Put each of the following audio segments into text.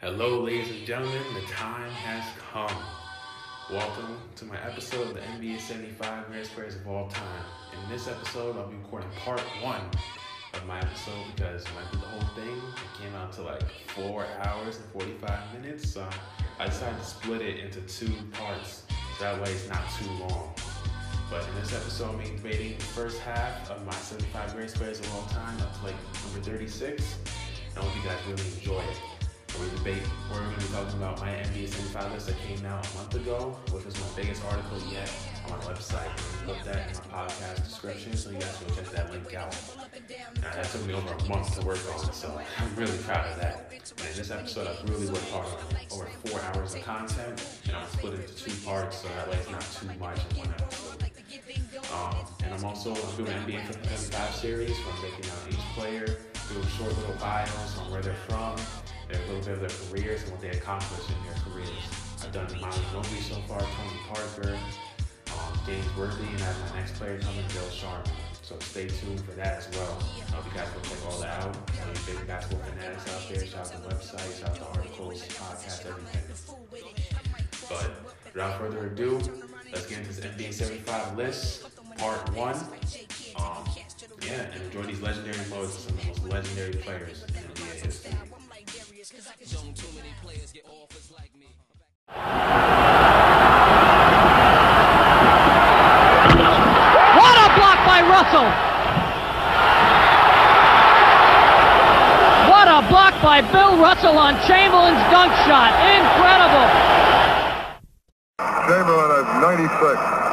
Hello, ladies and gentlemen, the time has come. Welcome to my episode of the NBA 75 Greatest Players of All Time. In this episode, I'll be recording part one of my episode because when I did the whole thing, it came out to like four hours and 45 minutes. So I decided to split it into two parts so that way it's not too long. But in this episode, me debating the first half of my 75 greatest players of all time up to like number 36. I hope you guys really enjoy it. We debate, we're going to be talking about my NBA 75 list that came out a month ago, which was my biggest article yet on my website. Put that in my podcast description so you guys can check that link out. Now, that took me over a month to work on, so I'm really proud of that. And in this episode, I really worked hard on over four hours of content, and I'm split it into two parts so that way it's not too much in one episode. Um, and I'm also doing an NBA 75 series where I'm breaking down each player, doing short little bios on where they're from, their little bit of their careers and what they accomplished in their careers. I've done Manu Ginobili so far, Tony Parker, um, James Worthy, and I have my next player coming, Bill Sharp. So stay tuned for that as well. I hope you guys go check all that out. Any big basketball fanatics out there, shout out the website, shout out to articles, podcasts, everything. But without further ado, let's get into this NBA 75 list, part one. Um, yeah, and enjoy these legendary modes of some of the most legendary players in NBA history. What a block by Russell! What a block by Bill Russell on Chamberlain's dunk shot. Incredible. Chamberlain at 96.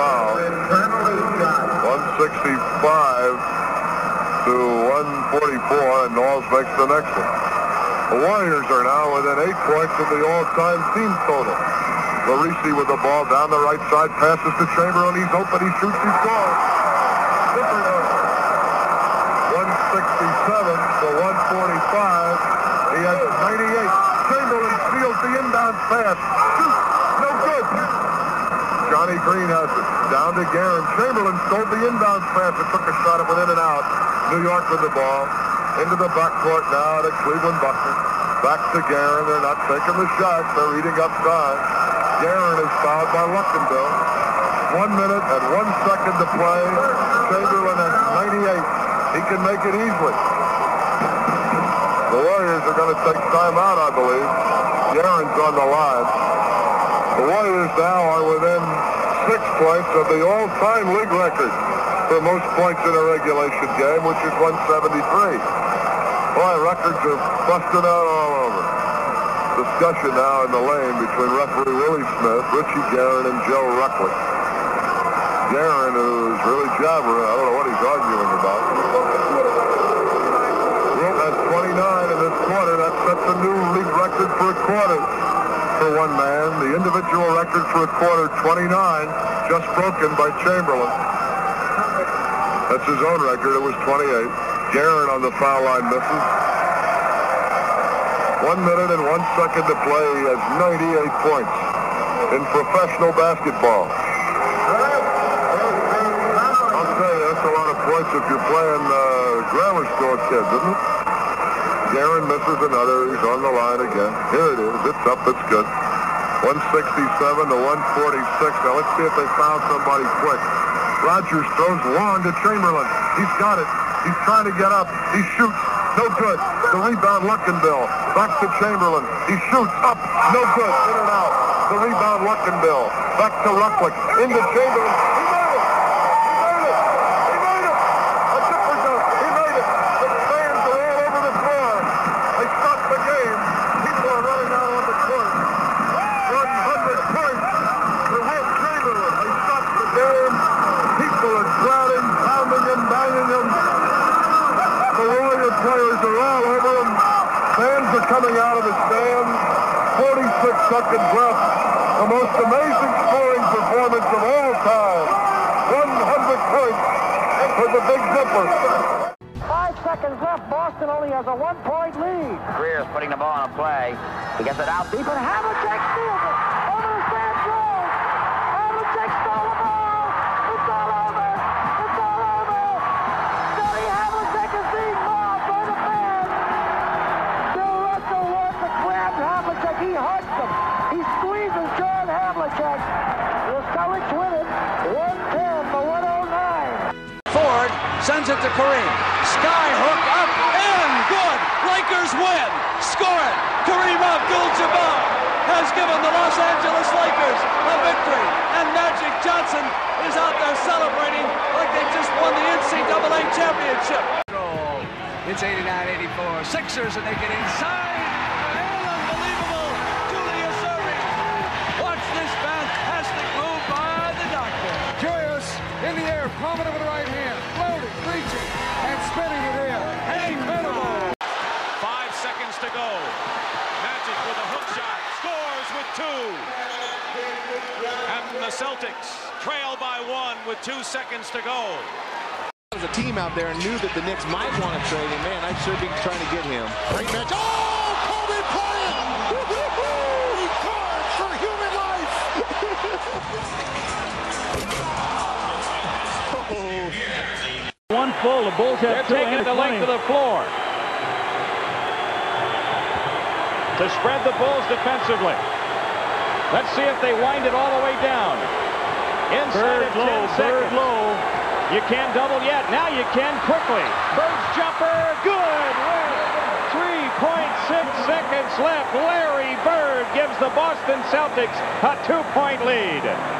Foul. 165 to 144, and Norris makes the next one. The Warriors are now within eight points of the all-time team total. Larese with the ball down the right side, passes to Chamberlain. He's open, he shoots, he scores. 167 to 145. He has 98. Chamberlain steals the inbound pass. No good. Johnny Green has it. Down to Guerin. Chamberlain stole the inbound pass and took a shot. It went in and out. New York with the ball. Into the backcourt now to Cleveland Buckner. Back to Guerin. They're not taking the shots. They're eating up upside. Guerin is fouled by Luckenbill. One minute and one second to play. Chamberlain at 98. He can make it easily. The Warriors are going to take time out, I believe. Guerin's on the line. The Warriors now are within points of the all-time league record for most points in a regulation game, which is 173. Boy, records are busted out all over. Discussion now in the lane between referee Willie Smith, Richie Guerin, and Joe Ruklick. Guerin, who's really jabbering, I don't know what he's arguing about. At 29 in this quarter, that sets a new league record for a quarter for one man. The individual record for a quarter, 29, just broken by Chamberlain. That's his own record. It was 28. Guerin on the foul line misses. One minute and one second to play. He has 98 points in professional basketball. I'll tell you, that's a lot of points if you're playing uh, grammar school kids, isn't it? Guerin misses another. He's on the line again. Here it is. It's up. It's good. 167 to 146. Now let's see if they found somebody quick. Rogers throws long to Chamberlain. He's got it. He's trying to get up. He shoots. No good. The rebound, Luckenbill. Back to Chamberlain. He shoots up. No good. In and out. The rebound, Luckenbill. Back to Ruklick. Into Chamberlain. He made it. He made it. He made it. A zipper dunk. He made it. The fans are all over the floor. They stopped the game. People are running out on the court. 100 points for Wilt Chamberlain. They stopped the game. People are crowding, pounding him, banging him. The Warrior players are all over him. Fans are coming out of the stands. 46 seconds left. The most amazing scoring performance of all time. 100 points for the Big Zipper. Five seconds left. Boston only has a one-point lead. Greer's putting the ball on a play. He gets it out deep, and Havlicek steals it. Sends it to Kareem. Skyhook up and good. Lakers win. Score it. Kareem Abdul-Jabbar has given the Los Angeles Lakers a victory. And Magic Johnson is out there celebrating like they just won the NCAA championship. It's 89-84. Sixers and they get inside. And unbelievable. Julius Erving. Watch this fantastic move by the doctor. Julius in the air, palming it with the right hand, floating, reaching, and spinning it in. Incredible. Five seconds to go. Magic with a hook shot. Scores with two. And the Celtics trail by one with two seconds to go. was a team out there and knew that the Knicks might want to trade him. Man, I'd sure be trying to get him. Great match. Oh, They're taking the length of the floor. To spread the Bulls defensively. Let's see if they wind it all the way down. Inside Bird of 10 low, bird low. You can't double yet. Now you can quickly. Bird's jumper, good. 3.6 seconds left. Larry Bird gives the Boston Celtics a two-point lead.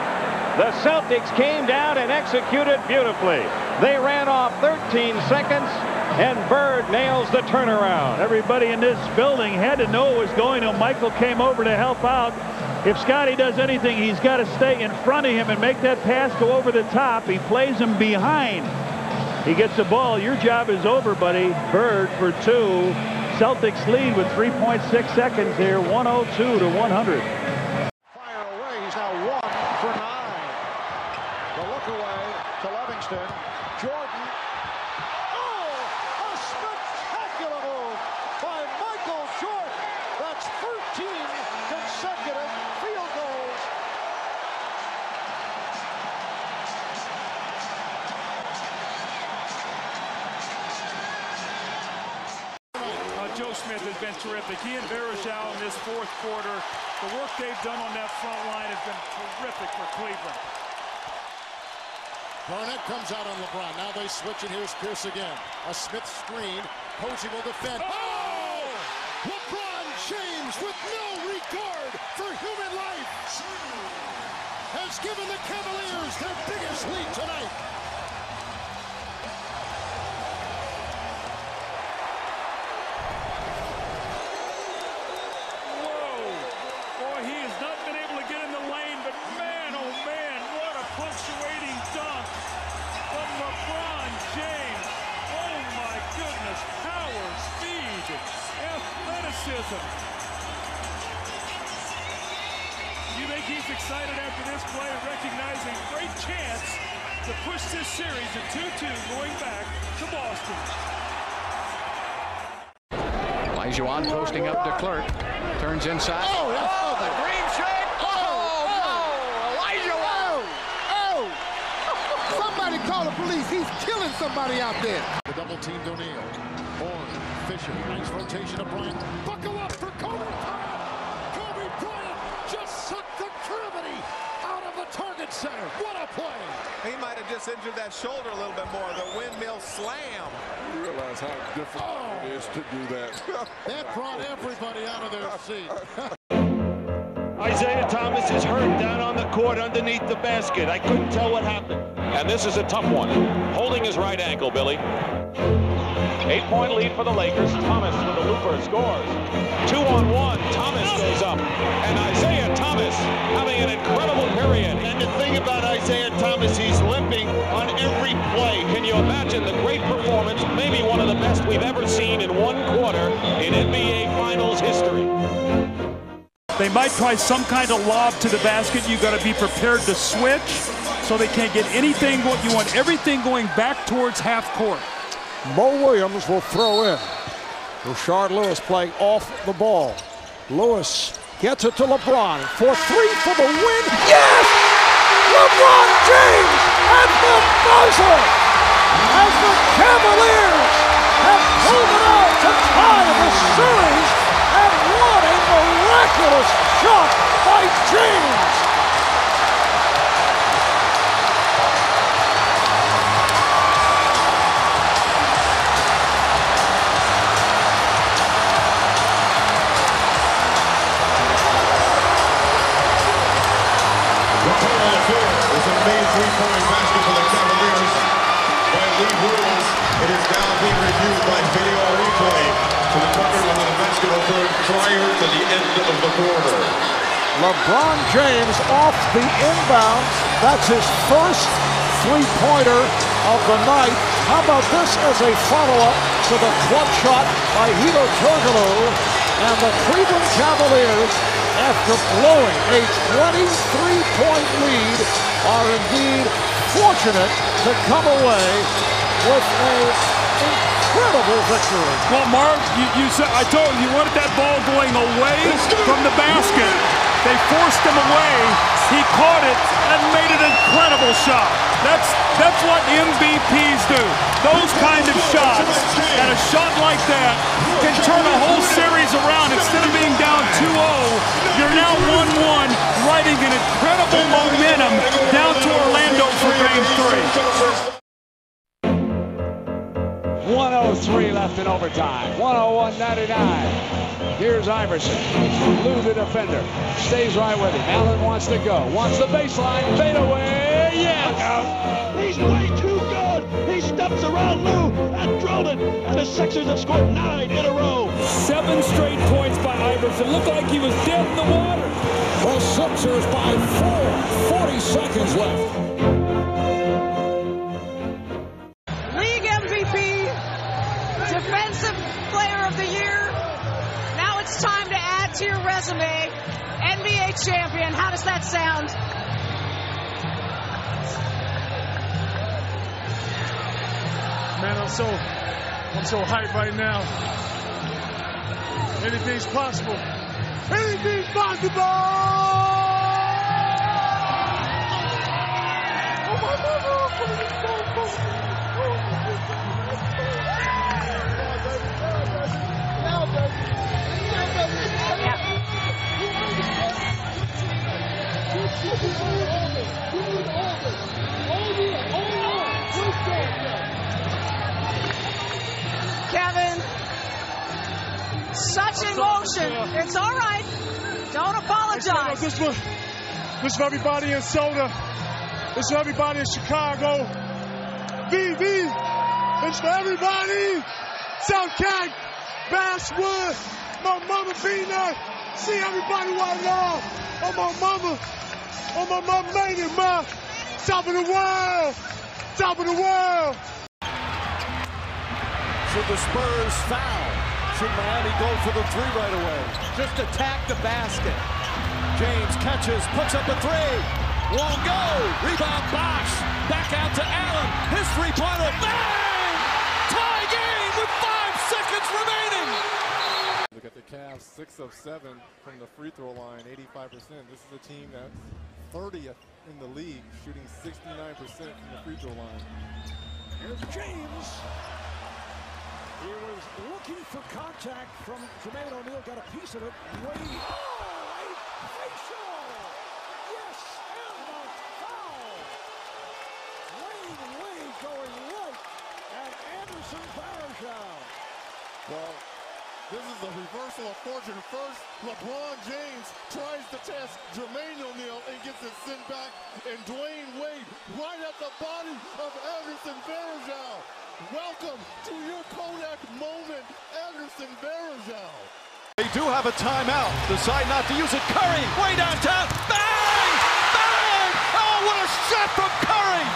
The Celtics came down and executed beautifully. They ran off 13 seconds, and Bird nails the turnaround. Everybody in this building had to know what was going on. Michael came over to help out. If Scotty does anything, he's got to stay in front of him and make that pass go over the top. He plays him behind. He gets the ball. Your job is over, buddy. Bird for two. Celtics lead with 3.6 seconds here, 102 to 100. Fire away. He's now one for nine. The look away to Livingston. Jordan. Oh, a spectacular move by Michael Jordan. That's 13 consecutive field goals. Uh, Joe Smith has been terrific. He and Varejao in this fourth quarter, the work they've done on that front line has been terrific for Cleveland. Barnett comes out on LeBron. Now they switch, and here's Pierce again. A Smith screen. Posey will defend. Oh! oh! LeBron James, with no regard for human life, has given the Cavaliers their biggest lead tonight. Turns inside. Oh, that's- oh the Dream Shake. Oh, oh, oh, oh, no. Olajuwon. Oh! Somebody call the police. He's killing somebody out there. The double team O'Neal. Horn, Fisher, nice rotation of Bryant. Buckle up for Kobe Bryant. Kobe Bryant just sucked the gravity out of center. What a play. He might have just injured that shoulder a little bit more. The windmill slam. You realize how difficult it is to do that. That brought everybody out of their seat. Isiah Thomas is hurt down on the court underneath the basket. I couldn't tell what happened. And this is a tough one. Holding his right ankle, Billy. Eight-point lead for the Lakers. Thomas with a looper scores. Two on one. Thomas goes up. And Isiah Thomas having an incredible period. And the thing about Isiah Thomas, he's limping on every play. Can you imagine the great performance, maybe one of the best we've ever seen in one quarter in NBA Finals history? They might try some kind of lob to the basket. You've got to be prepared to switch so they can't get anything. You want everything going back towards half court. Mo Williams will throw in. Rashard Lewis playing off the ball. Lewis gets it to LeBron for three for the win. Yes! LeBron James at the buzzer as the Cavaliers have pulled it out to tie the series and what a miraculous shot by James. Three-point basket for the Cavaliers by Lee Williams. It is now being reviewed by video replay to cover when the basket occurred prior to the end of the quarter. LeBron James off the inbounds. That's his first three-pointer of the night. How about this as a follow-up to the clutch shot by Hedo Turkoglu and the Cleveland Cavaliers, after blowing a 23-point lead, are indeed fortunate to come away with a incredible victory. Well, Mark, you, you said I told you you wanted that ball going away from the basket. They forced him away. He caught it and made an incredible shot. That's that's what MVPs do. Those kind of shots. And a shot like that can turn a whole series around. Instead of being down 2-0, you're now 1-1, riding an incredible momentum down to Orlando for game three. 103 left in overtime. 101.99. Here's Iverson. Lue the defender. Stays right with him. Allen wants to go. Wants the baseline. Fade away. Yes. He's way too good. He steps around Lue and drilled it. And the Sixers have scored nine in a row. Seven straight points by Iverson. Looked like he was dead in the water. The Sixers by four. 40 seconds left. League MVP, Defensive Player of the Year. Now it's time to add to your resume. NBA champion. How does that sound? Man, I'm so, I'm so hyped right now. Anything's possible. Anything's possible! Kevin, such emotion. It's all right. Don't apologize. This one, this for everybody in Soda. This for everybody in Chicago. VV. It's for everybody. South Cat, Basswood, my mama Peanut. See everybody right now. On my mama. On my mama made it, ma. Top of the world. Top of the world. Should the Spurs foul? Should Miami go for the three right away? Just attack the basket. James catches, puts up a three. Won't go. Rebound Bosh. Back out to Allen. His three-pointer. Bang! Tie game with five seconds remaining. Look at the Cavs, six of seven from the free throw line, 85%. This is a team that's 30th in the league, shooting 69% from the free throw line. Here's James. He was looking for contact from Jermaine O'Neal, got a piece of it. Wade. Oh, a facial. Yes, and a foul. Wade Wade going right at Anderson Varejao. Well, this is a reversal of fortune. First, LeBron James tries to test Jermaine O'Neal and gets it sent back. And Dwyane Wade right at the body of Anderson Varejao. Welcome to your Kodak moment, Anderson Varejao. They do have a timeout. Decide not to use it. Curry, way downtown. Bang! Bang! Oh, what a shot from Curry!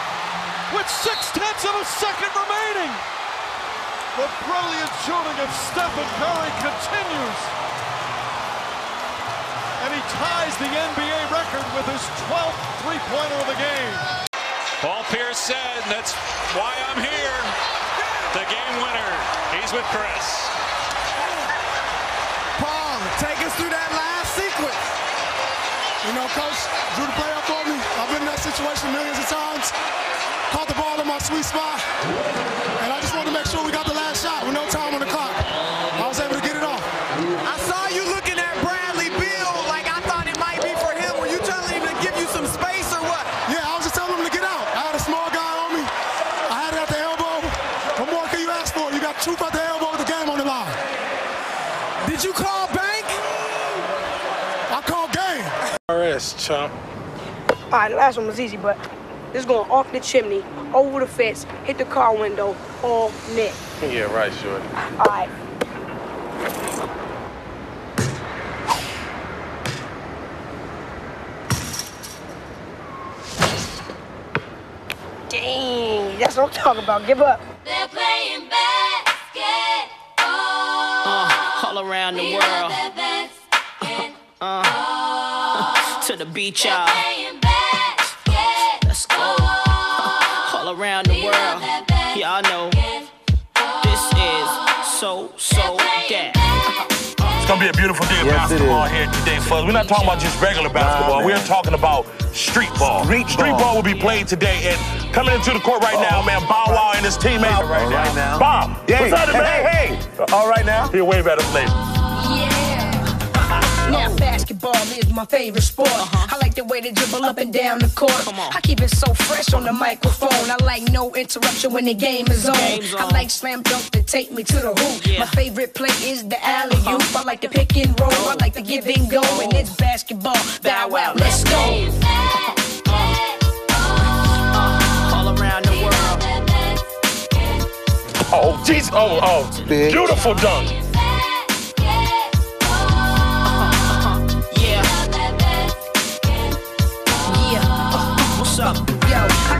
With six tenths of a second remaining. The brilliant shooting of Stephen Curry continues. And he ties the NBA record with his 12th three-pointer of the game. Paul Pierce said, that's why I'm here. The game winner. He's with Chris. Paul, take us through that last sequence. You know, coach drew the play up for me. I've been in that situation millions of times. Caught the ball in my sweet spot. And I just wanted to make sure we got the last shot with no time on the clock. I was able to get it off. I saw you looking at Bradley Beal like I thought it might be for him. Were you telling him to give you some space or what? Yeah, I was just telling him to get out. I had a small guy on me. I had it at the elbow. What more can you ask for? You got truth at the elbow with the game on the line. Did you call bank? I called game. RS, chump. right, the last one was easy, but this is going off the chimney, over the fence, hit the car window, all net. Yeah, right, Shorty. All right. Dang, that's what I'm talking about. Give up. They're playing basketball. Uh, all around the world. Uh, to the beach, y'all. Let's go. All around the world. Y'all know this is so, so that. It's gonna be a beautiful day of Yes, basketball here today, Fuzz. We're not talking about just regular basketball. man. We're talking about street ball. Street ball. ball will be played today. And coming into the court right now, man, Bow Wow and his teammates. All right now. Bob, Hey, what's up, hey, man? hey, hey. All right now. He'll wave at us later. Now basketball is my favorite sport. Uh-huh. I like the way they dribble up and down the court. I keep it so fresh on the microphone. I like no interruption when the game is on. I like slam dunk to take me to the hoop. My favorite play is the alley oop. Uh-huh. I like the pick and roll. I like the give and go. And it's basketball. Bow wow, let's go. All around the world. Oh, jeez. Oh, oh. Beautiful dunk.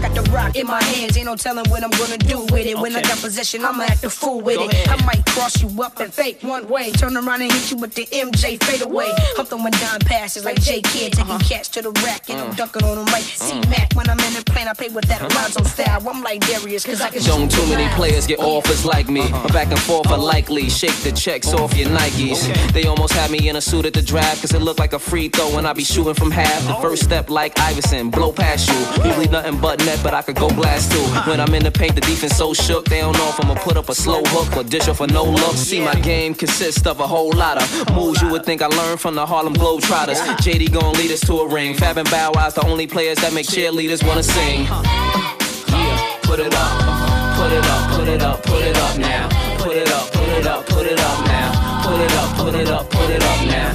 Got the rock in my hands. Ain't no telling what I'm gonna do with it. When I got possession, I'ma act a fool with Go it. ahead. I might cross you up and fake one way. Turn around and hit you with the MJ fadeaway. I'm throwing down passes like J Kidd, taking uh-huh. cats to the rack and I'm uh-huh. dunking on them like uh-huh. C Mac. When I'm in the plane, I play with that Alonzo style. I'm like Darius, cause I can Don't too many miles. players get offers like me. My back and forth are likely. Shake the checks off your Nikes. They almost had me in a suit at the draft, cause it looked like a free throw when I be shooting from half. The oh. first step like Iverson, blow past you. Usually nothing but net, but I could go blast too. When I'm in the paint, the defense so shook. They don't know if I'ma put up a slow hook or dish off a no look. See, my game consists of a whole lot of moves you would think I learned from the Harlem Globetrotters. JD gon' lead us to a ring. Fab and Bow Wow's the only players that make cheerleaders wanna sing. Yeah, put it up, put it up, put it up, put it up now. Put it up, put it up, put it up now. Put it up, put it up, put it up now.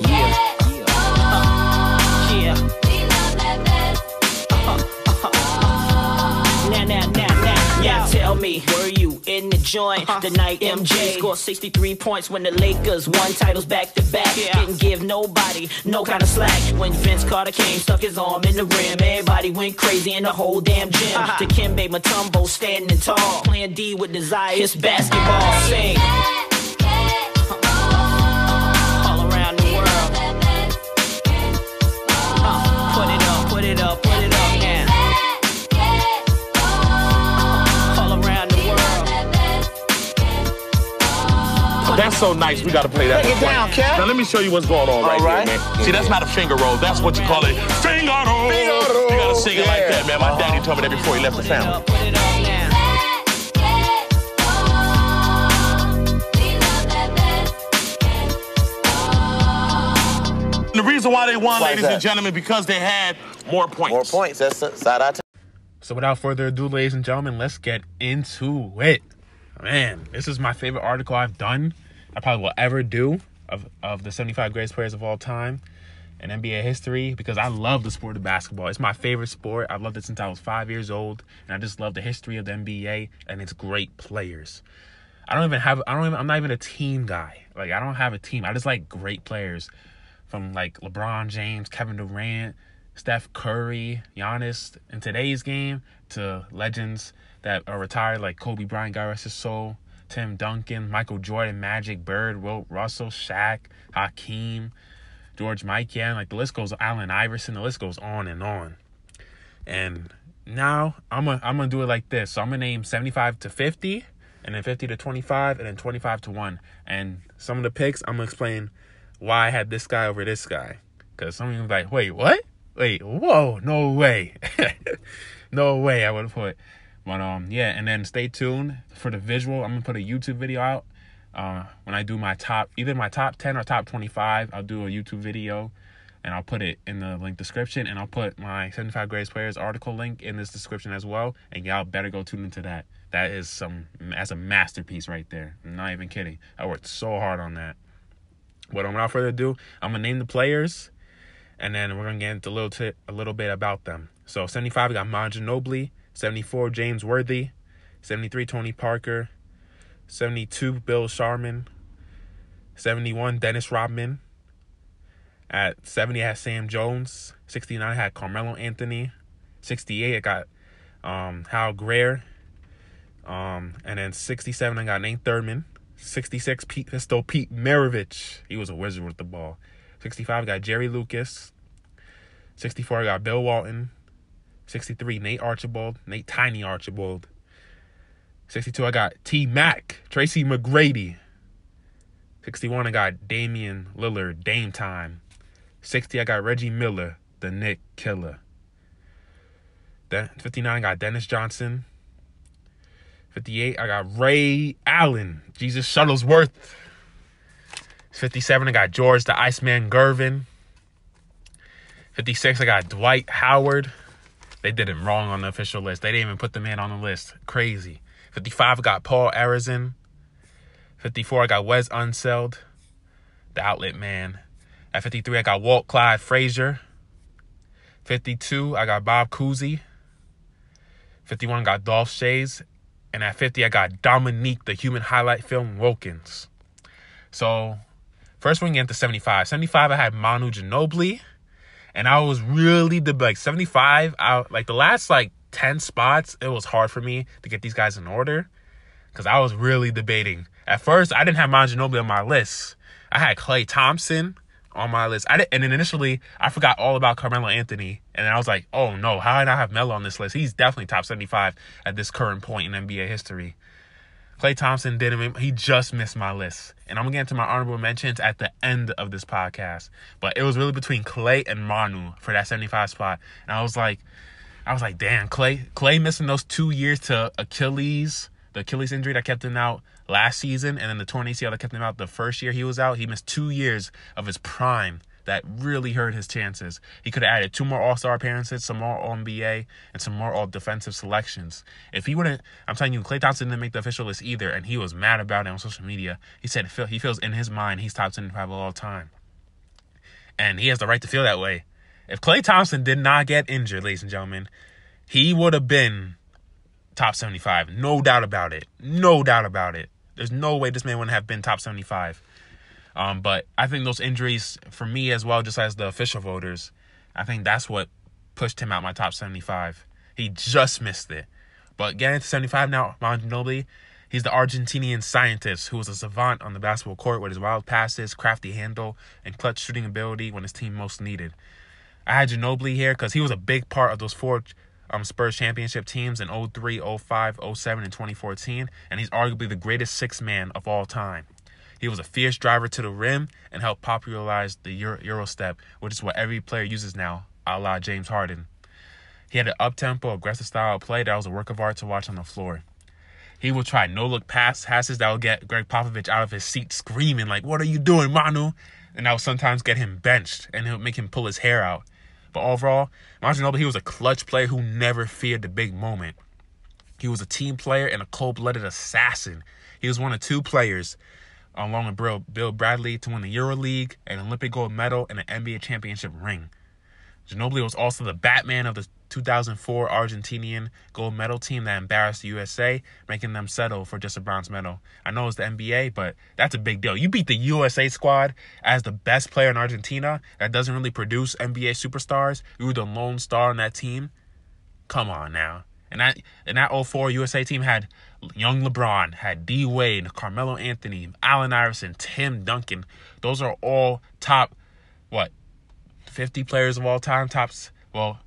Yeah. Were you in the joint uh-huh. the night MJ scored 63 points when the Lakers won titles back to back? Didn't give nobody no kind of slack. When Vince Carter came, stuck his arm in the rim, everybody went crazy in the whole damn gym. Uh-huh. Dikembe Mutombo standing tall, playing D with desire, it's basketball. Sing. So nice. We got to play that. Break it down, Cat. Now let me show you what's going on right, All right. here, man. See, that's not a finger roll. That's what you call it. Finger roll. Finger roll. You gotta sing it like that, man. My daddy told me that before he left the family. Put it up now. The reason why they won, Why ladies and gentlemen, because they had more points. More points. That's side out. So without further ado, ladies and gentlemen, let's get into it. Man, this is my favorite article I've done. I probably will ever do of, of the 75 greatest players of all time in NBA history because I love the sport of basketball. It's my favorite sport. I've loved it since I was five years old, and I just love the history of the NBA and its great players. I don't even have. I don't even. I'm not even a team guy. Like I don't have a team. I just like great players, from like LeBron James, Kevin Durant, Steph Curry, Giannis. In today's game, to legends that are retired like Kobe Bryant, God rest his soul, Tim Duncan, Michael Jordan, Magic, Bird, Wilt Russell, Shaq, Hakeem, George Mike, Mikan. Like the list goes. Allen Iverson. The list goes on and on. And now I'm gonna I'm gonna do it like this. So I'm gonna name 75 to 50, and then 50 to 25, and then 25 to one. And some of the picks I'm gonna explain why I had this guy over this guy. Cause some of you like, wait, what? Wait, whoa, no way, no way. I would have put, but um, yeah. And then stay tuned for the visual. I'm gonna put a YouTube video out. Uh, when I do my top, either my top 10 or top 25, I'll do a YouTube video and I'll put it in the link description and I'll put my 75 greatest players article link in this description as well and y'all better go tune into that that is some that's a masterpiece right there I'm not even kidding I worked so hard on that but without further ado I'm gonna name the players and then we're gonna get into a little little bit about them. So 75 we got Manu Ginobili, 74 James Worthy, 73 Tony Parker, 72 Bill Sharman, 71 Dennis Rodman. At 70 I had Sam Jones, 69 I had Carmelo Anthony, 68 I got um, Hal Greer, um, and then 67 I got Nate Thurmond, 66 Pete Pistol Pete Maravich, he was a wizard with the ball. 65 I got Jerry Lucas, 64 I got Bill Walton, 63 Nate Archibald, Nate Tiny Archibald. 62 I got T Mac, Tracy McGrady. 61 I got Damian Lillard, Dame Time. 60 I got Reggie Miller, the Knick Killer. Then 59 I got Dennis Johnson. 58 I got Ray Allen, Jesus Shuttlesworth. 57 I got George the Iceman Gervin. 56 I got Dwight Howard. They did him wrong on the official list. They didn't even put the man on the list. Crazy. 55 got Paul Arizin. 54 I got Wes Unseld, the outlet man. At 53 I got Walt Clyde Frazier. 52 I got Bob Cousy. 51 I got Dolph Schayes. And at 50 I got Dominique, the human highlight film Wilkins. So first we get into 75. 75 I had Manu Ginobili. And I was really the like 75 out like the last like 10 spots, it was hard for me to get these guys in order. Cause I was really debating. At first, I didn't have Manu Ginobili on my list. I had Klay Thompson on my list. I did, and then initially I forgot all about Carmelo Anthony, and then I was like, "Oh no, how did I have Melo on this list? He's definitely top seventy-five at this current point in NBA history." Klay Thompson didn't. He just missed my list, and I'm gonna get into my honorable mentions at the end of this podcast. But it was really between Klay and Manu for that seventy-five spot, and I was like, I was like, damn, Klay, Klay missing those two years to Achilles, the Achilles injury that kept him out last season, and then the torn ACL that kept him out the first year he was out. He missed two years of his prime. That really hurt his chances. He could have added two more All Star appearances, some more All NBA, and some more All Defensive selections. If he wouldn't, I'm telling you, Klay Thompson didn't make the official list either, and he was mad about it on social media. He said he feels in his mind he's top 75 of all time, and he has the right to feel that way. If Klay Thompson did not get injured, ladies and gentlemen, he would have been top 75. No doubt about it. No doubt about it. There's no way this man wouldn't have been top 75. Um, but I think those injuries, for me as well, just as the official voters, I think that's what pushed him out my top 75. He just missed it. But getting to 75 now, Manu Ginobili, he's the Argentinian scientist who was a savant on the basketball court with his wild passes, crafty handle, and clutch shooting ability when his team most needed. I had Ginobili here because he was a big part of those four um, Spurs championship teams in 03, 05, 07, and 2014, and he's arguably the greatest six man of all time. He was a fierce driver to the rim and helped popularize the Euro, Euro step, which is what every player uses now, a la James Harden. He had an up tempo, aggressive style of play that was a work of art to watch on the floor. He would try no look pass passes that would get Gregg Popovich out of his seat screaming, like, What are you doing, Manu? And that would sometimes get him benched and it would make him pull his hair out. But overall, Manu Ginobili, he was a clutch player who never feared the big moment. He was a team player and a cold-blooded assassin. He was one of two players, along with Bill, Bradley, to win the EuroLeague, an Olympic gold medal, and an NBA championship ring. Ginobili was also the Batman of the 2004 Argentinian gold medal team that embarrassed the USA, making them settle for just a bronze medal. I know it's the NBA, but that's a big deal. You beat the USA squad as the best player in Argentina that doesn't really produce NBA superstars. You were the lone star on that team. Come on now. And that and that 04 USA team had young LeBron, had D Wade, Carmelo Anthony, Allen Iverson, Tim Duncan. Those are all top what 50 players of all time, tops well,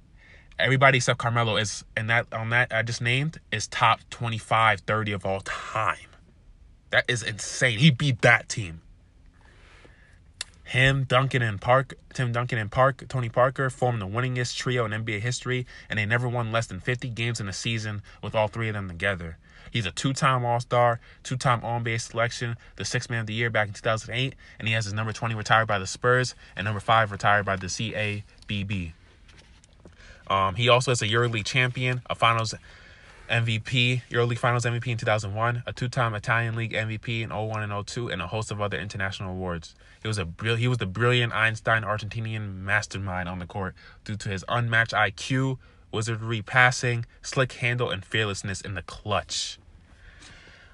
everybody except Carmelo is and that on that I just named is top 25, 30 of all time. That is insane. He beat that team. Him, Duncan, and Park, Tim Duncan and Park, Tony Parker formed the winningest trio in NBA history, and they never won less than 50 games in a season with all three of them together. He's a two-time All-Star, two-time All-NBA selection, the Sixth Man of the Year back in 2008, and he has his number 20 retired by the Spurs and number five retired by the CABB. Um, he also is a EuroLeague champion, a Finals MVP, EuroLeague Finals MVP in 2001, a two-time Italian League MVP in 01 and 02, and a host of other international awards. He was a he was the brilliant Einstein Argentinian mastermind on the court due to his unmatched IQ, wizardry passing, slick handle, and fearlessness in the clutch.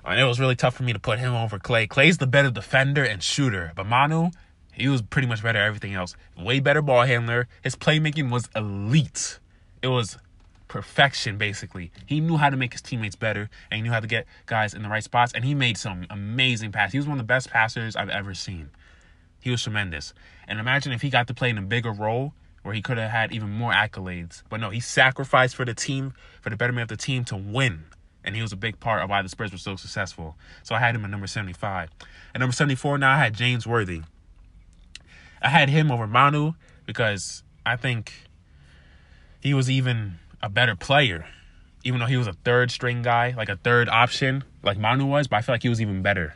And it was really tough for me to put him over Klay. Klay's the better defender and shooter, but Manu, he was pretty much better at everything else. Way better ball handler. His playmaking was elite. It was perfection, basically. He knew how to make his teammates better, and he knew how to get guys in the right spots, and he made some amazing passes. He was one of the best passers I've ever seen. He was tremendous. And imagine if he got to play in a bigger role where he could have had even more accolades. But no, he sacrificed for the team, for the betterment of the team to win. And he was a big part of why the Spurs were so successful. So I had him at number 75. At number 74, now I had James Worthy. I had him over Manu because I think he was even a better player. Even though he was a third string guy, like a third option, like Manu was, but I feel like he was even better.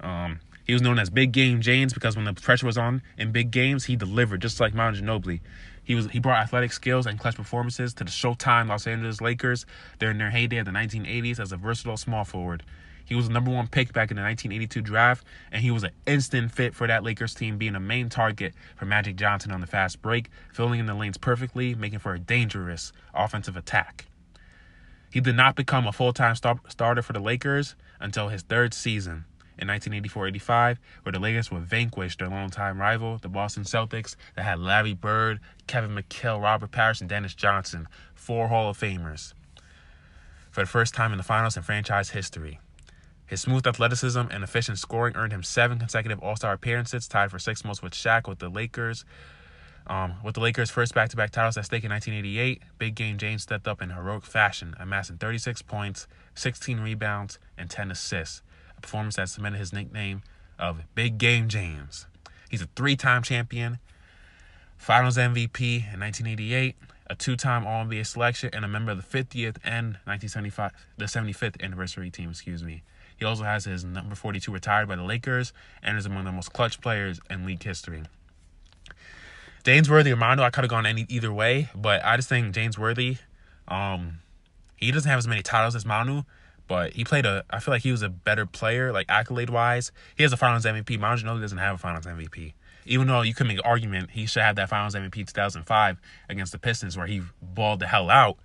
Um, he was known as Big Game James because when the pressure was on in big games, he delivered just like Manu Ginobili. He was he brought athletic skills and clutch performances to the Showtime Los Angeles Lakers during their heyday of the 1980s as a versatile small forward. He was the number one pick back in the 1982 draft, and he was an instant fit for that Lakers team, being a main target for Magic Johnson on the fast break, filling in the lanes perfectly, making for a dangerous offensive attack. He did not become a full time star- starter for the Lakers until his third season in 1984-85, where the Lakers would vanquish their longtime rival, the Boston Celtics, that had Larry Bird, Kevin McHale, Robert Parish, and Dennis Johnson, four Hall of Famers, for the first time in the finals in franchise history. His smooth athleticism and efficient scoring earned him seven consecutive All-Star appearances, tied for sixth most with Shaq with the Lakers. Um, with the Lakers' first back-to-back titles at stake in 1988, Big Game James stepped up in heroic fashion, amassing 36 points, 16 rebounds, and 10 assists performance that cemented his nickname of Big Game James. He's a three time champion, finals MVP in 1988, a two time All NBA selection, and a member of the 50th and 1975, the 75th anniversary team, excuse me. He also has his number 42 retired by the Lakers and is among the most clutch players in league history. James Worthy or Manu, I could have gone any either way, but I just think James Worthy, um, he doesn't have as many titles as Manu, but he played a. I feel like he was a better player, like accolade wise. He has a Finals MVP. Manu Ginobili doesn't have a Finals MVP. Even though you could make an argument he should have that Finals MVP 2005 against the Pistons where he balled the hell out.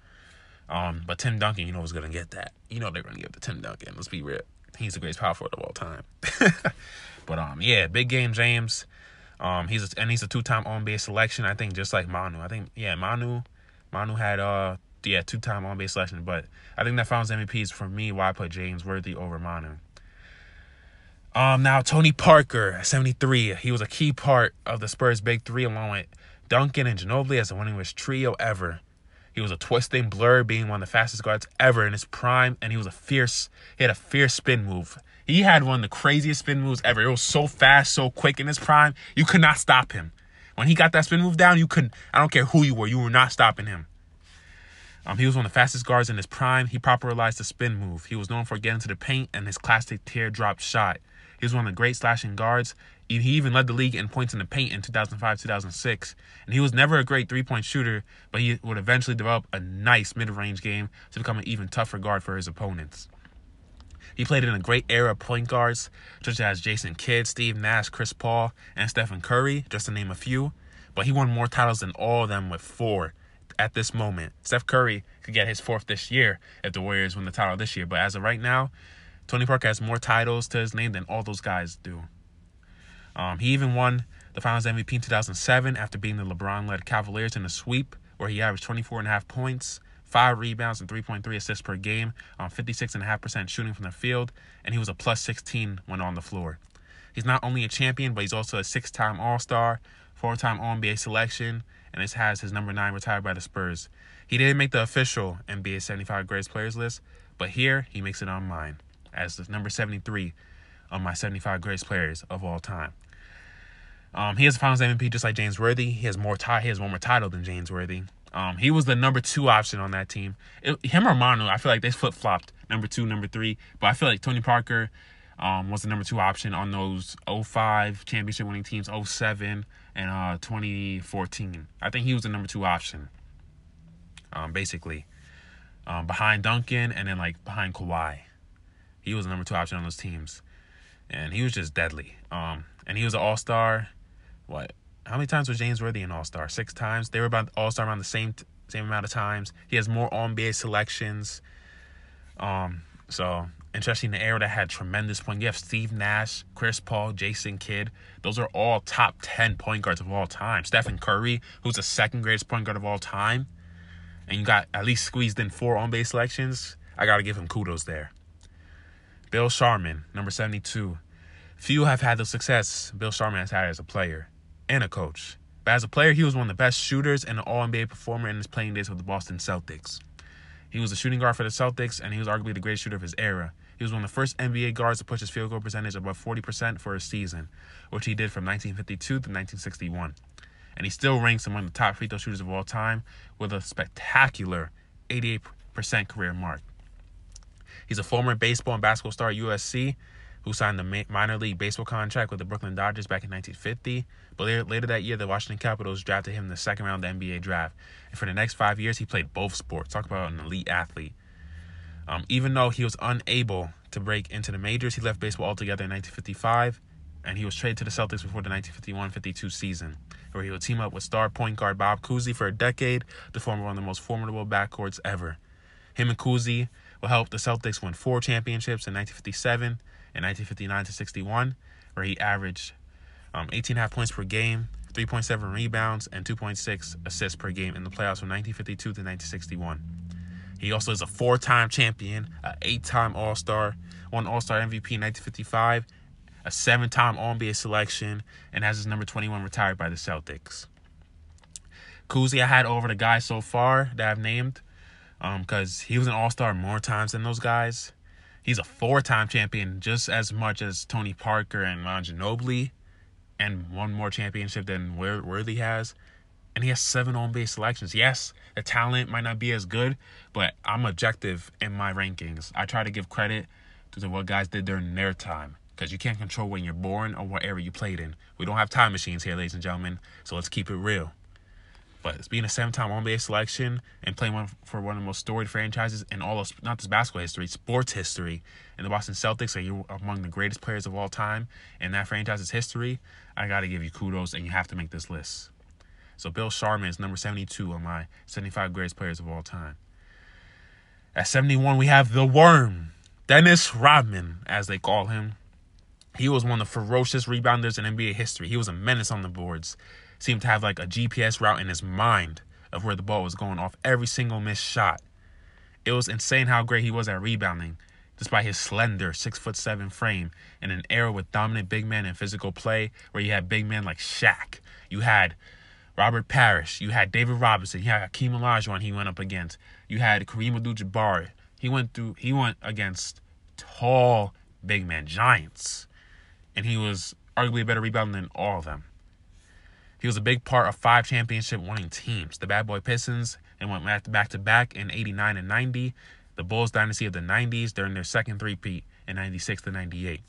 Um, but Tim Duncan, you know, was gonna get that. You know they're gonna give it to Tim Duncan. Let's be real. He's the greatest power forward of all time. but um, yeah, big game James. Um, he's a, and he's a two-time on base selection. I think just like Manu. I think yeah, Manu, Manu had uh yeah, two time on base selection. But I think that Finals MVP is for me why I put James Worthy over Manu. Um, now Tony Parker, 73. He was a key part of the Spurs' big three, along with Duncan and Ginobili as the winningest trio ever. He was a twisting blur, being one of the fastest guards ever in his prime, and he was a fierce. He had a fierce spin move. He had one of the craziest spin moves ever. It was so fast, so quick in his prime. You could not stop him. When he got that spin move down, you couldn't. I don't care who you were, you were not stopping him. Um, he was one of the fastest guards in his prime. He popularized the spin move. He was known for getting to the paint and his classic teardrop shot. He was one of the great slashing guards. He even led the league in points in the paint in 2005 2006. And he was never a great three point shooter, but he would eventually develop a nice mid range game to become an even tougher guard for his opponents. He played in a great era of point guards, such as Jason Kidd, Steve Nash, Chris Paul, and Stephen Curry, just to name a few. But he won more titles than all of them with four at this moment. Steph Curry could get his fourth this year if the Warriors win the title this year. But as of right now, Tony Parker has more titles to his name than all those guys do. Um, he even won the Finals MVP in 2007 after beating the LeBron-led Cavaliers in a sweep, where he averaged 24 and a half points, five rebounds, and 3.3 assists per game on 56.5% shooting from the field, and he was a plus 16 when on the floor. He's not only a champion, but he's also a six-time All-Star, four-time All-NBA selection, and this has his number nine retired by the Spurs. He didn't make the official NBA 75 greatest players list, but here he makes it on mine as the number 73 on my 75 greatest players of all time. Um, he has a Finals MVP just like James Worthy. He has more tie. He has one more title than James Worthy. Um, he was the number two option on that team. It, him or Manu, I feel like they flip flopped number two, number three. But I feel like Tony Parker um, was the number two option on those 05 championship winning teams, 07 and uh, 2014. I think he was the number two option, um, basically. um, behind Duncan and then like behind Kawhi. He was the number two option on those teams, and he was just deadly. Um, and he was an All Star. What? How many times was James Worthy an All Star? Six times. They were about All Star around the same same amount of times. He has more NBA selections. Um, so especially in the era that had tremendous point. You have Steve Nash, Chris Paul, Jason Kidd. Those are all top 10 point guards of all time. Stephen Curry, who's the second greatest point guard of all time. And you got at least squeezed in four All-NBA selections. I got to give him kudos there. Bill Sharman, number 72. Few have had the success Bill Sharman has had as a player and a coach. But as a player, he was one of the best shooters and an All NBA performer in his playing days with the Boston Celtics. He was a shooting guard for the Celtics, and he was arguably the greatest shooter of his era. He was one of the first NBA guards to push his field goal percentage above 40% for a season, which he did from 1952 to 1961. And he still ranks among the top free throw shooters of all time with a spectacular 88% career mark. He's a former baseball and basketball star at USC who signed the minor league baseball contract with the Brooklyn Dodgers back in 1950. But later, later that year, the Washington Capitols drafted him in the second round of the NBA draft. And for the next five years, he played both sports. Talk about an elite athlete. Um, even though he was unable to break into the majors, he left baseball altogether in 1955, and he was traded to the Celtics before the 1951-52 season, where he would team up with star point guard Bob Cousy for a decade to form one of the most formidable backcourts ever. Him and Cousy will help the Celtics win four championships in 1957 and 1959 to 61, where he averaged um, 18.5 points per game, 3.7 rebounds, and 2.6 assists per game in the playoffs from 1952 to 1961. He also is a four-time champion, an eight-time All-Star, won All-Star MVP in 1955, a seven-time All-NBA selection, and has his number 21 retired by the Celtics. Cousy, I had over the guys so far that I've named, because um, he was an All-Star more times than those guys. He's a four-time champion, just as much as Tony Parker and Ron Ginobili, and one more championship than Worthy has and he has seven All-NBA selections. Yes, the talent might not be as good, but I'm objective in my rankings. I try to give credit to what guys did during their time because you can't control when you're born or what you played in. We don't have time machines here, ladies and gentlemen, so let's keep it real. But it's being a seven-time All-NBA selection and playing one for one of the most storied franchises in all of not just basketball history, sports history, and the Boston Celtics are you among the greatest players of all time in that franchise's history. I got to give you kudos, and you have to make this list. So Bill Sharman is number 72 on my 75 greatest players of all time. At 71, we have the Worm, Dennis Rodman, as they call him. He was one of the ferocious rebounders in NBA history. He was a menace on the boards. Seemed to have like a GPS route in his mind of where the ball was going off every single missed shot. It was insane how great he was at rebounding, despite his slender six foot seven frame in an era with dominant big men and physical play, where you had big men like Shaq. You had Robert Parish. You had David Robinson. You had Hakeem Olajuwon. He went up against. You had Kareem Abdul-Jabbar. He went through. He went against tall big man giants, and he was arguably a better rebounder than all of them. He was a big part of five championship winning teams: the Bad Boy Pistons, and went back to back in '89 and '90. The Bulls dynasty of the '90s during their second three-peat in '96 to '98.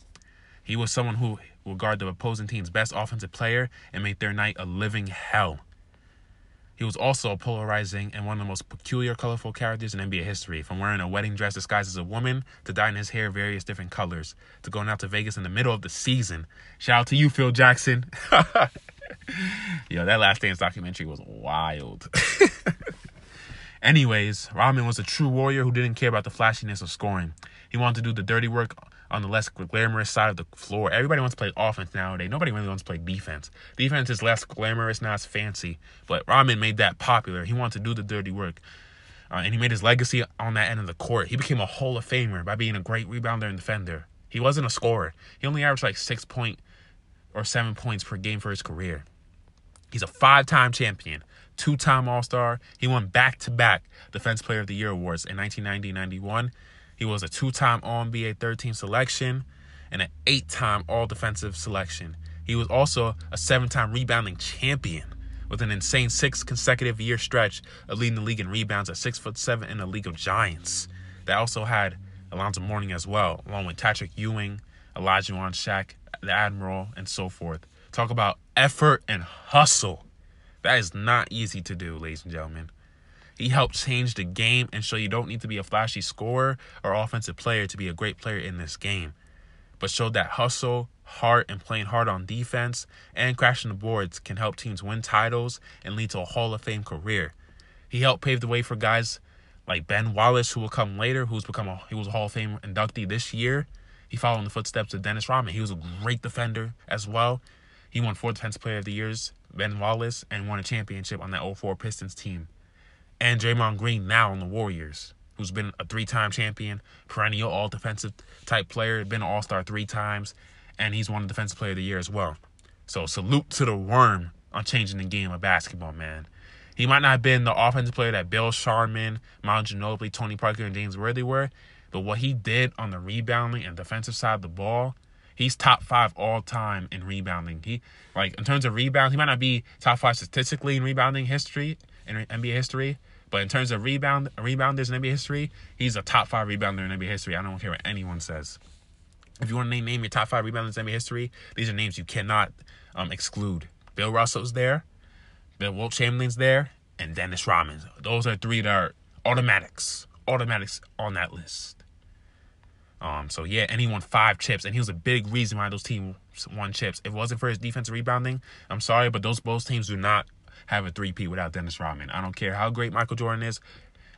He was someone who will guard the opposing team's best offensive player and make their night a living hell. He was also a polarizing and one of the most peculiar, colorful characters in NBA history, from wearing a wedding dress disguised as a woman to dyeing his hair various different colors to going out to Vegas in the middle of the season. Shout out to you, Phil Jackson. Yo, that Last Dance documentary was wild. Anyways, Rodman was a true warrior who didn't care about the flashiness of scoring. He wanted to do the dirty work on the less glamorous side of the floor. Everybody wants to play offense nowadays. Nobody really wants to play defense. Defense is less glamorous, not as fancy. But Rodman made that popular. He wanted to do the dirty work. Uh, and he made his legacy on that end of the court. He became a Hall of Famer by being a great rebounder and defender. He wasn't a scorer. He only averaged like six point or seven points per game for his career. He's a five-time champion, two-time All-Star. He won back-to-back Defense Player of the Year awards in 1990-91 he was a two time All NBA third team selection and an eight time All Defensive selection. He was also a seven time rebounding champion with an insane six consecutive year stretch of leading the league in rebounds at six foot seven in a league of giants. That also had Alonzo Mourning as well, along with Patrick Ewing, Olajuwon Shaq, the Admiral, and so forth. Talk about effort and hustle. That is not easy to do, ladies and gentlemen. He helped change the game and show you don't need to be a flashy scorer or offensive player to be a great player in this game, but showed that hustle, heart, and playing hard on defense and crashing the boards can help teams win titles and lead to a Hall of Fame career. He helped pave the way for guys like Ben Wallace, who will come later, who's become a he was a Hall of Fame inductee this year. He followed in the footsteps of Dennis Rodman. He was a great defender as well. He won four Defensive Player of the Years, Ben Wallace, and won a championship on that 04 Pistons team and Draymond Green now on the Warriors, who's been a three-time champion, perennial all-defensive type player, been an All-Star three times, and he's won the Defensive Player of the Year as well. So salute to the worm on changing the game of basketball, man. He might not have been the offensive player that Bill Sharman, Manu Ginobili, Tony Parker, and James Worthy were, but what he did on the rebounding and defensive side of the ball, he's top five all time in rebounding. He like in terms of rebound, he might not be top five statistically in rebounding history in NBA history, but in terms of rebound rebounders in NBA history, he's a top five rebounder in NBA history. I don't care what anyone says. If you want to name, name your top five rebounders in NBA history, these are names you cannot um, exclude. Bill Russell's there, Bill Wilt Chamberlain's there, and Dennis Rodman. Those are three that are automatics, automatics on that list. Um, so yeah, and he won five chips, and he was a big reason why those teams won chips. If it wasn't for his defensive rebounding, I'm sorry, but those both teams do not have a three-peat without Dennis Rodman. I don't care how great Michael Jordan is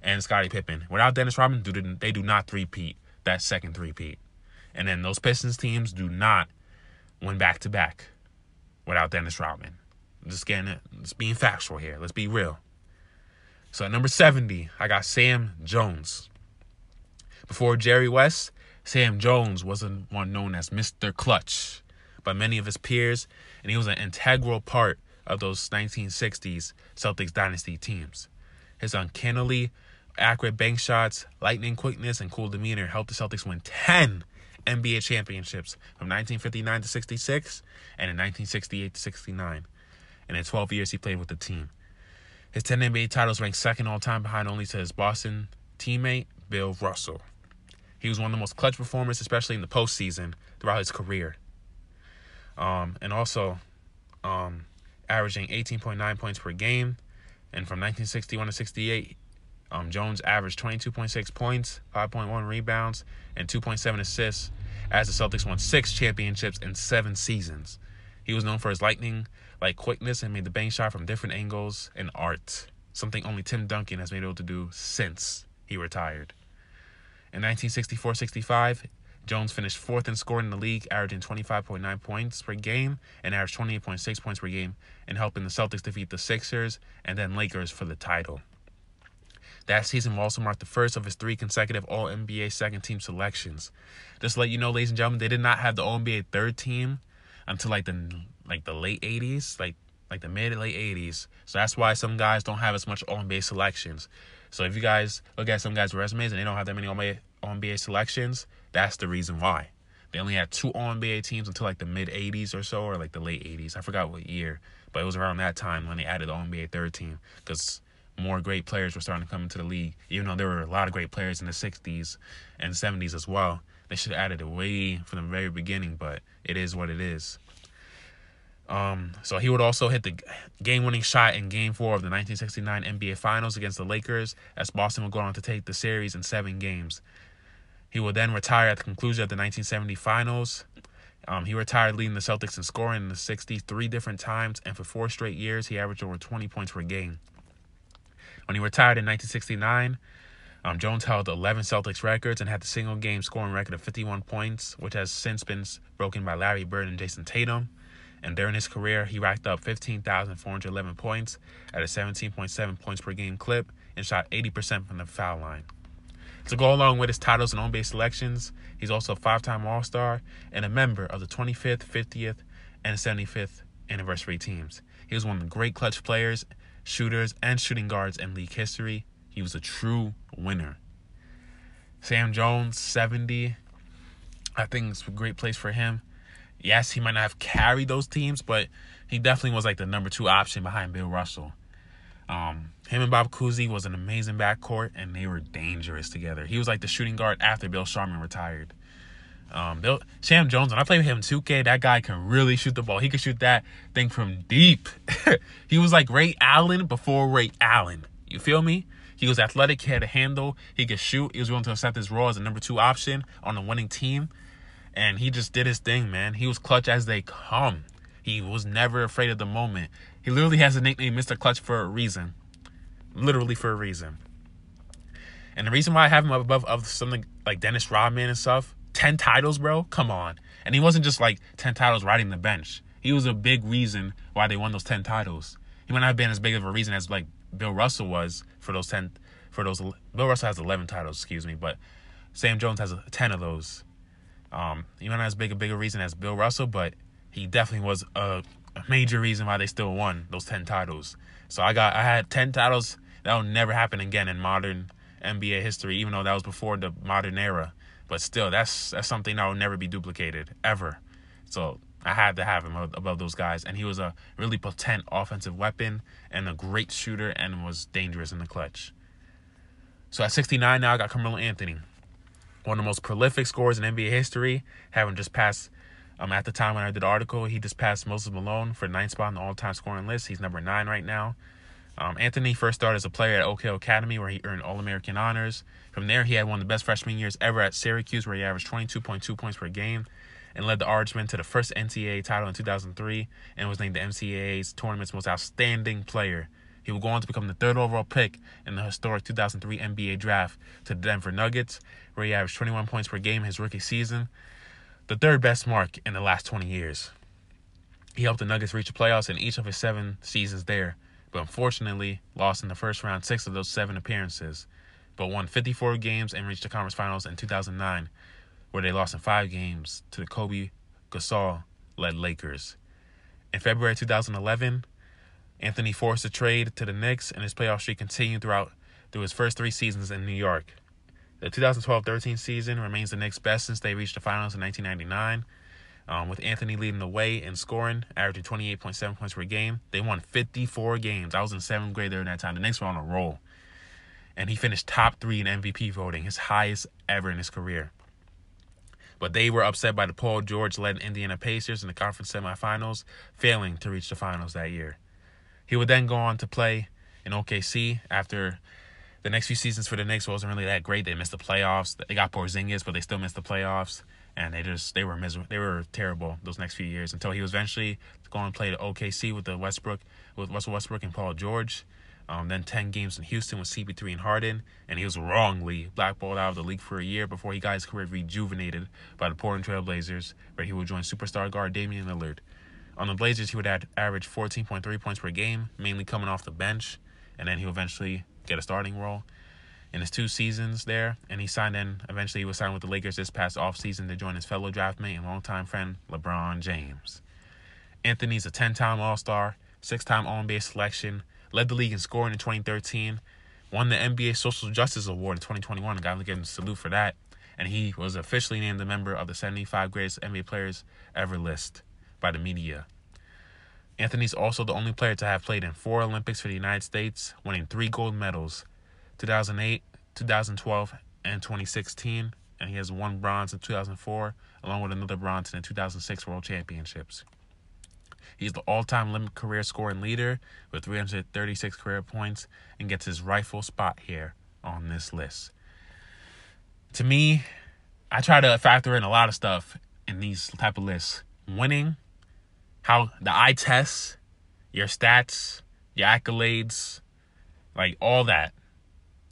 and Scottie Pippen. Without Dennis Rodman, they do not three-peat that second three-peat. And then those Pistons teams do not win back-to-back without Dennis Rodman. Just getting it, just being factual here. Let's be real. So at number 70, I got Sam Jones. Before Jerry West, Sam Jones was one known as Mr. Clutch by many of his peers, and he was an integral part of those 1960s Celtics dynasty teams. His uncannily accurate bank shots, lightning quickness, and cool demeanor helped the Celtics win 10 NBA championships from 1959 to 66 and in 1968 to 69. And in 12 years, he played with the team. His 10 NBA titles ranked second all time behind only to his Boston teammate, Bill Russell. He was one of the most clutch performers, especially in the postseason, throughout his career. Um, and also, um, averaging 18.9 points per game. And from 1961 to 68, um, Jones averaged 22.6 points, 5.1 rebounds, and 2.7 assists as the Celtics won six championships in seven seasons. He was known for his lightning like quickness and made the bank shot from different angles and art, something only Tim Duncan has been able to do since he retired. In 1964 65, Jones finished fourth in scoring in the league, averaging 25.9 points per game and averaged 28.6 points per game, and helping the Celtics defeat the Sixers and then Lakers for the title. That season also mark the first of his three consecutive All NBA second team selections. Just to let you know, ladies and gentlemen, they did not have the All NBA third team until like the like the late 80s, like like the mid to late 80s. So that's why some guys don't have as much All NBA selections. So if you guys look at some guys' resumes and they don't have that many All NBA selections, that's the reason why. They only had two All NBA teams until like the mid 80s or so, or like the late 80s. I forgot what year, but it was around that time when they added the All NBA third team because more great players were starting to come into the league. Even though there were a lot of great players in the 60s and 70s as well, they should have added it way from the very beginning, but it is what it is. Um, so he would also hit the game-winning shot in Game Four of the 1969 NBA Finals against the Lakers, as Boston would go on to take the series in seven games. He would then retire at the conclusion of the 1970 Finals. Um, he retired leading the Celtics in scoring in the 60s three different times, and for four straight years, he averaged over 20 points per game. When he retired in 1969, um, Jones held 11 Celtics records and had the single game scoring record of 51 points, which has since been broken by Larry Bird and Jayson Tatum. And during his career, he racked up 15,411 points at a 17.7 points per game clip and shot 80% from the foul line. To go along with his titles and All-NBA selections, he's also a five time All Star and a member of the 25th, 50th, and 75th anniversary teams. He was one of the great clutch players, shooters, and shooting guards in league history. He was a true winner. Sam Jones, 70. I think it's a great place for him. Yes, he might not have carried those teams, but he definitely was like the number two option behind Bill Russell. Um, him and Bob Cousy was an amazing backcourt, and they were dangerous together. He was like the shooting guard after Bill Sharman retired. Um, Bill, Sam Jones, when I played with him in 2K, that guy can really shoot the ball. He could shoot that thing from deep. he was like Ray Allen before Ray Allen. You feel me? He was athletic, he had a handle, he could shoot, he was willing to accept his role as a number two option on a winning team. And he just did his thing, man. He was clutch as they come. He was never afraid of the moment. He literally has a nickname, Mr. Clutch, for a reason. Literally for a reason. And the reason why I have him up above of something like Dennis Rodman and stuff, 10 titles, bro, come on. And he wasn't just like 10 titles riding the bench. He was a big reason why they won those 10 titles. He might not have been as big of a reason as like Bill Russell was for those 10 for those Bill Russell has 11 titles, excuse me, but Sam Jones has 10 of those. Um, he might not as big a bigger reason as Bill Russell, but he definitely was a, a major reason why they still won those 10 titles. So I got I had 10 titles that will never happen again in modern NBA history, even though that was before the modern era. But still, that's that's something that will never be duplicated ever. So I had to have him above those guys, and he was a really potent offensive weapon and a great shooter, and was dangerous in the clutch. So at 69 now, I got Carmelo Anthony, one of the most prolific scorers in NBA history, having just passed. Um, at the time when I did the article, he just passed Moses Malone for ninth spot on the all-time scoring list. He's number nine right now. Um, Anthony first started as a player at Oak Hill Academy, where he earned All American honors. From there, he had one of the best freshman years ever at Syracuse, where he averaged 22.2 points per game and led the Orangemen to the first NCAA title in 2003 and was named the NCAA's tournament's most outstanding player. He would go on to become the third overall pick in the historic 2003 NBA draft to the Denver Nuggets, where he averaged 21 points per game his rookie season, the third best mark in the last 20 years. He helped the Nuggets reach the playoffs in each of his seven seasons there, but unfortunately lost in the first round six of those seven appearances, but won 54 games and reached the conference finals in 2009, where they lost in five games to the Kobe Gasol led Lakers. In February 2011, Anthony forced a trade to the Knicks, and his playoff streak continued throughout through his first three seasons in New York. The 2012-13 season remains the Knicks' best since they reached the finals in 1999. Um, with Anthony leading the way in scoring, averaging 28.7 points per game. They won 54 games. I was in seventh grade during that time. The Knicks were on a roll. And he finished top three in MVP voting, his highest ever in his career. But they were upset by the Paul George led Indiana Pacers in the conference semifinals, failing to reach the finals that year. He would then go on to play in OKC after the next few seasons for the Knicks wasn't really that great. They missed the playoffs. They got Porzingis, but they still missed the playoffs and they just they were miserable. They were terrible those next few years until he was eventually going to play the OKC with the Westbrook with Russell Westbrook and Paul George. Um, then 10 games in Houston with CP3 and Harden, and he was wrongly blackballed out of the league for a year before he got his career rejuvenated by the Portland Trail Blazers, where he would join superstar guard Damian Lillard. On the Blazers, he would average 14.3 points per game, mainly coming off the bench, and then he'll eventually get a starting role in his two seasons there, and he signed in. Eventually, he was signed with the Lakers this past offseason to join his fellow draftmate and longtime friend LeBron James. Anthony's a 10-time All-Star, six-time All-NBA selection, led the league in scoring in 2013, won the NBA Social Justice Award in 2021. I got to give him a salute for that. And he was officially named a member of the 75 greatest NBA players ever list by the media. Anthony's also the only player to have played in four Olympics for the United States, winning three gold medals 2008, 2012, and 2016, and he has one bronze in 2004, along with another bronze in the 2006 World Championships. He's the all-time Olympic career scoring leader with 336 career points and gets his rightful spot here on this list. To me, I try to factor in a lot of stuff in these type of lists. Winning, how the eye test, your stats, your accolades, like all that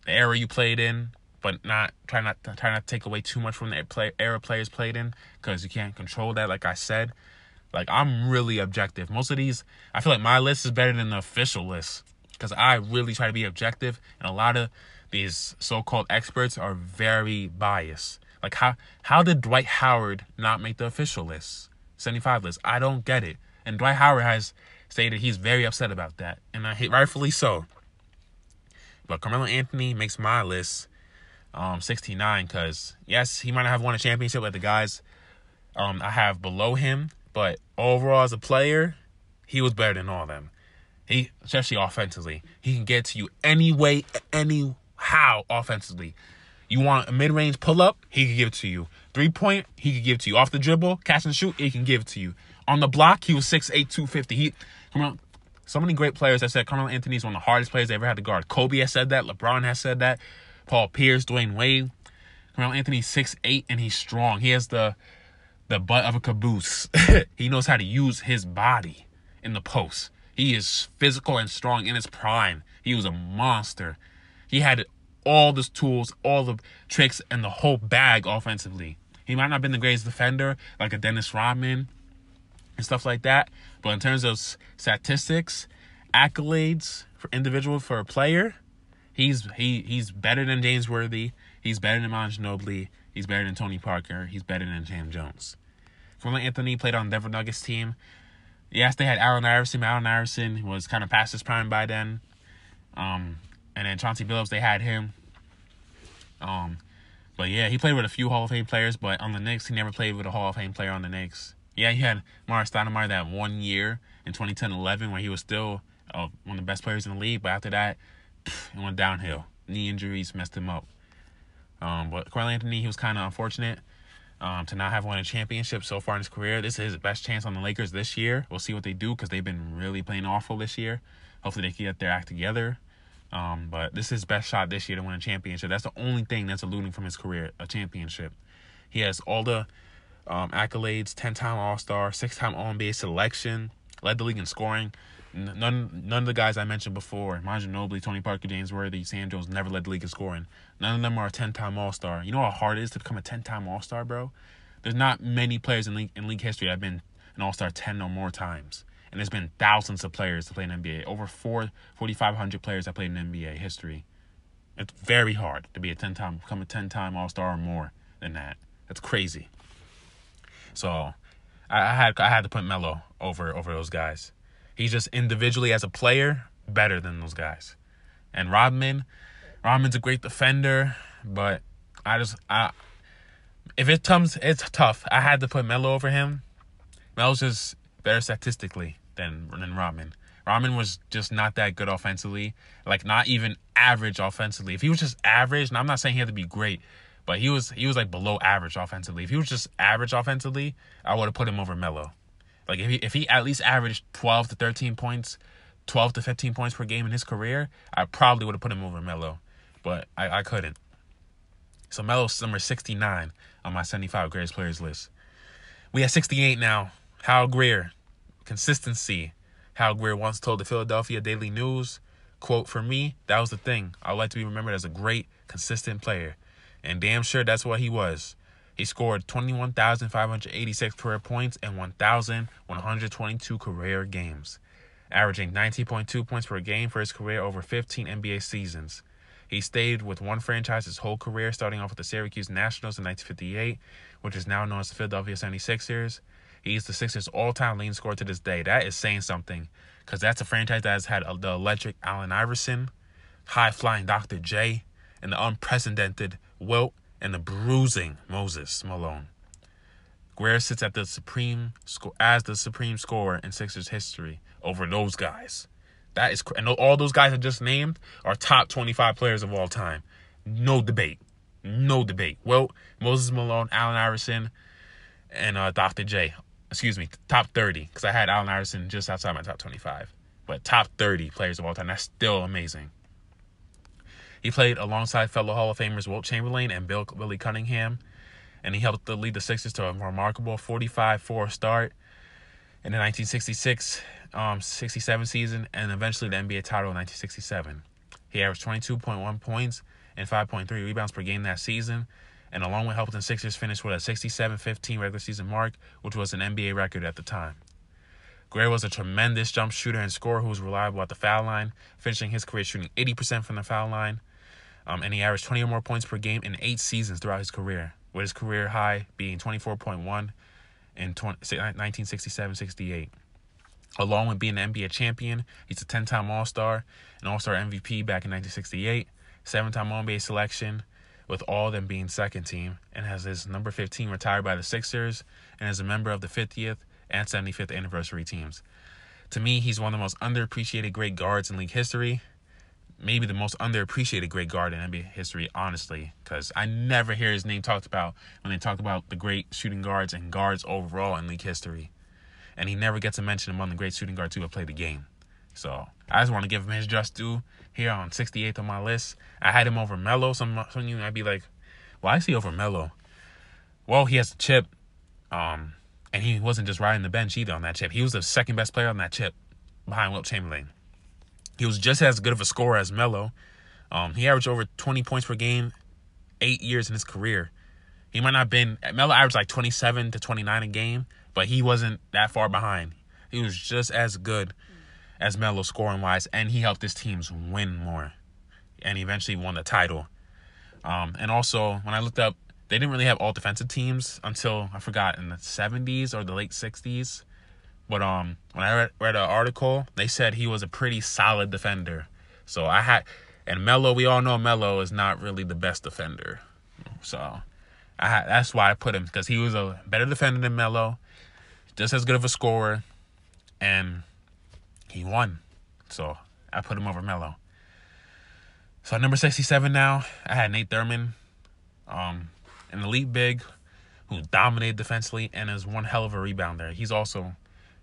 the era you played in, but not try not try not to take away too much from the era players played in because you can't control that. Like I said, like I'm really objective. Most of these, I feel like my list is better than the official list because I really try to be objective, and a lot of these so-called experts are very biased. Like how how did Dwight Howard not make the official list, 75 list? I don't get it. And Dwight Howard has stated he's very upset about that, and I hate rightfully so. But Carmelo Anthony makes my list um 69 because yes, he might not have won a championship like the guys um I have below him, but overall as a player, he was better than all of them. He especially offensively, he can get to you any way, any how offensively. You want a mid range pull up, he can give it to you. Three point, he could give to you. Off the dribble, catch and shoot, he can give to you. On the block, he was 6'8", 250. He come on, So many great players have said Carmelo Anthony is one of the hardest players they ever had to guard. Kobe has said that. LeBron has said that. Paul Pierce, Dwyane Wade. Carmelo Anthony's six eight and he's strong. He has the the butt of a caboose. he knows how to use his body in the post. He is physical and strong in his prime. He was a monster. He had all the tools, all the tricks, and the whole bag offensively. He might not have been the greatest defender like a Dennis Rodman and stuff like that, but in terms of statistics, accolades for individual for a player, he's he he's better than James Worthy. He's better than Manu Ginobili. He's better than Tony Parker. He's better than Sam Jones. Carmelo Anthony played on Denver Nuggets team. Yes, they had Allen Iverson. Allen Iverson was kind of past his prime by then. Um, and then Chauncey Billups, they had him. Um, but yeah, he played with a few Hall of Fame players, but on the Knicks, he never played with a Hall of Fame player on the Knicks. Yeah, he had Morris Stoudemire that one year in 2010-11 where he was still uh, one of the best players in the league, but after that, it went downhill. Knee injuries messed him up. Um, but Carl Anthony, he was kind of unfortunate um, to not have won a championship so far in his career. This is his best chance on the Lakers this year. We'll see what they do because they've been really playing awful this year. Hopefully, they can get their act together. Um, but this is his best shot this year to win a championship. That's the only thing that's eluding from his career, a championship. He has all the um, accolades, 10-time All-Star, six-time All-NBA selection, led the league in scoring. None, none of the guys I mentioned before, Manu Ginobili, Tony Parker, James Worthy, Sam Jones, never led the league in scoring. None of them are a 10-time All-Star. You know how hard it is to become a 10-time All-Star, bro? There's not many players in league, in league history that have been an All-Star 10 or more times. And there's been thousands of players to play in NBA. Over 4, 4,500 players that played in NBA history. It's very hard to be a 10-time, become a 10-time All-Star or more than that. That's crazy. So, I, I had I had to put Melo over over those guys. He's just individually as a player better than those guys. And Rodman, Rodman's a great defender, but I just I if it comes it's tough. I had to put Melo over him. Melo's just better statistically than than Rodman. Rodman was just not that good offensively, like not even average offensively. If he was just average, and I'm not saying he had to be great, but he was he was like below average offensively. If he was just average offensively, I would have put him over Melo. Like if he if he at least averaged 12 to 13 points, 12 to 15 points per game in his career, I probably would have put him over Melo, but I, I couldn't. So Melo's number 69 on my 75 greatest players list. We have 68 now. Hal Greer, consistency. Hal Greer once told the Philadelphia Daily News, quote, for me, that was the thing. I'd like to be remembered as a great, consistent player. And damn sure that's what he was. He scored 21,586 career points in 1,122 career games, averaging 19.2 points per game for his career over 15 NBA seasons. He stayed with one franchise his whole career, starting off with the Syracuse Nationals in 1958, which is now known as the Philadelphia 76ers. He's the Sixers' all-time leading scorer to this day. That is saying something, because that's a franchise that has had the electric Allen Iverson, high-flying Dr. J, and the unprecedented Wilt and the bruising Moses Malone. Greer sits at the supreme score as the supreme scorer in Sixers history over those guys. That is, and all those guys I just named are top 25 players of all time. No debate. No debate. Well, Moses Malone, Allen Iverson, and uh, Dr. J. Excuse me, top 30, because I had Allen Iverson just outside my top 25. But top 30 players of all time. That's still amazing. He played alongside fellow Hall of Famers Wilt Chamberlain and Bill Willie Cunningham, and he helped lead the Sixers to a remarkable 45-4 start in the 1966 um, 67 season and eventually the NBA title in 1967. He averaged 22.1 points and 5.3 rebounds per game that season, and along with the Sixers finish with a 67-15 regular season mark, which was an NBA record at the time. Gray was a tremendous jump shooter and scorer who was reliable at the foul line, finishing his career shooting 80% from the foul line. Um, and he averaged 20 or more points per game in eight seasons throughout his career, with his career high being 24.1 in 1967-68. Along with being an NBA champion, he's a 10-time All-Star, an All-Star MVP back in 1968, seven-time All-NBA selection, with all them being second team, and has his number 15 retired by the Sixers, and is a member of the 50th and 75th anniversary teams. To me, he's one of the most underappreciated great guards in league history. Maybe the most underappreciated great guard in NBA history, honestly, because I never hear his name talked about when they talk about the great shooting guards and guards overall in league history. And he never gets a mention among the great shooting guards who have played the game. So I just want to give him his just due here on 68th on my list. I had him over Melo. Some some you might be like, well, I see over Melo?" Well, he has a chip, um, and he wasn't just riding the bench either on that chip. He was the second best player on that chip behind Wilt Chamberlain. He was just as good of a scorer as Melo. Um, he averaged over 20 points per game, eight years in his career. He might not have been Melo averaged like 27 to 29 a game, but he wasn't that far behind. He was just as good as Melo scoring wise, and he helped his teams win more, and eventually won the title. Um, and also, when I looked up, they didn't really have all defensive teams until I forgot in the 70s or the late 60s. But um, when I read, read an article, they said he was a pretty solid defender. So I had, and Melo, we all know Melo is not really the best defender. So I had, that's why I put him because he was a better defender than Melo, just as good of a scorer, and he won. So I put him over Melo. So number 67 now, I had Nate Thurmond, um, an elite big who dominated defensively and is one hell of a rebounder. He's also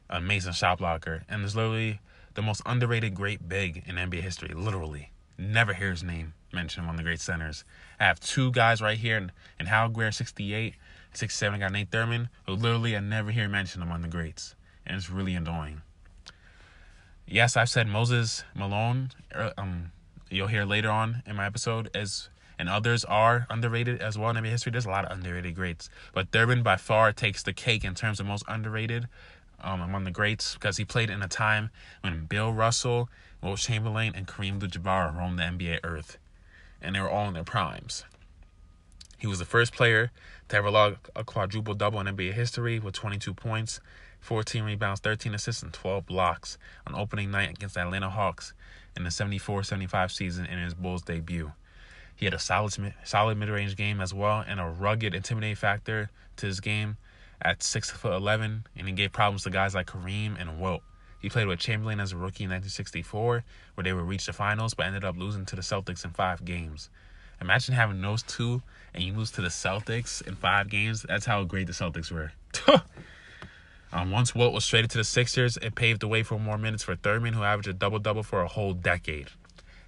an amazing shot blocker and is literally the most underrated great big in NBA history. Literally. Never hear his name mentioned among the great centers. I have two guys right here in, in Hal Greer, 68, 67. I got Nate Thurmond, who literally I never hear mentioned among the greats. And it's really annoying. Yes, I've said Moses Malone. er, Um, you'll hear later on in my episode as and others are underrated as well in NBA history. There's a lot of underrated greats, but Thurmond by far takes the cake in terms of most underrated um, among the greats because he played in a time when Bill Russell, Wilt Chamberlain, and Kareem Abdul-Jabbar roamed the NBA earth, and they were all in their primes. He was the first player to ever log a quadruple double in NBA history with 22 points, 14 rebounds, 13 assists, and 12 blocks on opening night against the Atlanta Hawks in the 74-75 season in his Bulls debut. He had a solid solid mid-range game as well and a rugged intimidating factor to his game at 6 foot 11 and he gave problems to guys like Kareem and Wilt. He played with Chamberlain as a rookie in 1964 where they would reach the finals but ended up losing to the Celtics in 5 games. Imagine having those two and you lose to the Celtics in 5 games. That's how great the Celtics were. Um, once Wilt was traded to the Sixers, it paved the way for more minutes for Thurmond, who averaged a double double for a whole decade.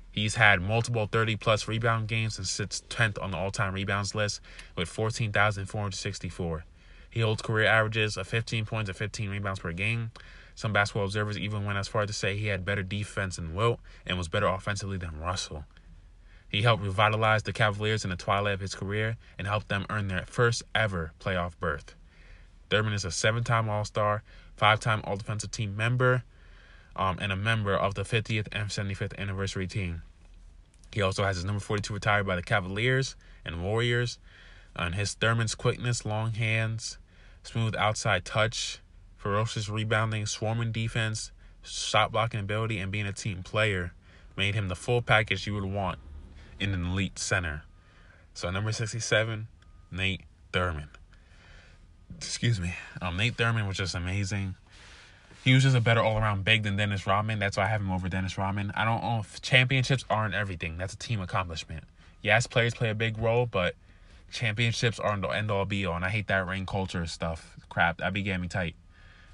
He's had multiple 30 plus rebound games and sits 10th on the all time rebounds list with 14,464. He holds career averages of 15 points and 15 rebounds per game. Some basketball observers even went as far to say he had better defense than Wilt and was better offensively than Russell. He helped revitalize the Cavaliers in the twilight of his career and helped them earn their first ever playoff berth. Thurmond is a seven time All Star, five time All Defensive Team member, um, and a member of the 50th and 75th anniversary team. He also has his number 42 retired by the Cavaliers and Warriors. And his Thurmond's quickness, long hands, smooth outside touch, ferocious rebounding, swarming defense, shot blocking ability, and being a team player made him the full package you would want in an elite center. So number 67, Nate Thurmond. Excuse me. Um, Nate Thurmond was just amazing. He was just a better all-around big than Dennis Rodman. That's why I have him over Dennis Rodman. I don't know if championships aren't everything. That's a team accomplishment. Yes, players play a big role, but championships aren't the end all be all. And I hate that ring culture stuff. Crap, that be getting me tight.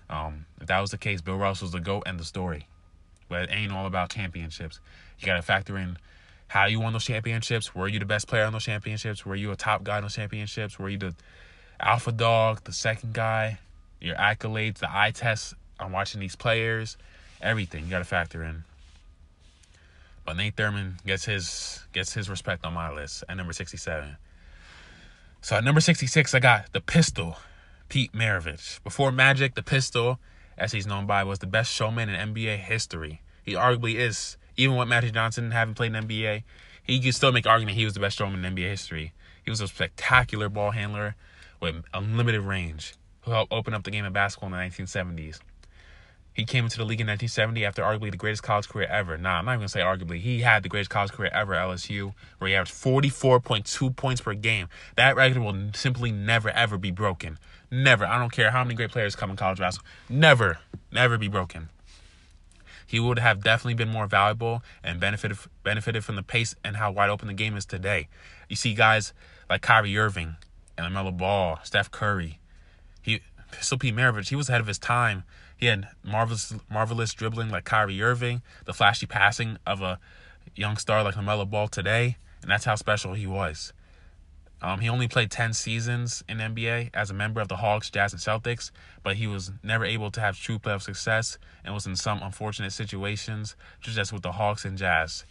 Um, if that was the case, Bill Russell's the GOAT and the story. But it ain't all about championships. You got to factor in how you won those championships. Were you the best player on those championships? Were you a top guy on those championships? Were you the alpha dog, the second guy? Your accolades, the eye test on watching these players, everything you got to factor in. But Nate Thurmond gets his gets his respect on my list at number 67. So at number 66, I got the Pistol, Pete Maravich. Before Magic, the Pistol, as he's known by, was the best showman in NBA history. He arguably is, even with Magic Johnson having played in NBA, he could still make argument he was the best showman in NBA history. He was a spectacular ball handler with unlimited range, who helped open up the game of basketball in the 1970s. He came into the league in 1970 after arguably the greatest college career ever. Nah, I'm not even going to say arguably. He had the greatest college career ever at LSU, where he averaged 44.2 points per game. That record will simply never, ever be broken. Never. I don't care how many great players come in college basketball. Never, never be broken. He would have definitely been more valuable and benefited benefited from the pace and how wide open the game is today. You see guys like Kyrie Irving and LaMelo Ball, Steph Curry. He Pistol Pete Maravich, he was ahead of his time. He had marvelous, marvelous dribbling like Kyrie Irving, the flashy passing of a young star like LaMelo Ball today, and that's how special he was. Um, he only played 10 seasons in NBA as a member of the Hawks, Jazz, and Celtics, but he was never able to have true playoff success and was in some unfortunate situations, just as with the Hawks and Jazz.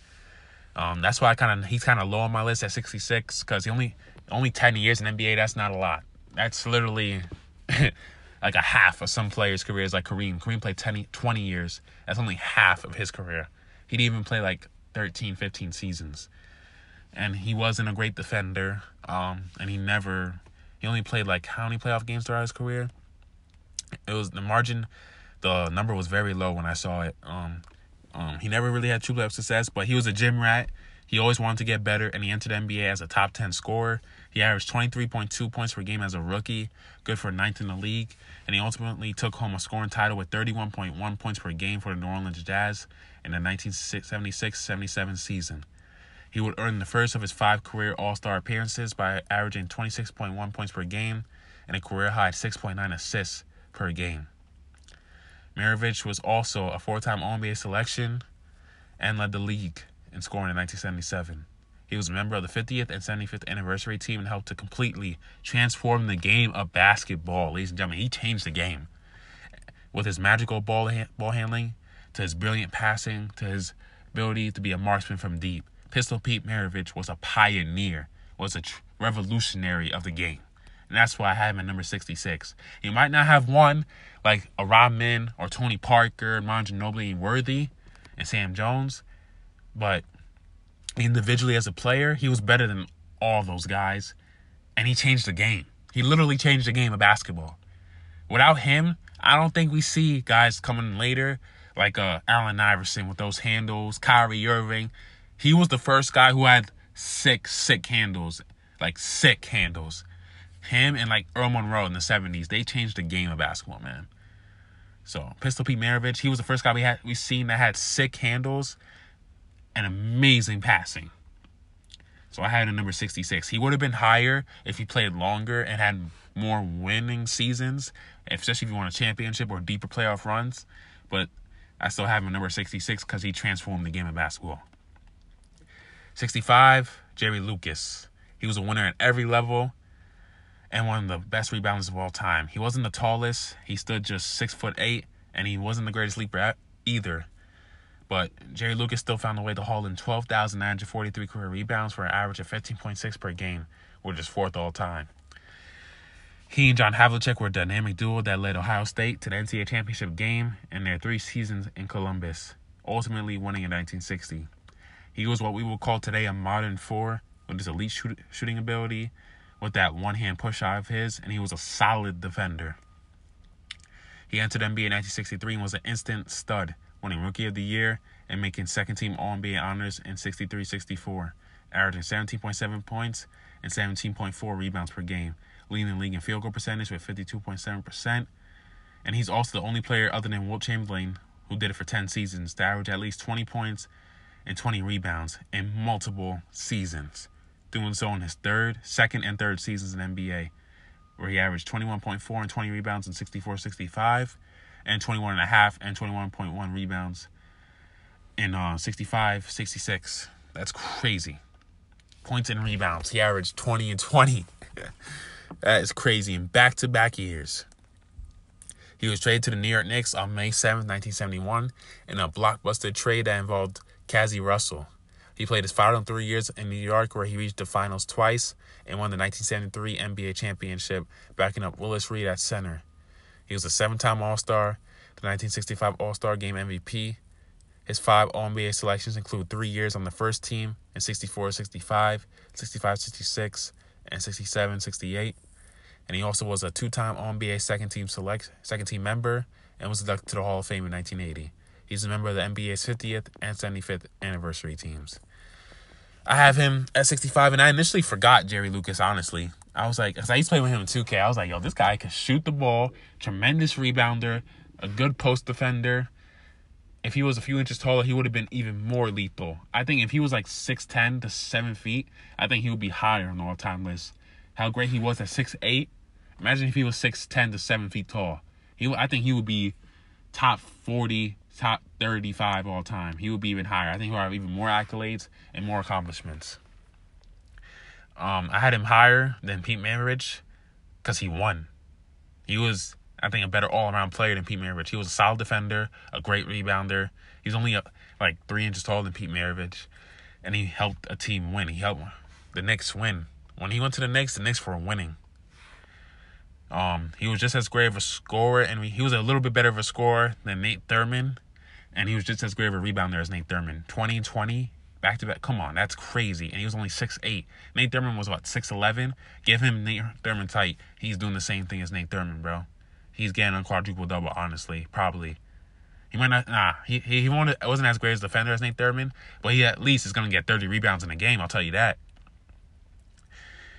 Um, that's why I kind of he's kind of low on my list at 66 because he only only 10 years in NBA. That's not a lot. That's literally like a half of some players' careers, like Kareem. Kareem played 10, 20 years. That's only half of his career. He didn't even play like 13, 15 seasons and he wasn't a great defender. Um, and he never, he only played like how many playoff games throughout his career? It was the margin, the number was very low when I saw it. Um, um, he never really had true playoff success, but he was a gym rat. He always wanted to get better, and he entered NBA as a top 10 scorer. He averaged 23.2 points per game as a rookie, good for ninth in the league, and he ultimately took home a scoring title with 31.1 points per game for the New Orleans Jazz in the 1976 77 season. He would earn the first of his five career All Star appearances by averaging 26.1 points per game and a career high 6.9 assists per game. Maravich was also a four time All NBA selection and led the league in scoring in 1977. He was a member of the 50th and 75th anniversary team and helped to completely transform the game of basketball. Ladies and gentlemen, he changed the game with his magical ball ha- ball handling, to his brilliant passing, to his ability to be a marksman from deep. Pistol Pete Maravich was a pioneer, was a tr- revolutionary of the game. And that's why I have him at number 66. He might not have won like a Rodman or Tony Parker, Manu Ginobili, and Worthy, and Sam Jones, but individually as a player, he was better than all those guys, and he changed the game. He literally changed the game of basketball. Without him, I don't think we see guys coming later like uh, Allen Iverson with those handles, Kyrie Irving. He was the first guy who had sick, sick handles, like sick handles. Him and like Earl Monroe in the 70s, they changed the game of basketball, man. So Pistol Pete Maravich, he was the first guy we had we seen that had sick handles and amazing passing. So I had him number 66. He would have been higher if he played longer and had more winning seasons, especially if you won a championship or deeper playoff runs. But I still have him number 66 because he transformed the game of basketball. 65, Jerry Lucas. He was a winner at every level and one of the best rebounders of all time. He wasn't the tallest. He stood just six foot eight, and he wasn't the greatest leaper either. But Jerry Lucas still found a way to haul in 12,943 career rebounds for an average of 15.6 per game, which is fourth all time. He and John Havlicek were a dynamic duo that led Ohio State to the NCAA championship game in their three seasons in Columbus, ultimately winning in 1960. He was what we would call today a modern four with his elite shoot- shooting ability, with that one hand push shot of his, and he was a solid defender. He entered NBA in 1963 and was an instant stud, winning Rookie of the Year and making second team All NBA honors in 63 64, averaging 17.7 points and 17.4 rebounds per game, leading the league in field goal percentage with 52.7%. And he's also the only player other than Wilt Chamberlain who did it for 10 seasons to average at least 20 points and 20 rebounds in multiple seasons, doing so in his third, second, and third seasons in NBA, where he averaged 21.4 and 20 rebounds in 64 65, and 21.5 and a half and 21.1 rebounds in uh, 65 66. That's crazy. Points and rebounds. He averaged 20 and 20. that is crazy in back to back years. He was traded to the New York Knicks on May 7, 1971, in a blockbuster trade that involved Cazzie Russell. He played his final three years in New York, where he reached the finals twice and won the 1973 NBA championship, backing up Willis Reed at center. He was a seven time All Star, the 1965 All Star Game MVP. His five All NBA selections include three years on the first team in 64 65, 65 66, and 67 68. And he also was a two time All NBA second team select second team member and was inducted to the Hall of Fame in 1980. He's a member of the NBA's 50th and 75th anniversary teams. I have him at 65, and I initially forgot Jerry Lucas, honestly. I was like, because I used to play with him in 2K, I was like, yo, this guy can shoot the ball, tremendous rebounder, a good post defender. If he was a few inches taller, he would have been even more lethal. I think if he was like 6'10 to 7 feet, I think he would be higher on the all time list. How great he was at 6'8, Imagine if he was six ten to seven feet tall. He, I think he would be top forty, top thirty-five all time. He would be even higher. I think he would have even more accolades and more accomplishments. Um, I had him higher than Pete Maravich because he won. He was, I think, a better all-around player than Pete Maravich. He was a solid defender, a great rebounder. He's only a, like three inches taller than Pete Maravich, and he helped a team win. He helped the Knicks win. When he went to the Knicks, the Knicks were winning. Um, he was just as great of a scorer, and he was a little bit better of a scorer than Nate Thurmond, and he was just as great of a rebounder as Nate Thurmond. 20 and 20, back to back. Come on, that's crazy. And he was only 6'8. Nate Thurmond was what, 6'11? Give him Nate Thurmond tight. He's doing the same thing as Nate Thurmond, bro. He's getting a quadruple double, honestly, probably. He might not, nah, he, he, wasn't as great as defender as Nate Thurmond, but he at least is going to get 30 rebounds in a game, I'll tell you that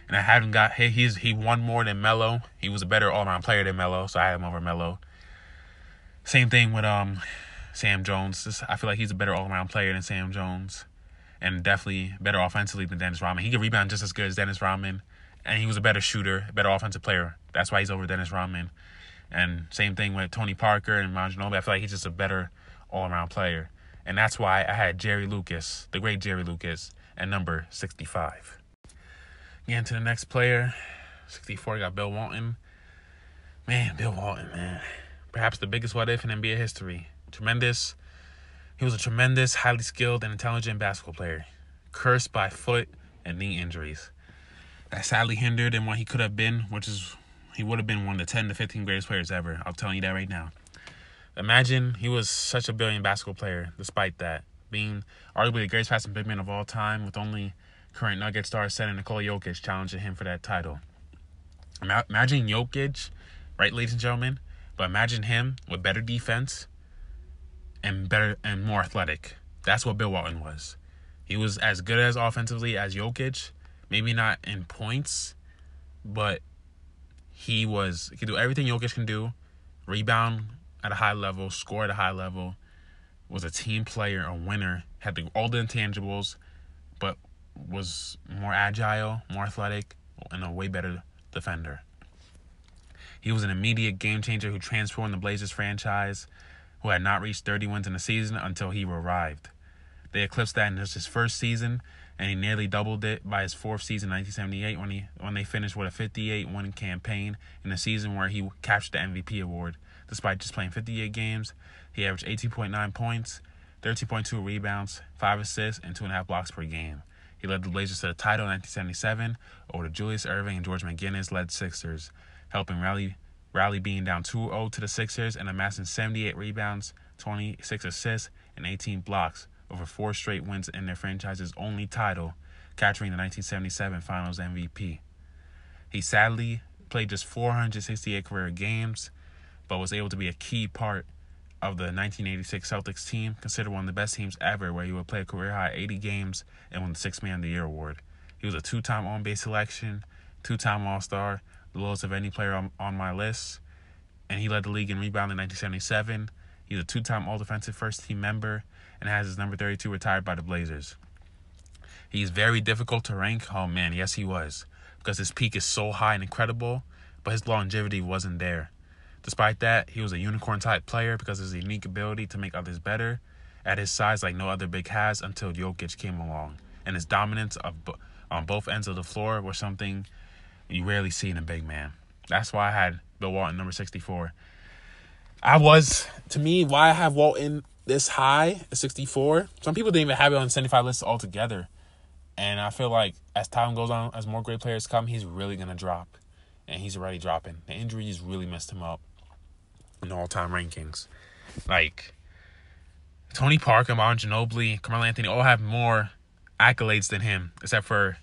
and I haven't got hey he's he won more than Melo. He was a better all around player than Melo, so I had him over Melo. Same thing with um Sam Jones. I feel like he's a better all around player than Sam Jones, and definitely better offensively than Dennis Rodman. He could rebound just as good as Dennis Rodman, and he was a better shooter, better offensive player. That's why he's over Dennis Rodman. And same thing with Tony Parker and Manu Ginobili. I feel like he's just a better all around player, and that's why I had Jerry Lucas, the great Jerry Lucas, at number sixty five. Getting to the next player, 64 got Bill Walton. Man, Bill Walton, man. Perhaps the biggest what if in NBA history. Tremendous. He was a tremendous, highly skilled, and intelligent basketball player. Cursed by foot and knee injuries. That sadly hindered him what he could have been, which is he would have been one of the 10 to 15 greatest players ever. I'm telling you that right now. Imagine he was such a brilliant basketball player, despite that. Being arguably the greatest passing big man of all time with only current Nugget star center Nikola Jokic challenging him for that title. Imagine Jokic, right, ladies and gentlemen, but imagine him with better defense and better and more athletic. That's what Bill Walton was. He was as good as offensively as Jokic, maybe not in points, but he was he could do everything Jokic can do, rebound at a high level, score at a high level, was a team player, a winner, had the, all the intangibles, but was more agile, more athletic, and a way better defender. He was an immediate game changer who transformed the Blazers franchise, who had not reached 30 wins in a season until he arrived. They eclipsed that in his first season, and he nearly doubled it by his fourth season, 1978, when he when they finished with a 58 win campaign in a season where he captured the MVP award. Despite just playing 58 games, he averaged 18.9 points, 13.2 rebounds, 5 assists, and 2.5 blocks per game. He led the Blazers to the title in 1977 over the Julius Erving and George McGinnis led Sixers, helping rally rally being down 2-0 to the Sixers and amassing 78 rebounds, 26 assists, and 18 blocks over four straight wins in their franchise's only title, capturing the 1977 Finals MVP. He sadly played just 468 career games, but was able to be a key part of the 1986 Celtics team, considered one of the best teams ever, where he would play a career high 80 games and won the Six Man of the Year award. He was a two time All-NBA selection, two time All Star, the lowest of any player on, on my list, and he led the league in rebound in 1977. He's a two time All Defensive First Team member and has his number 32 retired by the Blazers. He's very difficult to rank. Oh man, yes, he was. Because his peak is so high and incredible, but his longevity wasn't there. Despite that, he was a unicorn type player because of his unique ability to make others better at his size like no other big has until Jokic came along. And his dominance of, on both ends of the floor was something you rarely see in a big man. That's why I had Bill Walton number 64. I was, to me, why I have Walton this high at 64. Some people didn't even have it on 75 lists altogether. And I feel like as time goes on, as more great players come, he's really going to drop. And he's already dropping. The injuries really messed him up in all time rankings. Like Tony Parker, Manu Ginobili, Carmelo Anthony all have more accolades than him, except for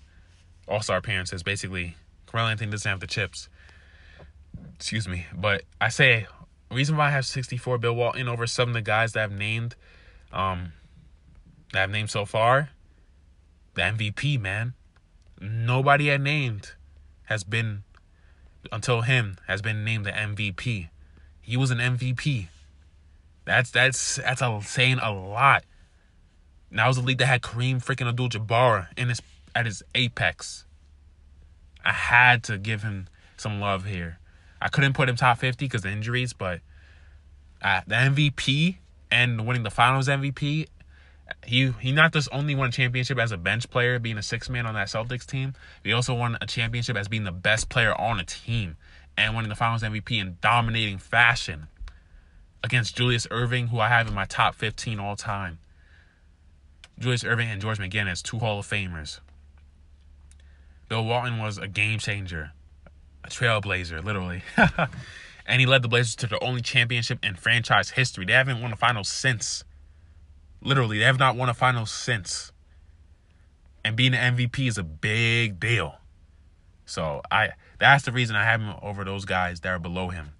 All Star appearances. Basically, Carmelo Anthony doesn't have the chips. Excuse me, but I say reason why I have 64 Bill Walton over some of the guys that I've named, um, that I've named so far. The MVP, man. Nobody I named has been until him has been named the MVP. He was an MVP. That's that's that's a, saying a lot. Now was a league that had Kareem freaking Abdul-Jabbar in his at his apex. I had to give him some love here. I couldn't put him top 50 because injuries, but uh, the MVP and winning the Finals MVP, he he not just only won a championship as a bench player, being a six man on that Celtics team, he also won a championship as being the best player on a team and winning the Finals MVP in dominating fashion against Julius Erving, who I have in my top 15 all time. Julius Erving and George McGinnis, two Hall of Famers. Bill Walton was a game changer, a trailblazer, literally. and he led the Blazers to the only championship in franchise history. They haven't won a final since. Literally, they have not won a final since. And being an MVP is a big deal. So I that's the reason I have him over those guys that are below him.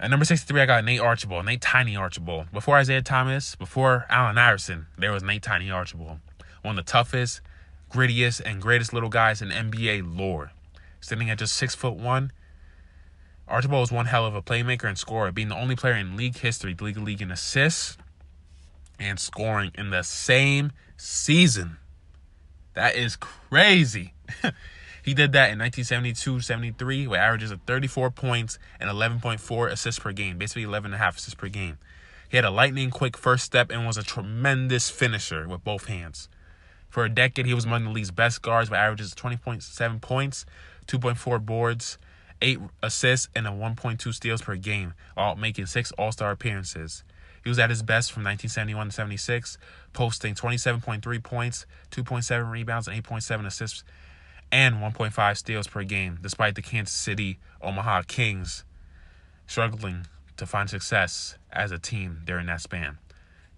At number 63, I got Nate Archibald, Nate Tiny Archibald. Before Isiah Thomas, before Allen Iverson, there was Nate Tiny Archibald. One of the toughest, grittiest, and greatest little guys in NBA lore. Standing at just six foot one, Archibald was one hell of a playmaker and scorer, being the only player in league history to lead the league in assists and scoring in the same season. That is crazy. he did that in 1972-73 with averages of 34 points and 11.4 assists per game, basically 11 and a half assists per game. He had a lightning quick first step and was a tremendous finisher with both hands. For a decade, he was among the league's best guards with averages of 20.7 points, 2.4 boards, 8 assists, and a 1.2 steals per game, while making 6 All-Star appearances. He was at his best from 1971 to 76, posting 27.3 points, 2.7 rebounds, and 8.7 assists, and 1.5 steals per game, despite the Kansas City Omaha Kings struggling to find success as a team during that span.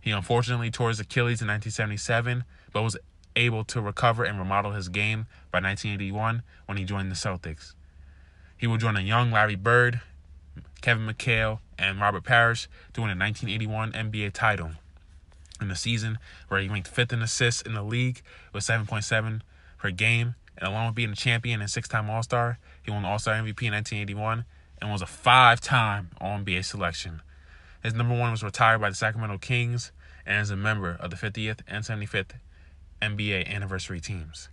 He unfortunately tore his Achilles in 1977, but was able to recover and remodel his game by 1981 when he joined the Celtics. He would join a young Larry Bird, Kevin McHale, and Robert Parish to win a 1981 NBA title in the season where he ranked fifth in assists in the league with 7.7 per game. And along with being a champion and six time All Star, he won the All Star MVP in 1981 and was a five time All NBA selection. His number one was retired by the Sacramento Kings and is a member of the 50th and 75th NBA anniversary teams.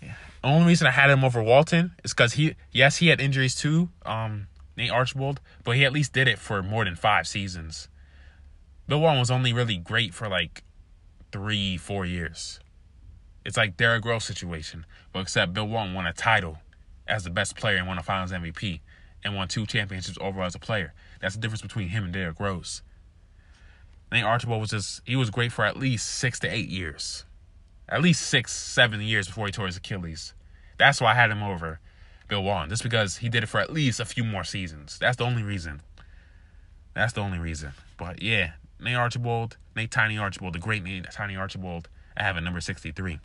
Yeah. Only reason I had him over Walton is because he, yes, he had injuries too, um, Nate Archibald, but he at least did it for more than five seasons. Bill Walton was only really great for like three, four years. It's like Derrick Rose situation, but except Bill Walton won a title as the best player and won a Finals MVP and won two championships overall as a player. That's the difference between him and Derrick Rose. Nate Archibald was just he was great for at least six to eight years, at least six, seven years before he tore his Achilles. That's why I had him over Bill Walton, just because he did it for at least a few more seasons. That's the only reason. That's the only reason. But yeah, Nate Archibald, Nate Tiny Archibald, the great Nate Tiny Archibald. I have at number 63.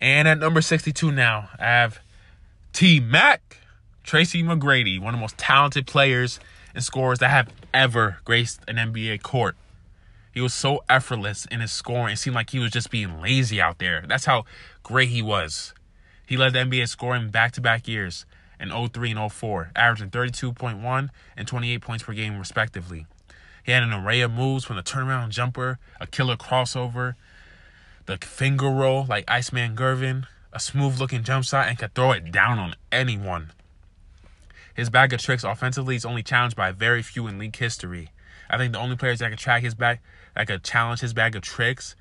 And at number 62 now, I have T Mac, Tracy McGrady, one of the most talented players and scorers that have ever graced an NBA court. He was so effortless in his scoring. It seemed like he was just being lazy out there. That's how great he was. He led the NBA scoring back to back years in 03 and 04, averaging 32.1 and 28 points per game, respectively. He had an array of moves from the turnaround jumper, a killer crossover, the finger roll like Iceman Gervin, a smooth looking jump shot, and could throw it down on anyone. His bag of tricks offensively is only challenged by very few in league history. I think the only players that could track his bag, that could challenge his bag of tricks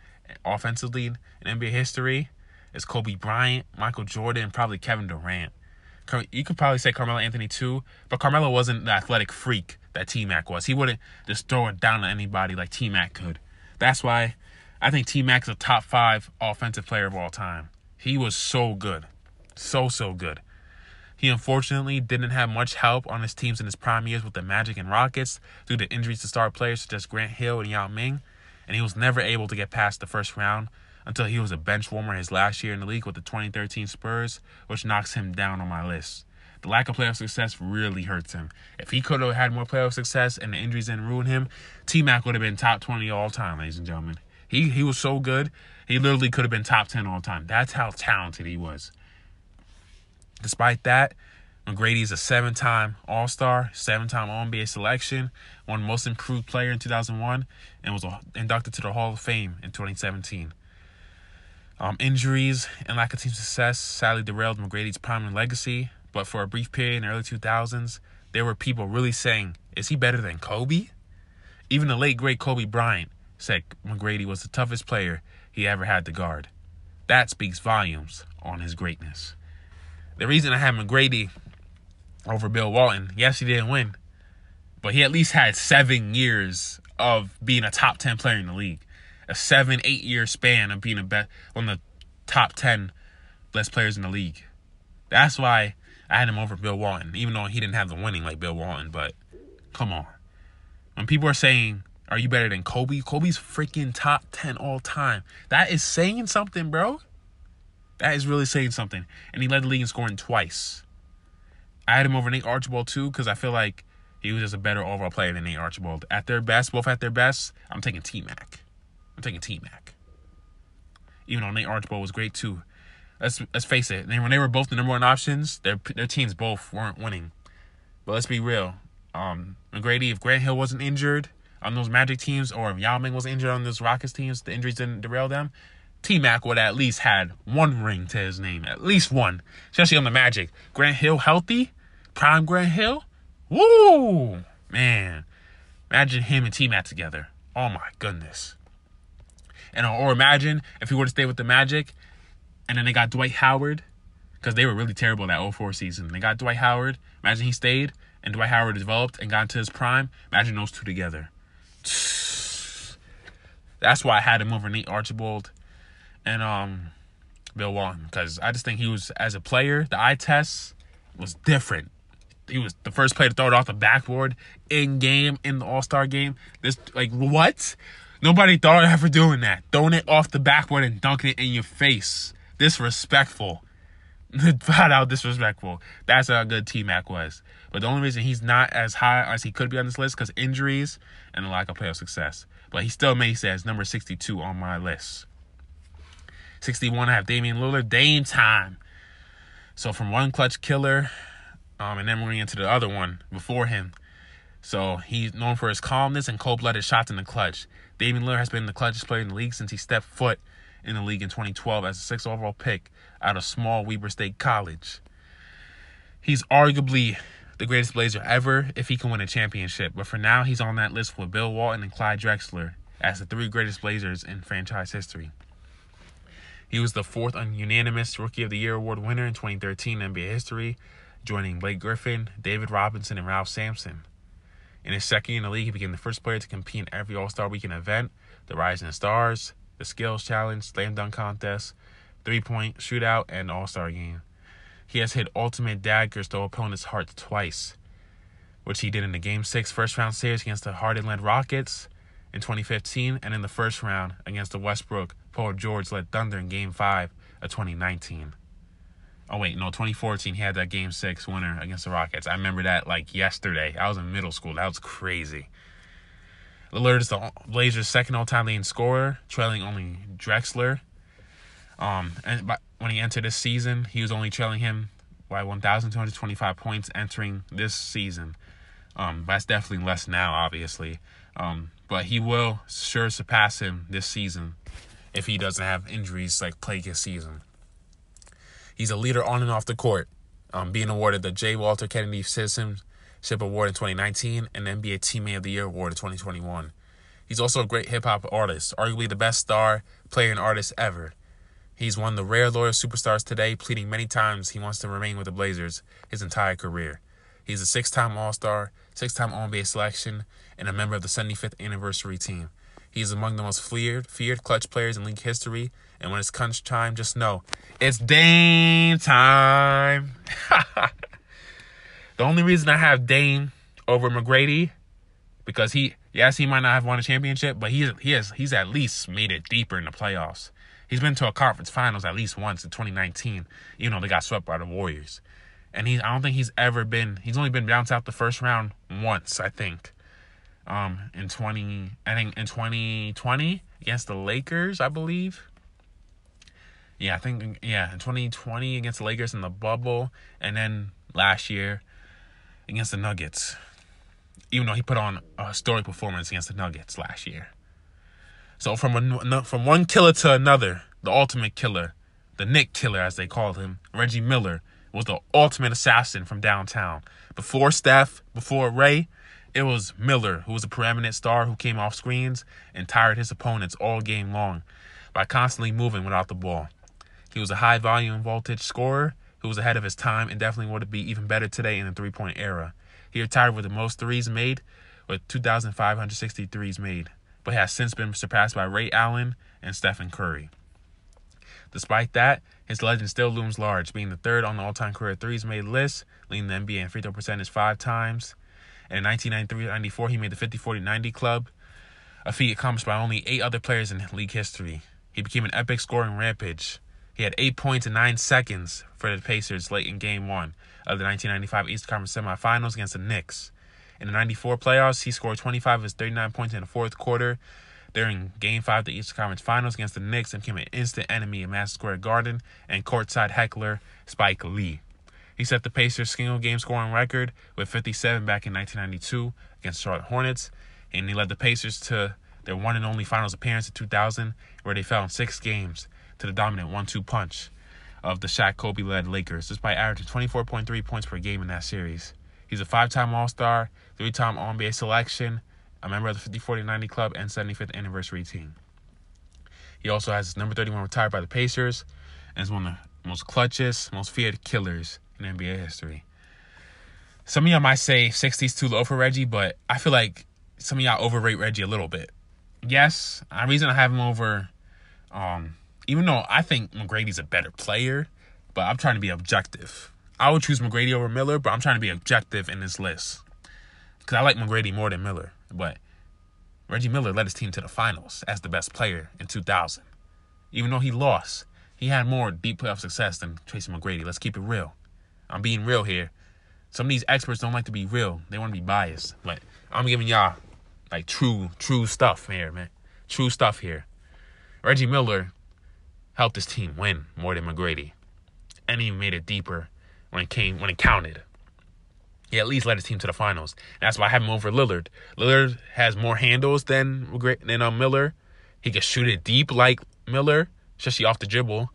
offensively in NBA history is Kobe Bryant, Michael Jordan, and probably Kevin Durant. You could probably say Carmelo Anthony too, but Carmelo wasn't the athletic freak that T Mac was. He wouldn't just throw it down to anybody like T Mac could. That's why I think T Mac is a top five offensive player of all time. He was so good. So, so good. He unfortunately didn't have much help on his teams in his prime years with the Magic and Rockets due to injuries to star players such as Grant Hill and Yao Ming, and he was never able to get past the first round until he was a bench warmer his last year in the league with the 2013 Spurs, which knocks him down on my list. The lack of playoff success really hurts him. If he could have had more playoff success and the injuries didn't ruin him, T Mac would have been top 20 all time, ladies and gentlemen. He he was so good, he literally could have been top 10 all time. That's how talented he was. Despite that, McGrady is a seven time All Star, seven time All NBA selection, won Most Improved Player in 2001, and was inducted to the Hall of Fame in 2017. Um, injuries and lack of team success sadly derailed McGrady's prominent legacy, but for a brief period in the early 2000s, there were people really saying, "Is he better than Kobe?" Even the late great Kobe Bryant said McGrady was the toughest player he ever had to guard. That speaks volumes on his greatness. The reason I have McGrady over Bill Walton, yes, he didn't win, but he at least had seven years of being a top 10 player in the league. A seven, eight year span of being a bet on the top 10 best players in the league. That's why I had him over Bill Walton, even though he didn't have the winning like Bill Walton. But come on. When people are saying, Are you better than Kobe? Kobe's freaking top 10 all time. That is saying something, bro. That is really saying something. And he led the league in scoring twice. I had him over Nate Archibald too, because I feel like he was just a better overall player than Nate Archibald. At their best, both at their best, I'm taking T Mac. I'm taking T Mac. Even though Nate Archibald was great too. Let's let's face it. When they were both the number one options, their their teams both weren't winning. But let's be real. Um, McGrady, if Grant Hill wasn't injured on those Magic teams, or if Yao Ming was injured on those Rockets teams, the injuries didn't derail them. T Mac would at least had one ring to his name, at least one, especially on the Magic. Grant Hill healthy, prime Grant Hill, woo man. Imagine him and T Mac together. Oh my goodness. And or imagine if he were to stay with the Magic, and then they got Dwight Howard, because they were really terrible that 04 season. They got Dwight Howard. Imagine he stayed, and Dwight Howard developed and got into his prime. Imagine those two together. That's why I had him over Nate Archibald and um Bill Walton because I just think he was as a player, the eye test was different. He was the first player to throw it off the backboard in game in the All Star game. This like what? Nobody thought of ever doing that. Throwing it off the backboard and dunking it in your face. Disrespectful. Flat out disrespectful. That's how good T Mac was. But the only reason he's not as high as he could be on this list because injuries and a lack of playoff success. But he still makes it as number 62 on my list. 61, I have Damian Lillard. Dame time. So from one clutch killer, um, and then we're into the other one before him. So he's known for his calmness and cold-blooded shots in the clutch. Damian Lillard has been the clutchest player in the league since he stepped foot in the league in 2012 as a sixth overall pick out of small Weber State College. He's arguably the greatest Blazer ever if he can win a championship, but for now he's on that list with Bill Walton and Clyde Drexler as the three greatest Blazers in franchise history. He was the fourth unanimous Rookie of the Year award winner in 2013 NBA history, joining Blake Griffin, David Robinson, and Ralph Sampson. In his second year in the league, he became the first player to compete in every All Star Weekend event, the Rising Stars, the Skills Challenge, Slam Dunk Contest, Three Point Shootout, and All Star Game. He has hit ultimate daggers to opponents' hearts twice, which he did in the Game 6 first round series against the Harden Rockets in 2015 and in the first round against the Westbrook Paul George led Thunder in Game 5 of 2019. Oh, wait, no, 2014, he had that Game 6 winner against the Rockets. I remember that like yesterday. I was in middle school. That was crazy. Lillard is the Blazers' second all-time leading scorer, trailing only Drexler. Um, and when he entered this season, he was only trailing him by 1,225 points entering this season. Um, that's definitely less now, obviously. Um, but he will sure surpass him this season if he doesn't have injuries like plague his season. He's a leader on and off the court, um, being awarded the J. Walter Kennedy Citizenship Award in 2019 and NBA Teammate of the Year Award in 2021. He's also a great hip hop artist, arguably the best star player and artist ever. He's one of the rare loyal superstars today, pleading many times he wants to remain with the Blazers his entire career. He's a six time All Star, six time All NBA selection, and a member of the 75th anniversary team. He is among the most feared, feared clutch players in league history, and when it's crunch time, just know it's Dame time. the only reason I have Dame over McGrady, because he, yes, he might not have won a championship, but he he has he's at least made it deeper in the playoffs. He's been to a conference finals at least once in 2019, even though they got swept by the Warriors. And he, I don't think he's ever been. He's only been bounced out the first round once, I think. Um, in 20, I think in 2020 against the Lakers, I believe. Yeah, I think yeah, in 2020 against the Lakers in the bubble, and then last year against the Nuggets. Even though he put on a historic performance against the Nuggets last year. So from a, from one killer to another, the ultimate killer, the Knick Killer as they called him, Reggie Miller, was the ultimate assassin from downtown. Before Steph, before Ray, it was Miller, who was a preeminent star who came off screens and tired his opponents all game long by constantly moving without the ball. He was a high volume voltage scorer who was ahead of his time and definitely would be even better today in the three point era. He retired with the most threes made, with 2,560 threes made, but has since been surpassed by Ray Allen and Stephen Curry. Despite that, his legend still looms large, being the third on the all-time career threes made list, leading the NBA in free throw percentage five times. And in 1993-94, he made the 50-40-90 club, a feat accomplished by only eight other players in league history. He became an epic scoring rampage. He had eight points in nine seconds for the Pacers late in Game One of the 1995 East Conference Semifinals against the Knicks. In the 94 playoffs, he scored 25 of his 39 points in the fourth quarter during Game 5 of the Eastern Conference Finals against the Knicks and became an instant enemy in Madison Square Garden and courtside heckler Spike Lee. He set the Pacers' single game scoring record with 57 back in 1992 against Charlotte Hornets, and he led the Pacers to their one and only finals appearance in 2000, where they fell in six games to the dominant one two punch of the Shaq Kobe led Lakers, despite averaging 24.3 points per game in that series. He's a five time All Star, three time All NBA selection, a member of the 50 40 90 Club, and 75th anniversary team. He also has his number 31 retired by the Pacers and is one of the most clutchest, most feared killers in NBA history. Some of y'all might say 60's too low for Reggie, but I feel like some of y'all overrate Reggie a little bit. Yes, the reason I have him over, um, even though I think McGrady's a better player, but I'm trying to be objective. I would choose McGrady over Miller, but I'm trying to be objective in this list. Because I like McGrady more than Miller. But Reggie Miller led his team to the finals as the best player in 2000. Even though he lost, he had more deep playoff success than Tracy McGrady. Let's keep it real. I'm being real here. Some of these experts don't like to be real. They want to be biased. But I'm giving y'all like true, true stuff here, man. True stuff here. Reggie Miller helped his team win more than McGrady. And he made it deeper when it came when it counted. He at least led his team to the finals. That's why I have him over Lillard. Lillard has more handles than than um, Miller. He can shoot it deep like Miller, especially off the dribble.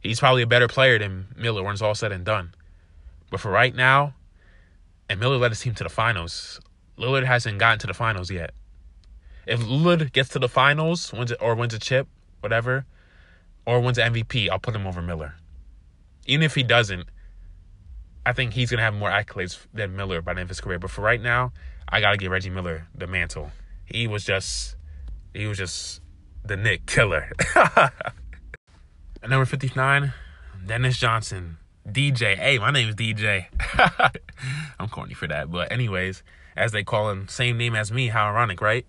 He's probably a better player than Miller when it's all said and done. But for right now, and Miller led his team to the finals. Lillard hasn't gotten to the finals yet. If Lillard gets to the finals, wins it, or wins a chip, whatever, or wins MVP, I'll put him over Miller. Even if he doesn't, I think he's gonna have more accolades than Miller by the end of his career. But for right now, I gotta give Reggie Miller the mantle. He was just, he was just the Knick Killer. At number fifty-nine, Dennis Johnson, DJ. Hey, my name is DJ. I'm corny for that, but anyways, as they call him, same name as me. How ironic, right?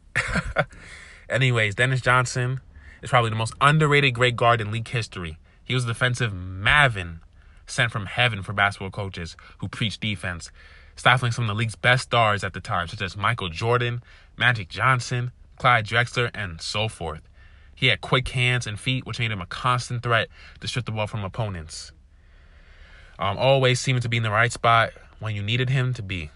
anyways, Dennis Johnson is probably the most underrated great guard in league history. He was a defensive maven sent from heaven for basketball coaches who preach defense, stifling some of the league's best stars at the time, such as Michael Jordan, Magic Johnson, Clyde Drexler, and so forth. He had quick hands and feet, which made him a constant threat to strip the ball from opponents. Um, always seeming to be in the right spot when you needed him to be.